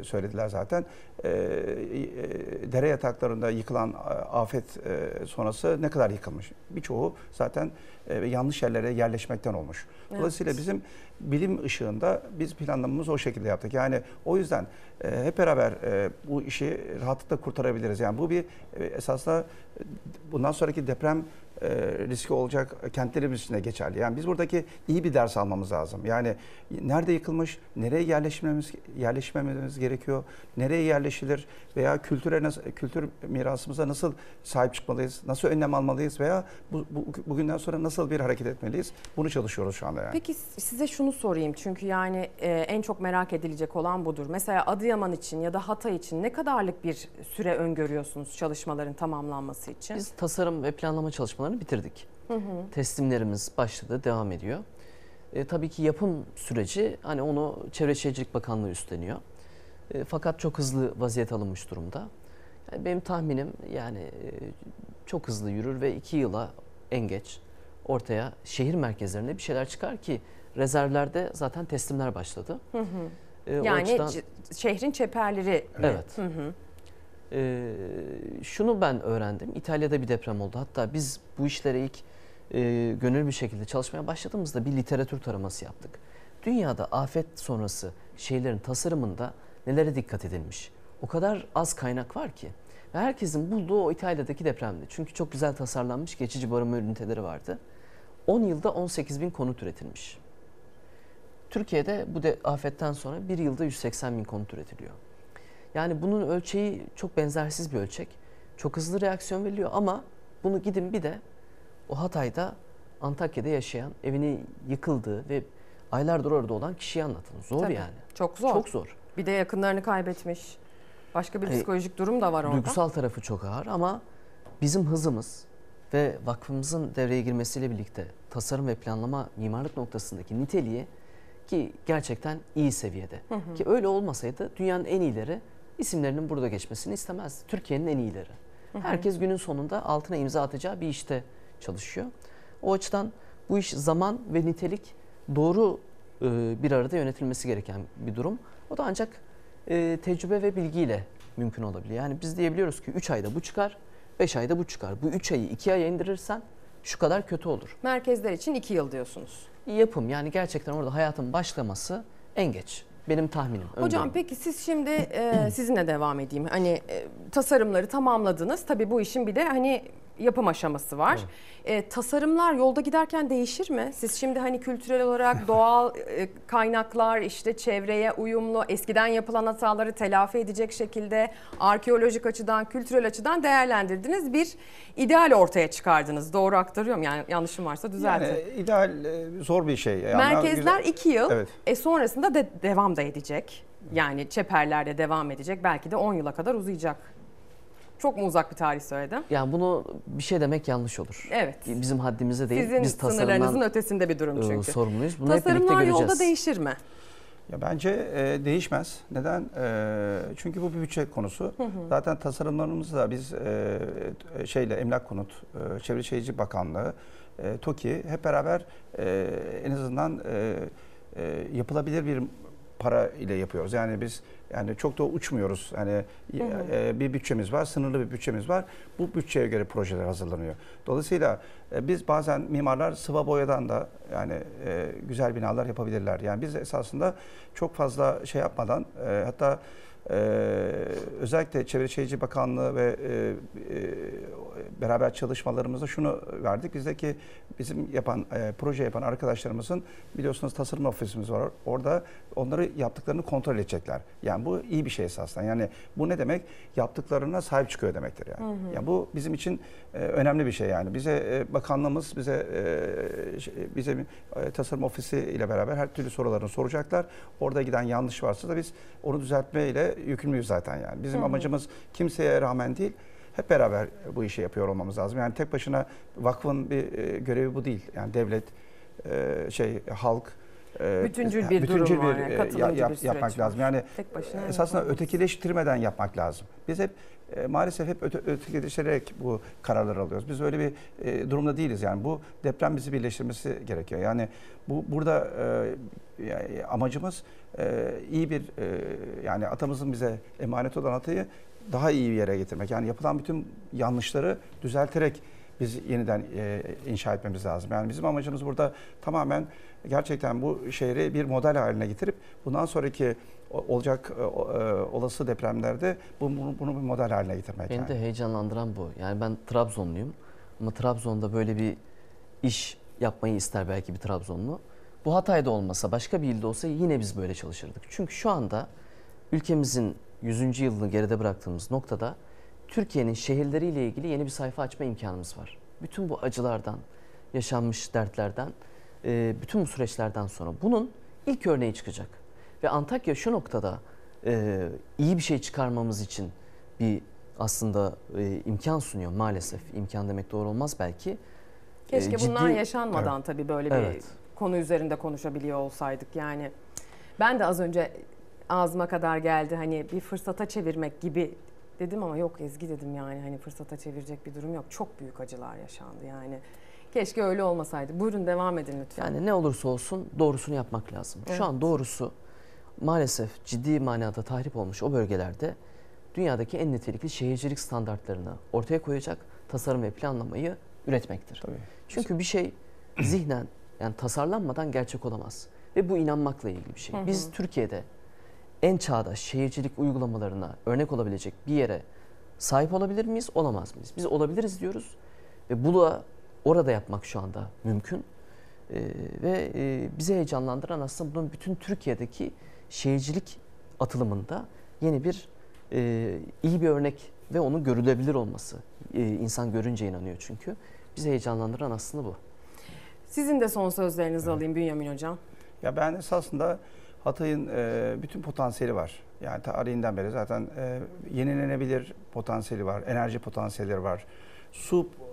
e, söylediler zaten. E, e, dere yataklarında yıkılan e, afet e, sonrası ne kadar yıkılmış? Birçoğu zaten e, yanlış yerlere yerleşmekten olmuş. Dolayısıyla Evet. bizim bilim ışığında biz planlamamızı o şekilde yaptık. Yani o yüzden e, hep beraber e, bu işi rahatlıkla kurtarabiliriz. Yani bu bir e, esasında e, bundan sonraki deprem e, riski olacak kentlerimiz için de geçerli. Yani biz buradaki iyi bir ders almamız lazım. Yani nerede yıkılmış, nereye yerleşmemiz yerleşmemiz gerekiyor, nereye yerleşilir veya kültüre nasıl, kültür mirasımıza nasıl sahip çıkmalıyız, nasıl önlem almalıyız veya bu, bu, bugünden sonra nasıl bir hareket etmeliyiz? Bunu çalışıyoruz şu anda yani. Peki size şunu sorayım çünkü yani e, en çok merak edilecek olan budur. Mesela Adıyaman için ya da Hatay için ne kadarlık bir süre öngörüyorsunuz çalışmaların tamamlanması için? Biz tasarım ve planlama çalışmalarını bitirdik. Hı hı. Teslimlerimiz başladı, devam ediyor. E, tabii ki yapım süreci hani onu Çevre Şehircilik Bakanlığı üstleniyor. E, fakat çok hızlı vaziyet alınmış durumda. Yani benim tahminim yani e, çok hızlı yürür ve iki yıla en geç ortaya şehir merkezlerinde bir şeyler çıkar ki rezervlerde zaten teslimler başladı. Hı hı. E, yani açıdan- şehrin çeperleri. Evet. Hı hı. Ee, şunu ben öğrendim. İtalya'da bir deprem oldu. Hatta biz bu işlere ilk e, gönül bir şekilde çalışmaya başladığımızda bir literatür taraması yaptık. Dünyada afet sonrası şehirlerin tasarımında nelere dikkat edilmiş? O kadar az kaynak var ki. Ve herkesin bulduğu o İtalya'daki depremdi. Çünkü çok güzel tasarlanmış geçici barınma üniteleri vardı. 10 yılda 18 bin konut üretilmiş. Türkiye'de bu de afetten sonra bir yılda 180 bin konut üretiliyor. Yani bunun ölçeği çok benzersiz bir ölçek. Çok hızlı reaksiyon veriliyor ama bunu gidin bir de o Hatay'da Antakya'da yaşayan evini yıkıldığı ve aylardır orada olan kişiye anlatın. Zor Tabii, yani. Çok zor. Çok zor. Bir de yakınlarını kaybetmiş. Başka bir E, psikolojik durum da var orada. Duygusal tarafı çok ağır ama bizim hızımız ve vakfımızın devreye girmesiyle birlikte tasarım ve planlama mimarlık noktasındaki niteliği ki gerçekten iyi seviyede. Hı hı. Ki öyle olmasaydı dünyanın en iyileri isimlerinin burada geçmesini istemez. Türkiye'nin en iyileri. Hı hı. Herkes günün sonunda altına imza atacağı bir işte çalışıyor. O açıdan bu iş zaman ve nitelik doğru e, bir arada yönetilmesi gereken bir durum. O da ancak e, tecrübe ve bilgiyle mümkün olabiliyor. Yani biz diyebiliyoruz ki 3 ayda bu çıkar, 5 ayda bu çıkar. Bu 3 ayı 2 aya indirirsen şu kadar kötü olur. Merkezler için 2 yıl diyorsunuz. Yapım yani gerçekten orada hayatın başlaması en geç. Benim tahminim. Hocam peki siz şimdi e, sizinle devam edeyim. Hani e, tasarımları tamamladınız. Tabii bu işin bir de hani yapım aşaması var. E, tasarımlar yolda giderken değişir mi? Siz şimdi hani kültürel olarak doğal e, kaynaklar işte çevreye uyumlu eskiden yapılan hataları telafi edecek şekilde arkeolojik açıdan kültürel açıdan değerlendirdiniz. Bir ideal ortaya çıkardınız. Doğru aktarıyorum yani yanlışım varsa düzeltin. Yani ideal e, zor bir şey. Yani Merkezler güzel- 2 yıl. Evet. E sonrasında da devam da edecek. Yani çeperlerde devam edecek. Belki de 10 yıla kadar uzayacak. Çok mu uzak bir tarih söyledim? Yani bunu bir şey demek yanlış olur. Evet. Bizim haddimize değil. Sizin Biz sınırlarınızın ötesinde bir durum e, çünkü. sorumluyuz. Bunu hep birlikte Tasarımlar göreceğiz. yolda değişir mi? Ya bence e, değişmez. Neden? E, çünkü bu bir bütçe konusu. Hı hı. Zaten tasarımlarımızı da biz e, e, şeyle Emlak Konut, e, Çevre Şehircilik Bakanlığı, e, TOKİ hep beraber e, en azından e, e, yapılabilir bir para ile yapıyoruz. Yani biz yani çok da uçmuyoruz. Yani Hı hı. e, bir bütçemiz var, sınırlı bir bütçemiz var. Bu bütçeye göre projeler hazırlanıyor. Dolayısıyla e, biz bazen mimarlar sıva boyadan da yani e, güzel binalar yapabilirler. Yani biz esasında çok fazla şey yapmadan e, hatta e, özellikle Çevre Şehircilik Bakanlığı ve e, e, beraber çalışmalarımızda şunu verdik. Bizdeki bizim yapan e, proje yapan arkadaşlarımızın biliyorsunuz tasarım ofisimiz var. Orada onları yaptıklarını kontrol edecekler. Yani bu iyi bir şey esasında. Yani bu ne demek? Yaptıklarına sahip çıkıyor demektir yani. Hı hı. Yani bu bizim için e, önemli bir şey yani. Bize e, bakanlığımız bize e, şey, bize e, tasarım ofisi ile beraber her türlü sorularını soracaklar. Orada giden yanlış varsa da biz onu düzeltmeyle yükümlüyüz zaten yani. Bizim Hı hı. amacımız kimseye rağmen değil. Hep beraber bu işi yapıyor olmamız lazım. Yani tek başına vakfın bir e, görevi bu değil. Yani devlet, e, şey halk, e, Bütüncül bir bütüncül durum var bir, yani, e, katılımcı bir yapmak var. lazım. Yani Tek başına esasında yapamaz. ötekileştirmeden yapmak lazım. Biz hep e, maalesef hep öte, ötekileştirerek bu kararları alıyoruz. Biz öyle bir e, durumda değiliz. Yani bu deprem bizi birleştirmesi gerekiyor. Yani bu burada e, yani amacımız e, iyi bir e, yani atamızın bize emanet olan atayı daha iyi bir yere getirmek. Yani yapılan bütün yanlışları düzelterek biz yeniden e, inşa etmemiz lazım. Yani bizim amacımız burada tamamen gerçekten bu şehri bir model haline getirip bundan sonraki olacak e, e, olası depremlerde bu- bunu, bunu bir model haline getirmek. Beni yani. de heyecanlandıran bu. Yani ben Trabzonluyum ama Trabzon'da böyle bir iş yapmayı ister belki bir Trabzonlu. Bu Hatay'da olmasa başka bir ilde olsa yine biz böyle çalışırdık. Çünkü şu anda ülkemizin 100. yılını geride bıraktığımız noktada Türkiye'nin şehirleriyle ilgili yeni bir sayfa açma imkanımız var. Bütün bu acılardan, yaşanmış dertlerden, e, bütün bu süreçlerden sonra bunun ilk örneği çıkacak. Ve Antakya şu noktada e, iyi bir şey çıkarmamız için bir aslında e, imkan sunuyor maalesef. İmkan demek doğru olmaz belki. Keşke E, ciddi- bunlar yaşanmadan Evet. tabii böyle bir Evet. konu üzerinde konuşabiliyor olsaydık yani. Ben de az önce ağzıma kadar geldi hani bir fırsata çevirmek gibi dedim ama yok Ezgi dedim yani hani fırsata çevirecek bir durum yok. Çok büyük acılar yaşandı yani. Keşke öyle olmasaydı. Buyurun devam edin lütfen. Yani ne olursa olsun doğrusunu yapmak lazım. Evet. Şu an doğrusu maalesef ciddi manada tahrip olmuş o bölgelerde dünyadaki en nitelikli şehircilik standartlarını ortaya koyacak tasarım ve planlamayı üretmektir. Çünkü bir şey zihnen yani tasarlanmadan gerçek olamaz. Ve bu inanmakla ilgili bir şey. Hı hı. Biz Türkiye'de en çağdaş şehircilik uygulamalarına örnek olabilecek bir yere sahip olabilir miyiz, olamaz mıyız? Biz olabiliriz diyoruz ve bu da orada yapmak şu anda mümkün. Ee, ve e, bizi heyecanlandıran aslında bunun bütün Türkiye'deki şehircilik atılımında yeni bir e, iyi bir örnek ve onun görülebilir olması. E, insan görünce inanıyor çünkü. Bizi heyecanlandıran aslında bu. Sizin de son sözlerinizi alayım Bünyamin Hocam. Ya ben esasında Hatay'ın e, bütün potansiyeli var. Yani tarihinden beri zaten e, yenilenebilir potansiyeli var, enerji potansiyelleri var, su e,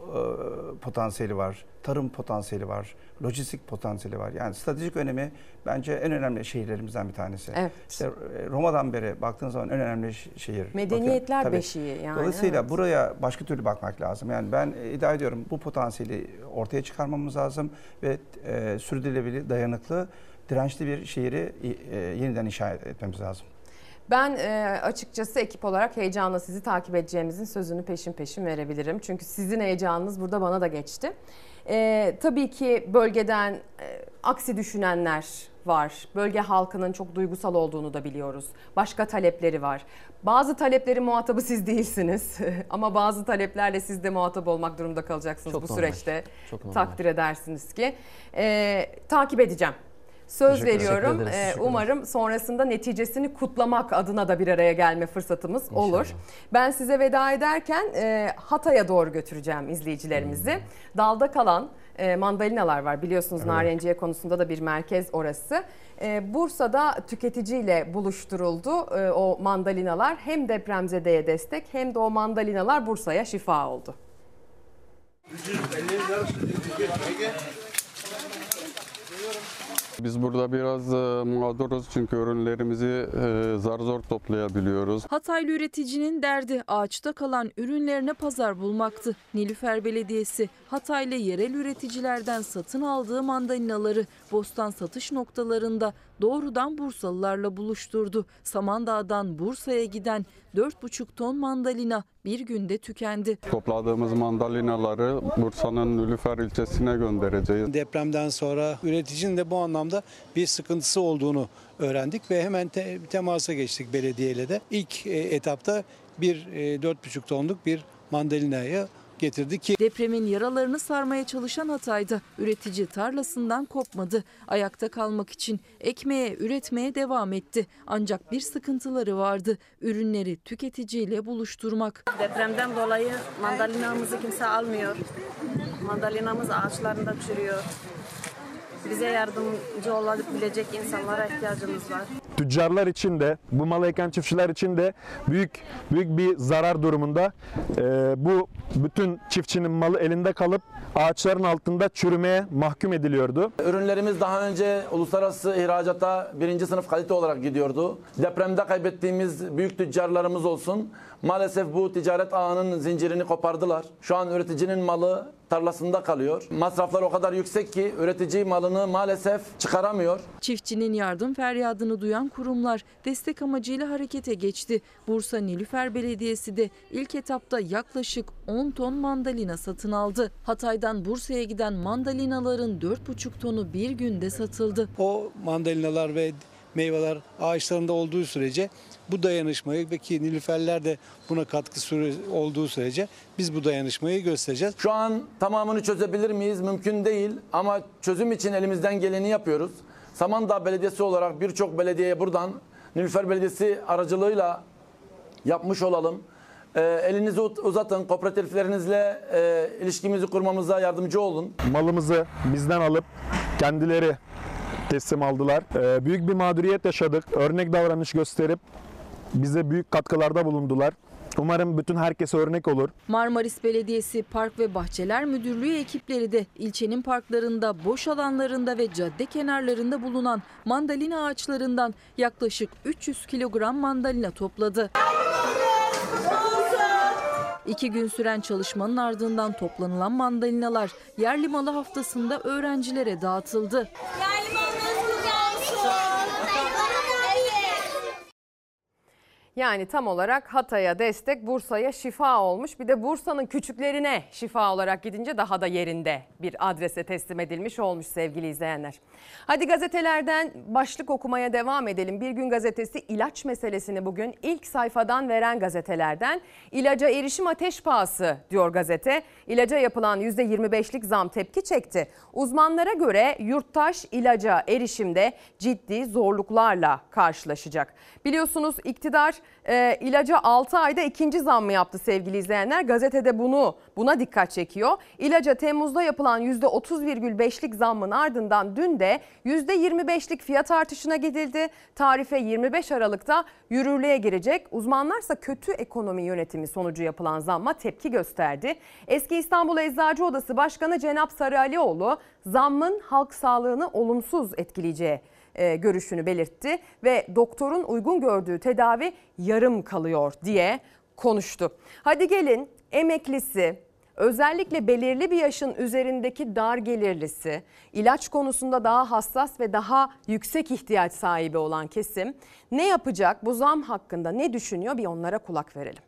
potansiyeli var, tarım potansiyeli var, lojistik potansiyeli var. Yani stratejik önemi bence en önemli şehirlerimizden bir tanesi. Evet. İşte e, Roma'dan beri baktığın zaman en önemli şehir. Medeniyetler Bakın, beşiği yani, Dolayısıyla evet. buraya başka türlü bakmak lazım. Yani ben e, iddia ediyorum bu potansiyeli ortaya çıkarmamız lazım ve e, sürdürülebilir, dayanıklı, dirençli bir şehri e, yeniden inşa etmemiz lazım. Ben e, açıkçası ekip olarak heyecanla sizi takip edeceğimizin sözünü peşin peşin verebilirim. Çünkü sizin heyecanınız burada bana da geçti. E, tabii ki bölgeden e, aksi düşünenler var. Bölge halkının çok duygusal olduğunu da biliyoruz. Başka talepleri var. Bazı taleplerin muhatabı siz değilsiniz. Ama bazı taleplerle siz de muhatap olmak durumunda kalacaksınız Çok bu normal. süreçte. Çok normal. Takdir edersiniz ki. E, takip edeceğim. Söz Teşekkür veriyorum. Ederiz. E, Teşekkürler. umarım sonrasında neticesini kutlamak adına da bir araya gelme fırsatımız olur. İnşallah. Ben size veda ederken e, Hatay'a doğru götüreceğim izleyicilerimizi. Hmm. Dalda kalan e, mandalinalar var biliyorsunuz Evet. narenciye konusunda da bir merkez orası. E, Bursa'da tüketiciyle buluşturuldu e, o mandalinalar. Hem depremzedeye destek hem de o mandalinalar Bursa'ya şifa oldu. Biz burada biraz e, mağduruz çünkü ürünlerimizi e, zar zor toplayabiliyoruz. Hataylı üreticinin derdi ağaçta kalan ürünlerine pazar bulmaktı. Nilüfer Belediyesi Hataylı yerel üreticilerden satın aldığı mandalinaları bostan satış noktalarında doğrudan Bursalılarla buluşturdu. Samandağ'dan Bursa'ya giden 4,5 ton mandalina bir günde tükendi. Topladığımız mandalinaları Bursa'nın Nülüfer ilçesine göndereceğiz. Depremden sonra üreticinin de bu anlamda bir sıkıntısı olduğunu öğrendik ve hemen te- temasa geçtik belediyeyle de. İlk e, etapta bir e, 4,5 tonluk bir mandalinayı getirdik ki Depremin yaralarını sarmaya çalışan Hatay'da üretici tarlasından kopmadı. Ayakta kalmak için ekmeğe, üretmeye devam etti. Ancak bir sıkıntıları vardı. Ürünleri tüketiciyle buluşturmak. Depremden dolayı mandalinamızı kimse almıyor. Mandalinamız ağaçlarında çürüyor. Bize yardımcı olabilecek insanlara ihtiyacımız var. tüccarlar için de bu malı eken çiftçiler için de büyük büyük bir zarar durumunda. Ee, bu bütün çiftçinin malı elinde kalıp ağaçların altında çürümeye mahkum ediliyordu. Ürünlerimiz daha önce uluslararası ihracata birinci sınıf kalite olarak gidiyordu. Depremde kaybettiğimiz büyük tüccarlarımız olsun. Maalesef bu ticaret ağının zincirini kopardılar. Şu an üreticinin malı tarlasında kalıyor. Masraflar o kadar yüksek ki üretici malını maalesef çıkaramıyor. Çiftçinin yardım feryadını duyan kurumlar destek amacıyla harekete geçti. Bursa Nilüfer Belediyesi de ilk etapta yaklaşık 10 ton mandalina satın aldı. Hatay'dan Bursa'ya giden mandalinaların 4,5 tonu bir günde satıldı. o mandalinalar ve meyveler ağaçlarında olduğu sürece bu dayanışmayı ve ki nilüferler de buna katkı süre olduğu sürece biz bu dayanışmayı göstereceğiz. Şu an tamamını çözebilir miyiz? Mümkün değil ama çözüm için elimizden geleni yapıyoruz. Samandağ Belediyesi olarak birçok belediyeye buradan Nilüfer Belediyesi aracılığıyla yapmış olalım. Ee, elinizi uzatın, kooperatiflerinizle e, ilişkimizi kurmamıza yardımcı olun. Malımızı bizden alıp kendileri teslim aldılar. Ee, büyük bir mağduriyet yaşadık. Örnek davranış gösterip bize büyük katkılarda bulundular. Umarım bütün herkese örnek olur. Marmaris Belediyesi Park ve Bahçeler Müdürlüğü ekipleri de ilçenin parklarında, boş alanlarında ve cadde kenarlarında bulunan mandalina ağaçlarından yaklaşık 300 kilogram mandalina topladı. İki gün süren çalışmanın ardından toplanılan mandalinalar yerli malı haftasında öğrencilere dağıtıldı. Yani tam olarak Hatay'a destek, Bursa'ya şifa olmuş. Bir de Bursa'nın küçüklerine şifa olarak gidince daha da yerinde bir adrese teslim edilmiş olmuş sevgili izleyenler. Hadi gazetelerden başlık okumaya devam edelim. Bir gün gazetesi ilaç meselesini bugün ilk sayfadan veren gazetelerden. İlaca erişim ateş pahası diyor gazete. İlaca yapılan %25'lik zam tepki çekti. Uzmanlara göre yurttaş ilaca erişimde ciddi zorluklarla karşılaşacak. Biliyorsunuz iktidar e, ilaca 6 ayda ikinci zammı yaptı sevgili izleyenler. Gazetede bunu buna dikkat çekiyor. İlaca Temmuz'da yapılan %30,5'lik zammın ardından dün de %25'lik fiyat artışına gidildi. Tarife 25 Aralık'ta yürürlüğe girecek. Uzmanlarsa kötü ekonomi yönetimi sonucu yapılan zamma tepki gösterdi. Eski İstanbul Eczacı Odası Başkanı Cenap Sarıalioğlu zammın halk sağlığını olumsuz etkileyeceği görüşünü belirtti ve doktorun uygun gördüğü tedavi yarım kalıyor diye konuştu. Hadi gelin emeklisi, özellikle belirli bir yaşın üzerindeki dar gelirlisi, ilaç konusunda daha hassas ve daha yüksek ihtiyaç sahibi olan kesim ne yapacak? Bu zam hakkında ne düşünüyor? Bir onlara kulak verelim.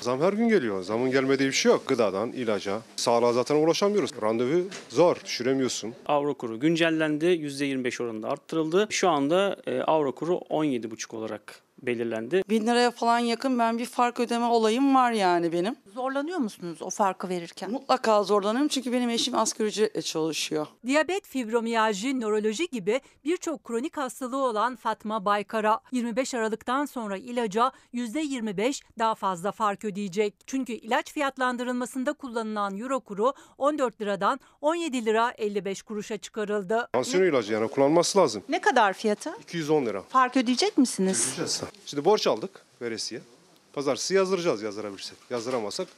Zam her gün geliyor. Zamın gelmediği bir şey yok. Gıdadan, ilaca. Sağlığa zaten ulaşamıyoruz. Randevu zor. Düşüremiyorsun. Avro kuru güncellendi. %25 oranında arttırıldı. Şu anda e, avro kuru 17,5 olarak belirlendi. Bin liraya falan yakın ben bir fark ödeme olayım var yani benim. Zorlanıyor musunuz o farkı verirken? Mutlaka zorlanıyorum çünkü benim eşim asgari ücretle çalışıyor. Diyabet, fibromiyalji, nöroloji gibi birçok kronik hastalığı olan Fatma Baykar'a 25 Aralık'tan sonra ilaca %25 daha fazla fark ödeyecek. Çünkü ilaç fiyatlandırılmasında kullanılan euro kuru 14 liradan 17 lira 55 kuruşa çıkarıldı. Tansiyon ilacı yani kullanılması lazım. Ne kadar fiyatı? 210 lira. Fark ödeyecek misiniz? Ödeyeceğiz. Şimdi borç aldık veresiye. Pazartesi yazdıracağız yazdırabilirsek. Yazdıramazsak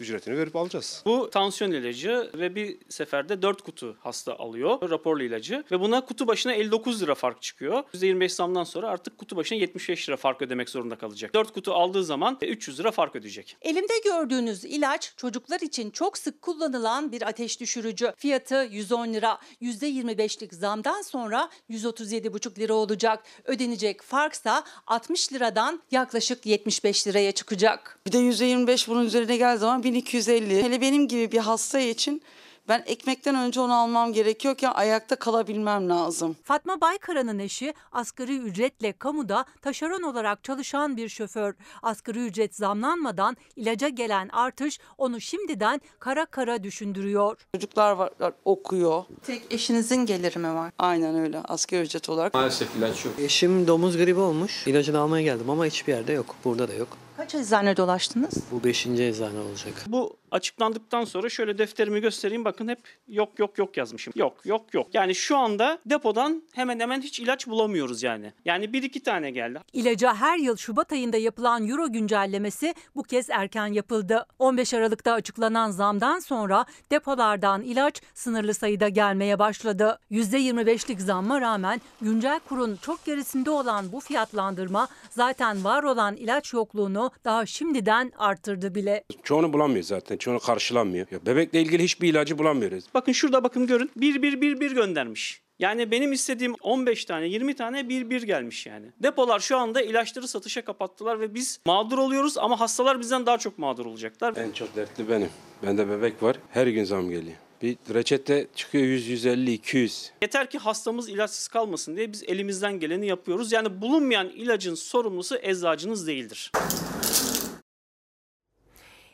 ücretini verip alacağız. Bu tansiyon ilacı ve bir seferde 4 kutu hasta alıyor raporlu ilacı ve buna kutu başına 59 lira fark çıkıyor. %25 zamdan sonra artık kutu başına 75 lira fark ödemek zorunda kalacak. 4 kutu aldığı zaman 300 lira fark ödeyecek. Elimde gördüğünüz ilaç çocuklar için çok sık kullanılan bir ateş düşürücü. Fiyatı 110 lira. %25'lik zamdan sonra 137,5 lira olacak. Ödenecek farksa 60 liradan yaklaşık 75 liraya çıkacak. Bir de %25 bunun üzerine geldiği zaman 1250. Hele benim gibi bir hasta için ben ekmekten önce onu almam gerekiyorken ayakta kalabilmem lazım. Fatma Baykara'nın eşi asgari ücretle kamuda taşeron olarak çalışan bir şoför. Asgari ücret zamlanmadan ilaca gelen artış onu şimdiden kara kara düşündürüyor. Çocuklar var okuyor. Tek eşinizin geliri mi var? Aynen öyle asgari ücret olarak. Maalesef ilaç yok. Eşim domuz gribi olmuş. İlacını almaya geldim ama hiçbir yerde yok. Burada da yok. Kaç eczane dolaştınız? Bu beşinci eczane olacak. Bu açıklandıktan sonra şöyle defterimi göstereyim bakın hep yok yok yok yazmışım. Yok yok yok. Yani şu anda depodan hemen hemen hiç ilaç bulamıyoruz yani. Yani bir iki tane geldi. İlaca her yıl Şubat ayında yapılan euro güncellemesi bu kez erken yapıldı. 15 Aralık'ta açıklanan zamdan sonra depolardan ilaç sınırlı sayıda gelmeye başladı. %25'lik zamma rağmen güncel kurun çok gerisinde olan bu fiyatlandırma zaten var olan ilaç yokluğunu daha şimdiden arttırdı bile. Çoğunu bulamıyoruz zaten. Çoğunu karşılanmıyor. Ya bebekle ilgili hiçbir ilacı bulamıyoruz. Bakın şurada bakın görün. Bir bir bir bir göndermiş. Yani benim istediğim 15 tane 20 tane bir bir gelmiş yani. Depolar şu anda ilaçları satışa kapattılar ve biz mağdur oluyoruz ama hastalar bizden daha çok mağdur olacaklar. En çok dertli benim. Bende bebek var. Her gün zam geliyor. Bir reçete çıkıyor 100, 150, 200. Yeter ki hastamız ilaçsız kalmasın diye biz elimizden geleni yapıyoruz. Yani bulunmayan ilacın sorumlusu eczacınız değildir.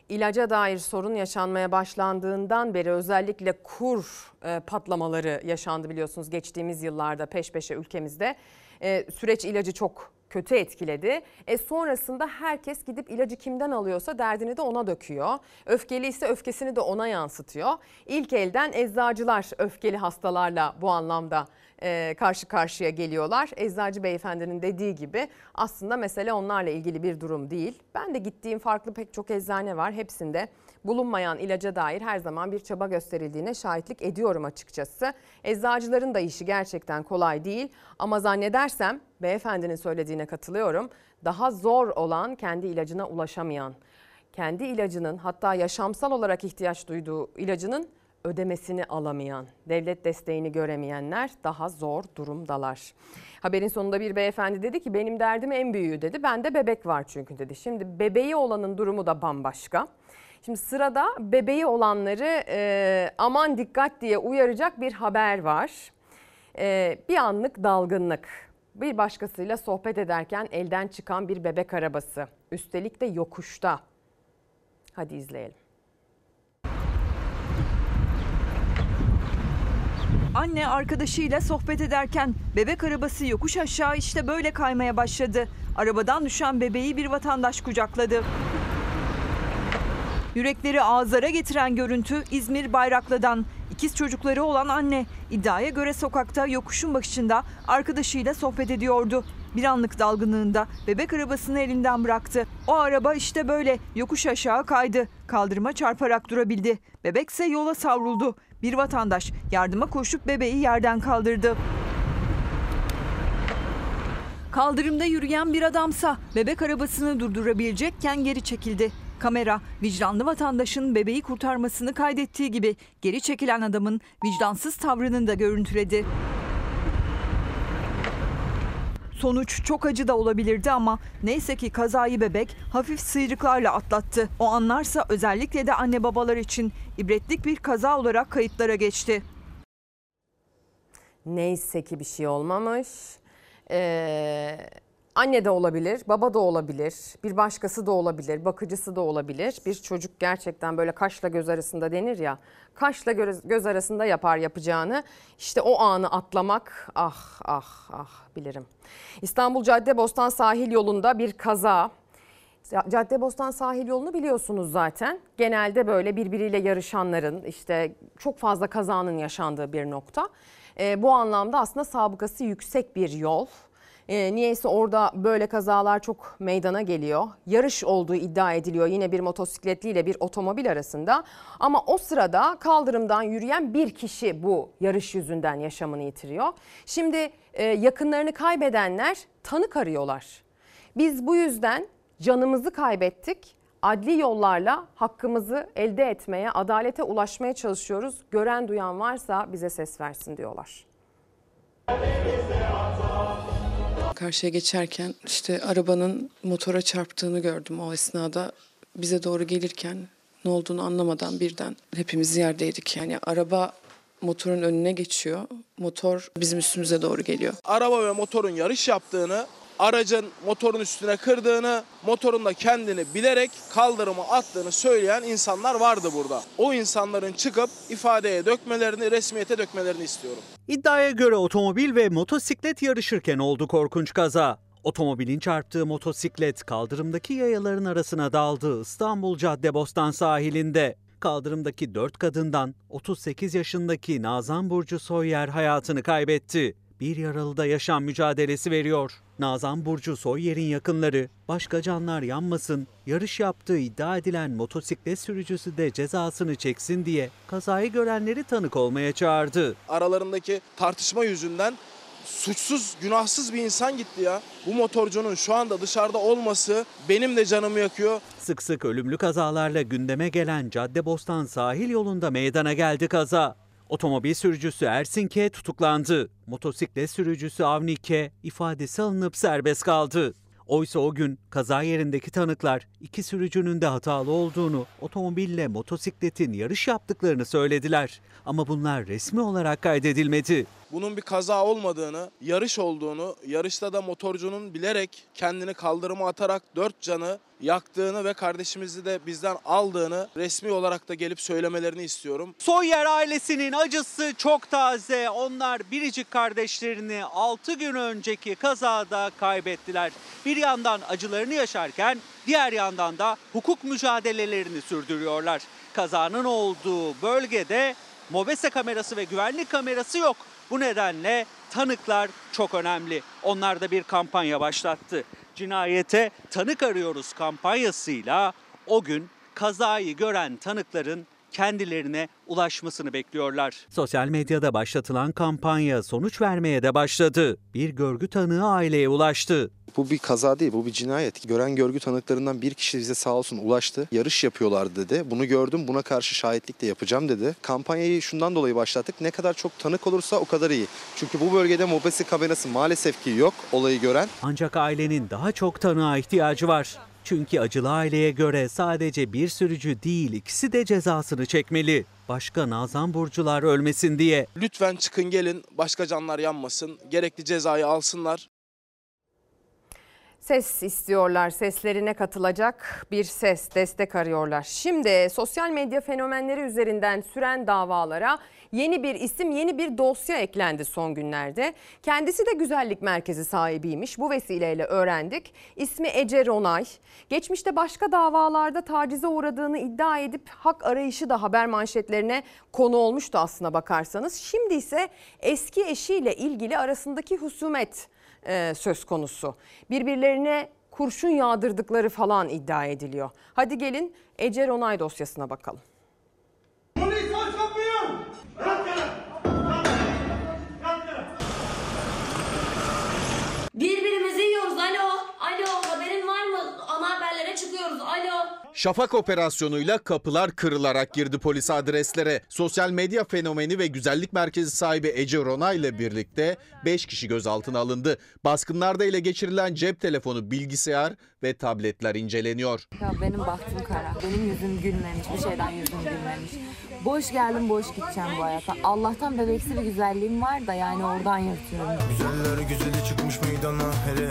İlaca dair sorun yaşanmaya başlandığından beri özellikle kur e, patlamaları yaşandı biliyorsunuz geçtiğimiz yıllarda peş peşe ülkemizde. E, süreç ilacı çok kötü etkiledi. E sonrasında herkes gidip ilacı kimden alıyorsa derdini de ona döküyor. Öfkeli ise öfkesini de ona yansıtıyor. İlk elden eczacılar öfkeli hastalarla bu anlamda e, karşı karşıya geliyorlar. Eczacı beyefendinin dediği gibi aslında mesele onlarla ilgili bir durum değil. Ben de gittiğim farklı pek çok eczane var. Hepsinde bulunmayan ilaca dair her zaman bir çaba gösterildiğine şahitlik ediyorum açıkçası. Eczacıların da işi gerçekten kolay değil ama zannedersem beyefendinin söylediğine katılıyorum. Daha zor olan kendi ilacına ulaşamayan, kendi ilacının hatta yaşamsal olarak ihtiyaç duyduğu ilacının ödemesini alamayan, devlet desteğini göremeyenler daha zor durumdalar. Haberin sonunda bir beyefendi dedi ki benim derdim en büyüğü dedi. Bende bebek var çünkü dedi. Şimdi bebeği olanın durumu da bambaşka. Şimdi sırada bebeği olanları e, aman dikkat diye uyaracak bir haber var. E, bir anlık dalgınlık. Bir başkasıyla sohbet ederken elden çıkan bir bebek arabası. Üstelik de yokuşta. Hadi izleyelim. Anne arkadaşıyla sohbet ederken bebek arabası yokuş aşağı işte böyle kaymaya başladı. Arabadan düşen bebeği bir vatandaş kucakladı. Yürekleri ağızlara getiren görüntü İzmir Bayraklı'dan. İkiz çocukları olan anne iddiaya göre sokakta yokuşun başında arkadaşıyla sohbet ediyordu. Bir anlık dalgınlığında bebek arabasını elinden bıraktı. O araba işte böyle yokuş aşağı kaydı. Kaldırıma çarparak durabildi. Bebekse yola savruldu. Bir vatandaş yardıma koşup bebeği yerden kaldırdı. Kaldırımda yürüyen bir adamsa bebek arabasını durdurabilecekken geri çekildi. Kamera vicdanlı vatandaşın bebeği kurtarmasını kaydettiği gibi geri çekilen adamın vicdansız tavrını da görüntüledi. Sonuç çok acı da olabilirdi ama neyse ki kazayı bebek hafif sıyrıklarla atlattı. O anlarsa özellikle de anne babalar için ibretlik bir kaza olarak kayıtlara geçti. Neyse ki bir şey olmamış. Ee, anne de olabilir, baba da olabilir, bir başkası da olabilir, bakıcısı da olabilir. Bir çocuk gerçekten böyle kaşla göz arasında denir ya, kaşla göz, arasında yapar yapacağını. İşte o anı atlamak ah ah ah bilirim. İstanbul Caddebostan sahil yolunda bir kaza. Caddebostan sahil yolunu biliyorsunuz zaten. Genelde böyle birbiriyle yarışanların işte çok fazla kazanın yaşandığı bir nokta. E, bu anlamda aslında sabıkası yüksek bir yol. E, niyeyse orada böyle kazalar çok meydana geliyor. Yarış olduğu iddia ediliyor yine bir motosikletliyle bir otomobil arasında. Ama o sırada kaldırımdan yürüyen bir kişi bu yarış yüzünden yaşamını yitiriyor. Şimdi e, yakınlarını kaybedenler tanık arıyorlar. Biz bu yüzden canımızı kaybettik. Adli yollarla hakkımızı elde etmeye, adalete ulaşmaya çalışıyoruz. Gören duyan varsa bize ses versin diyorlar. Karşıya geçerken işte arabanın motora çarptığını gördüm o esnada. Bize doğru gelirken ne olduğunu anlamadan birden hepimiz yerdeydik. Yani araba motorun önüne geçiyor. Motor bizim üstümüze doğru geliyor. Araba ve motorun yarış yaptığını, aracın motorun üstüne kırdığını, motorun da kendini bilerek kaldırıma attığını söyleyen insanlar vardı burada. O insanların çıkıp ifadeye dökmelerini, resmiyete dökmelerini istiyorum. İddiaya göre otomobil ve motosiklet yarışırken oldu korkunç kaza. Otomobilin çarptığı motosiklet kaldırımdaki yayaların arasına daldı İstanbul Caddebostan sahilinde. Kaldırımdaki 4 kadından 38 yaşındaki Nazan Burcu Soyer hayatını kaybetti. Bir yaralı da yaşam mücadelesi veriyor. Nazan Burcu Soyer'in yakınları başka canlar yanmasın, yarış yaptığı iddia edilen motosiklet sürücüsü de cezasını çeksin diye kazayı görenleri tanık olmaya çağırdı. Aralarındaki tartışma yüzünden suçsuz, günahsız bir insan gitti ya. Bu motorcunun şu anda dışarıda olması benim de canımı yakıyor. Sık sık ölümlü kazalarla gündeme gelen Caddebostan sahil yolunda meydana geldi kaza. Otomobil sürücüsü Ersin K tutuklandı. Motosiklet sürücüsü Avni K ifadesi alınıp serbest kaldı. Oysa o gün kaza yerindeki tanıklar iki sürücünün de hatalı olduğunu, otomobille motosikletin yarış yaptıklarını söylediler. Ama bunlar resmi olarak kaydedilmedi. Bunun bir kaza olmadığını, yarış olduğunu, yarışta da motorcunun bilerek kendini kaldırıma atarak dört canı yaktığını ve kardeşimizi de bizden aldığını resmi olarak da gelip söylemelerini istiyorum. Soyer ailesinin acısı çok taze. Onlar biricik kardeşlerini 6 gün önceki kazada kaybettiler. Bir yandan acılarını yaşarken diğer yandan da hukuk mücadelelerini sürdürüyorlar. Kazanın olduğu bölgede mobese kamerası ve güvenlik kamerası yok. Bu nedenle tanıklar çok önemli. Onlar da bir kampanya başlattı. Cinayete tanık arıyoruz kampanyasıyla o gün kazayı gören tanıkların kendilerine ulaşmasını bekliyorlar. Sosyal medyada başlatılan kampanya sonuç vermeye de başladı. Bir görgü tanığı aileye ulaştı. Bu bir kaza değil, bu bir cinayet. Gören görgü tanıklarından bir kişi bize sağ olsun ulaştı. Yarış yapıyorlar dedi. Bunu gördüm, buna karşı şahitlik de yapacağım dedi. Kampanyayı şundan dolayı başlattık. Ne kadar çok tanık olursa o kadar iyi. Çünkü bu bölgede mobese kamerası maalesef ki yok olayı gören. Ancak ailenin daha çok tanığa ihtiyacı var. Çünkü acılı aileye göre sadece bir sürücü değil ikisi de cezasını çekmeli. Başka Nazan Burcular ölmesin diye. Lütfen çıkın gelin, başka canlar yanmasın, gerekli cezayı alsınlar. Ses istiyorlar, seslerine katılacak bir ses, destek arıyorlar. Şimdi sosyal medya fenomenleri üzerinden süren davalara yeni bir isim, yeni bir dosya eklendi son günlerde. Kendisi de güzellik merkezi sahibiymiş. Bu vesileyle öğrendik. İsmi Ece Ronay. Geçmişte başka davalarda tacize uğradığını iddia edip hak arayışı da haber manşetlerine konu olmuştu aslına bakarsanız. Şimdi ise eski eşiyle ilgili arasındaki husumet e, söz konusu. Birbirlerine kurşun yağdırdıkları falan iddia ediliyor. Hadi gelin Ece Ronay dosyasına bakalım. Çıkıyoruz. Alo. Şafak operasyonuyla kapılar kırılarak girdi polis adreslere. Sosyal medya fenomeni ve güzellik merkezi sahibi Ece Rona ile birlikte 5 kişi gözaltına alındı. Baskınlarda ele geçirilen cep telefonu, bilgisayar ve tabletler inceleniyor. Ya benim bahtım kara. Benim yüzüm gülmemiş. Bir şeyden yüzüm gülmemiş. Boş geldim boş gideceğim bu hayata. Allah'tan bebeksi bir güzelliğim var da yani oradan yırtıyorum. Güzeller güzeli çıkmış meydana hele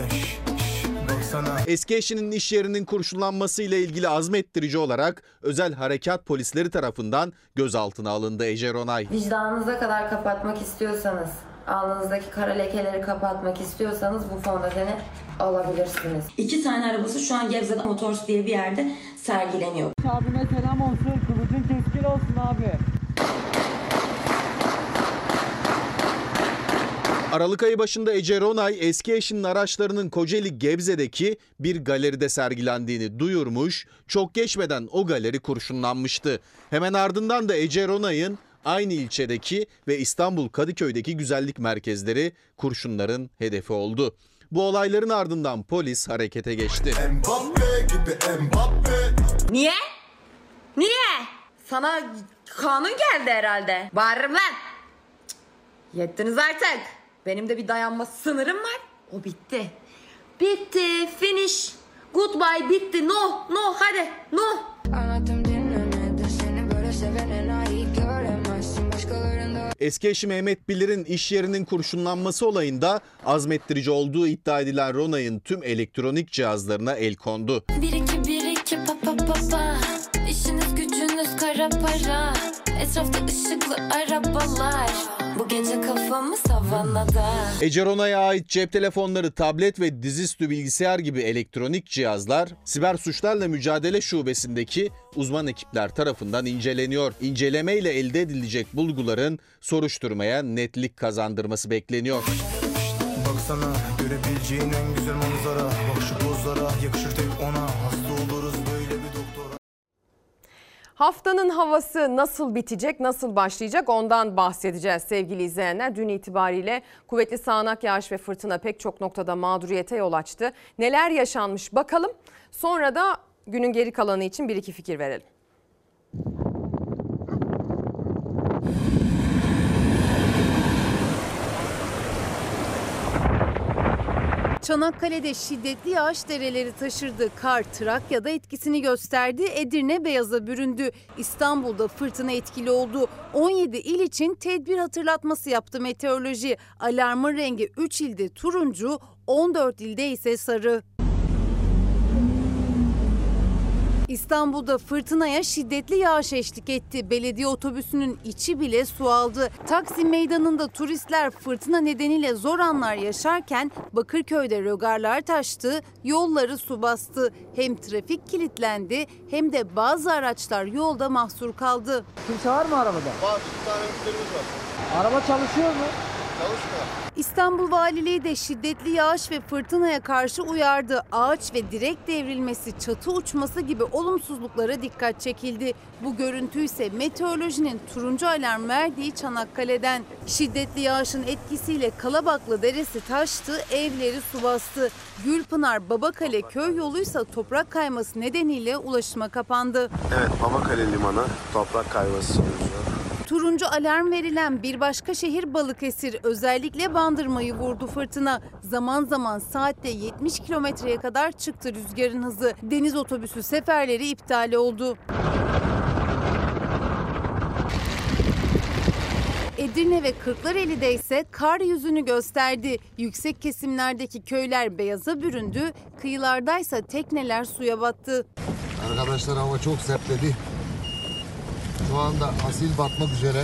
baksana. Eski eşinin iş yerinin kurşunlanmasıyla ilgili azmettirici olarak özel harekat polisleri tarafından gözaltına alındı Ece Ronay. Vicdanınıza kadar kapatmak istiyorsanız, alnınızdaki kara lekeleri kapatmak istiyorsanız bu fondöteni alabilirsiniz. İki tane arabası şu an Gebze'de Motors diye bir yerde sergileniyor. Abime selam olsun. Kılıcın keskin olsun abi. Aralık ayı başında Ece Ronay eski eşinin araçlarının Kocaeli Gebze'deki bir galeride sergilendiğini duyurmuş, çok geçmeden o galeri kurşunlanmıştı. Hemen ardından da Ece Ronay'ın aynı ilçedeki ve İstanbul Kadıköy'deki güzellik merkezleri kurşunların hedefi oldu. Bu olayların ardından polis harekete geçti. Mbappe gibi Mbappe. Niye? Niye? Sana kanun geldi herhalde. Bağırırım lan. Yettiniz artık. Benim de bir dayanma sınırım var. O bitti. Bitti. Finish. Goodbye bitti. No. No. Hadi. No. Anlattım dinlemedi seni böyle sevene layık göremezsin başkalarında. Eski eşi Mehmet Bilir'in iş yerinin kurşunlanması olayında azmettirici olduğu iddia edilen Ronay'ın tüm elektronik cihazlarına el kondu. Bir iki bir iki pa pa pa pa. Kara para. Etrafta ışıklı arabalar. Bu gece kafamı savannada. Ece Ronay'a ait cep telefonları, tablet ve dizüstü bilgisayar gibi elektronik cihazlar Siber Suçlarla Mücadele Şubesi'ndeki uzman ekipler tarafından inceleniyor. İnceleme ile elde edilecek bulguların soruşturmaya netlik kazandırması bekleniyor. Baksana görebileceğin en güzel manzara. Bak şu pozlara yakışır tek Haftanın havası nasıl bitecek, nasıl başlayacak ondan bahsedeceğiz sevgili izleyenler. Dün itibariyle kuvvetli sağanak yağış ve fırtına pek çok noktada mağduriyete yol açtı. Neler yaşanmış bakalım. Sonra da günün geri kalanı için bir iki fikir verelim. Çanakkale'de şiddetli yağış dereleri taşırdı. Kar Trakya'da etkisini gösterdi. Edirne beyaza büründü. İstanbul'da fırtına etkili oldu. 17 il için tedbir hatırlatması yaptı meteoroloji. Alarmın rengi 3 ilde turuncu, 14 ilde ise sarı. İstanbul'da fırtınaya şiddetli yağış eşlik etti. Belediye otobüsünün içi bile su aldı. Taksim Meydanı'nda turistler fırtına nedeniyle zor anlar yaşarken Bakırköy'de rögarlar taştı, yolları su bastı. Hem trafik kilitlendi hem de bazı araçlar yolda mahsur kaldı. Kimse var mı arabada? Var bir tane müşterimiz var. Araba çalışıyor mu? İstanbul Valiliği de şiddetli yağış ve fırtınaya karşı uyardı. Ağaç ve direk devrilmesi, çatı uçması gibi olumsuzluklara dikkat çekildi. Bu görüntü ise meteorolojinin turuncu alarm verdiği Çanakkale'den. Şiddetli yağışın etkisiyle Kalabaklı Deresi taştı, evleri su bastı. Gülpınar Babakale köy yoluysa toprak kayması nedeniyle ulaşıma kapandı. Evet Babakale Limanı toprak kayması sonucu. Turuncu alarm verilen bir başka şehir Balıkesir özellikle Bandırma'yı vurdu fırtına. Zaman zaman saatte 70 kilometreye kadar çıktı rüzgarın hızı. Deniz otobüsü seferleri iptal oldu. Edirne ve Kırklareli'de ise kar yüzünü gösterdi. Yüksek kesimlerdeki köyler beyaza büründü, kıyılardaysa tekneler suya battı. Arkadaşlar hava çok sertledi. Şu anda asil batmak üzere.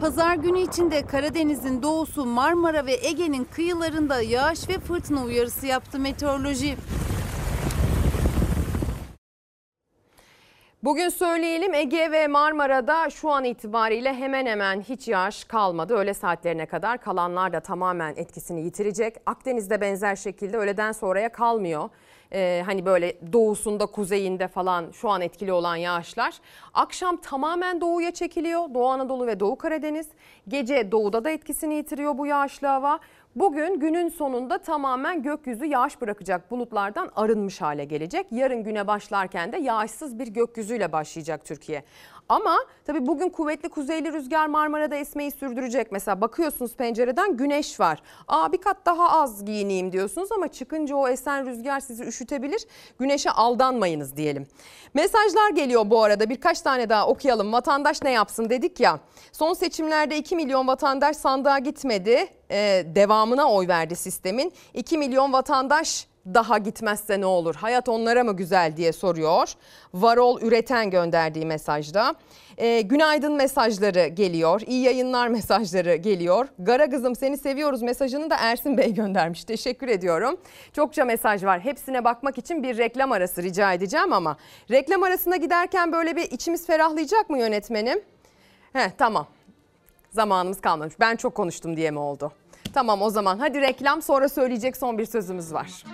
Pazar günü içinde Karadeniz'in doğusu Marmara ve Ege'nin kıyılarında yağış ve fırtına uyarısı yaptı meteoroloji. Bugün söyleyelim Ege ve Marmara'da şu an itibariyle hemen hemen hiç yağış kalmadı. Öğle saatlerine kadar kalanlar da tamamen etkisini yitirecek. Akdeniz'de benzer şekilde öğleden sonraya kalmıyor. Ee, hani böyle doğusunda, kuzeyinde falan şu an etkili olan yağışlar. Akşam tamamen doğuya çekiliyor. Doğu Anadolu ve Doğu Karadeniz. Gece doğuda da etkisini yitiriyor bu yağışlı hava. Bugün günün sonunda tamamen gökyüzü yağış bırakacak bulutlardan arınmış hale gelecek. Yarın güne başlarken de yağışsız bir gökyüzüyle başlayacak Türkiye. Ama tabii bugün kuvvetli kuzeyli rüzgar Marmara'da esmeyi sürdürecek. Mesela bakıyorsunuz pencereden güneş var. Aa bir kat daha az giyineyim diyorsunuz ama çıkınca o esen rüzgar sizi üşütebilir. Güneşe aldanmayınız diyelim. Mesajlar geliyor bu arada birkaç tane daha okuyalım. Vatandaş ne yapsın dedik ya. Son seçimlerde 2 milyon vatandaş sandığa gitmedi. Ee, devamına oy verdi sistemin. 2 milyon vatandaş daha gitmezse ne olur? Hayat onlara mı güzel diye soruyor. Varol üreten gönderdiği mesajda. Ee, günaydın mesajları geliyor. İyi yayınlar mesajları geliyor. Gara kızım seni seviyoruz mesajını da Ersin Bey göndermiş. Teşekkür ediyorum. Çokça mesaj var. Hepsine bakmak için bir reklam arası rica edeceğim ama reklam arasına giderken böyle bir içimiz ferahlayacak mı yönetmenim? Heh, tamam. Zamanımız kalmamış. Ben çok konuştum diye mi oldu? Tamam o zaman hadi reklam sonra söyleyecek son bir sözümüz var.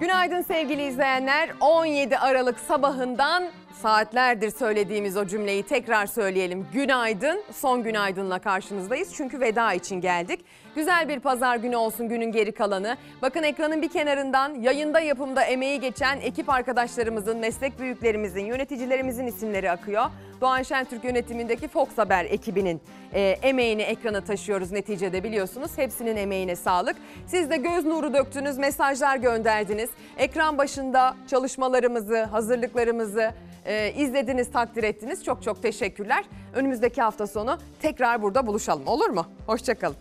Günaydın sevgili izleyenler. 17 Aralık sabahından saatlerdir söylediğimiz o cümleyi tekrar söyleyelim. Günaydın. Son günaydınla karşınızdayız. Çünkü veda için geldik. Güzel bir pazar günü olsun günün geri kalanı. Bakın ekranın bir kenarından yayında yapımda emeği geçen ekip arkadaşlarımızın, meslek büyüklerimizin, yöneticilerimizin isimleri akıyor. Doğan Şentürk yönetimindeki Fox Haber ekibinin e, emeğini ekrana taşıyoruz neticede biliyorsunuz. Hepsinin emeğine sağlık. Siz de göz nuru döktünüz, mesajlar gönderdiniz. Ekran başında çalışmalarımızı, hazırlıklarımızı ee, e, izlediniz, takdir ettiniz. Çok çok teşekkürler. Önümüzdeki hafta sonu tekrar burada buluşalım olur mu? Hoşçakalın.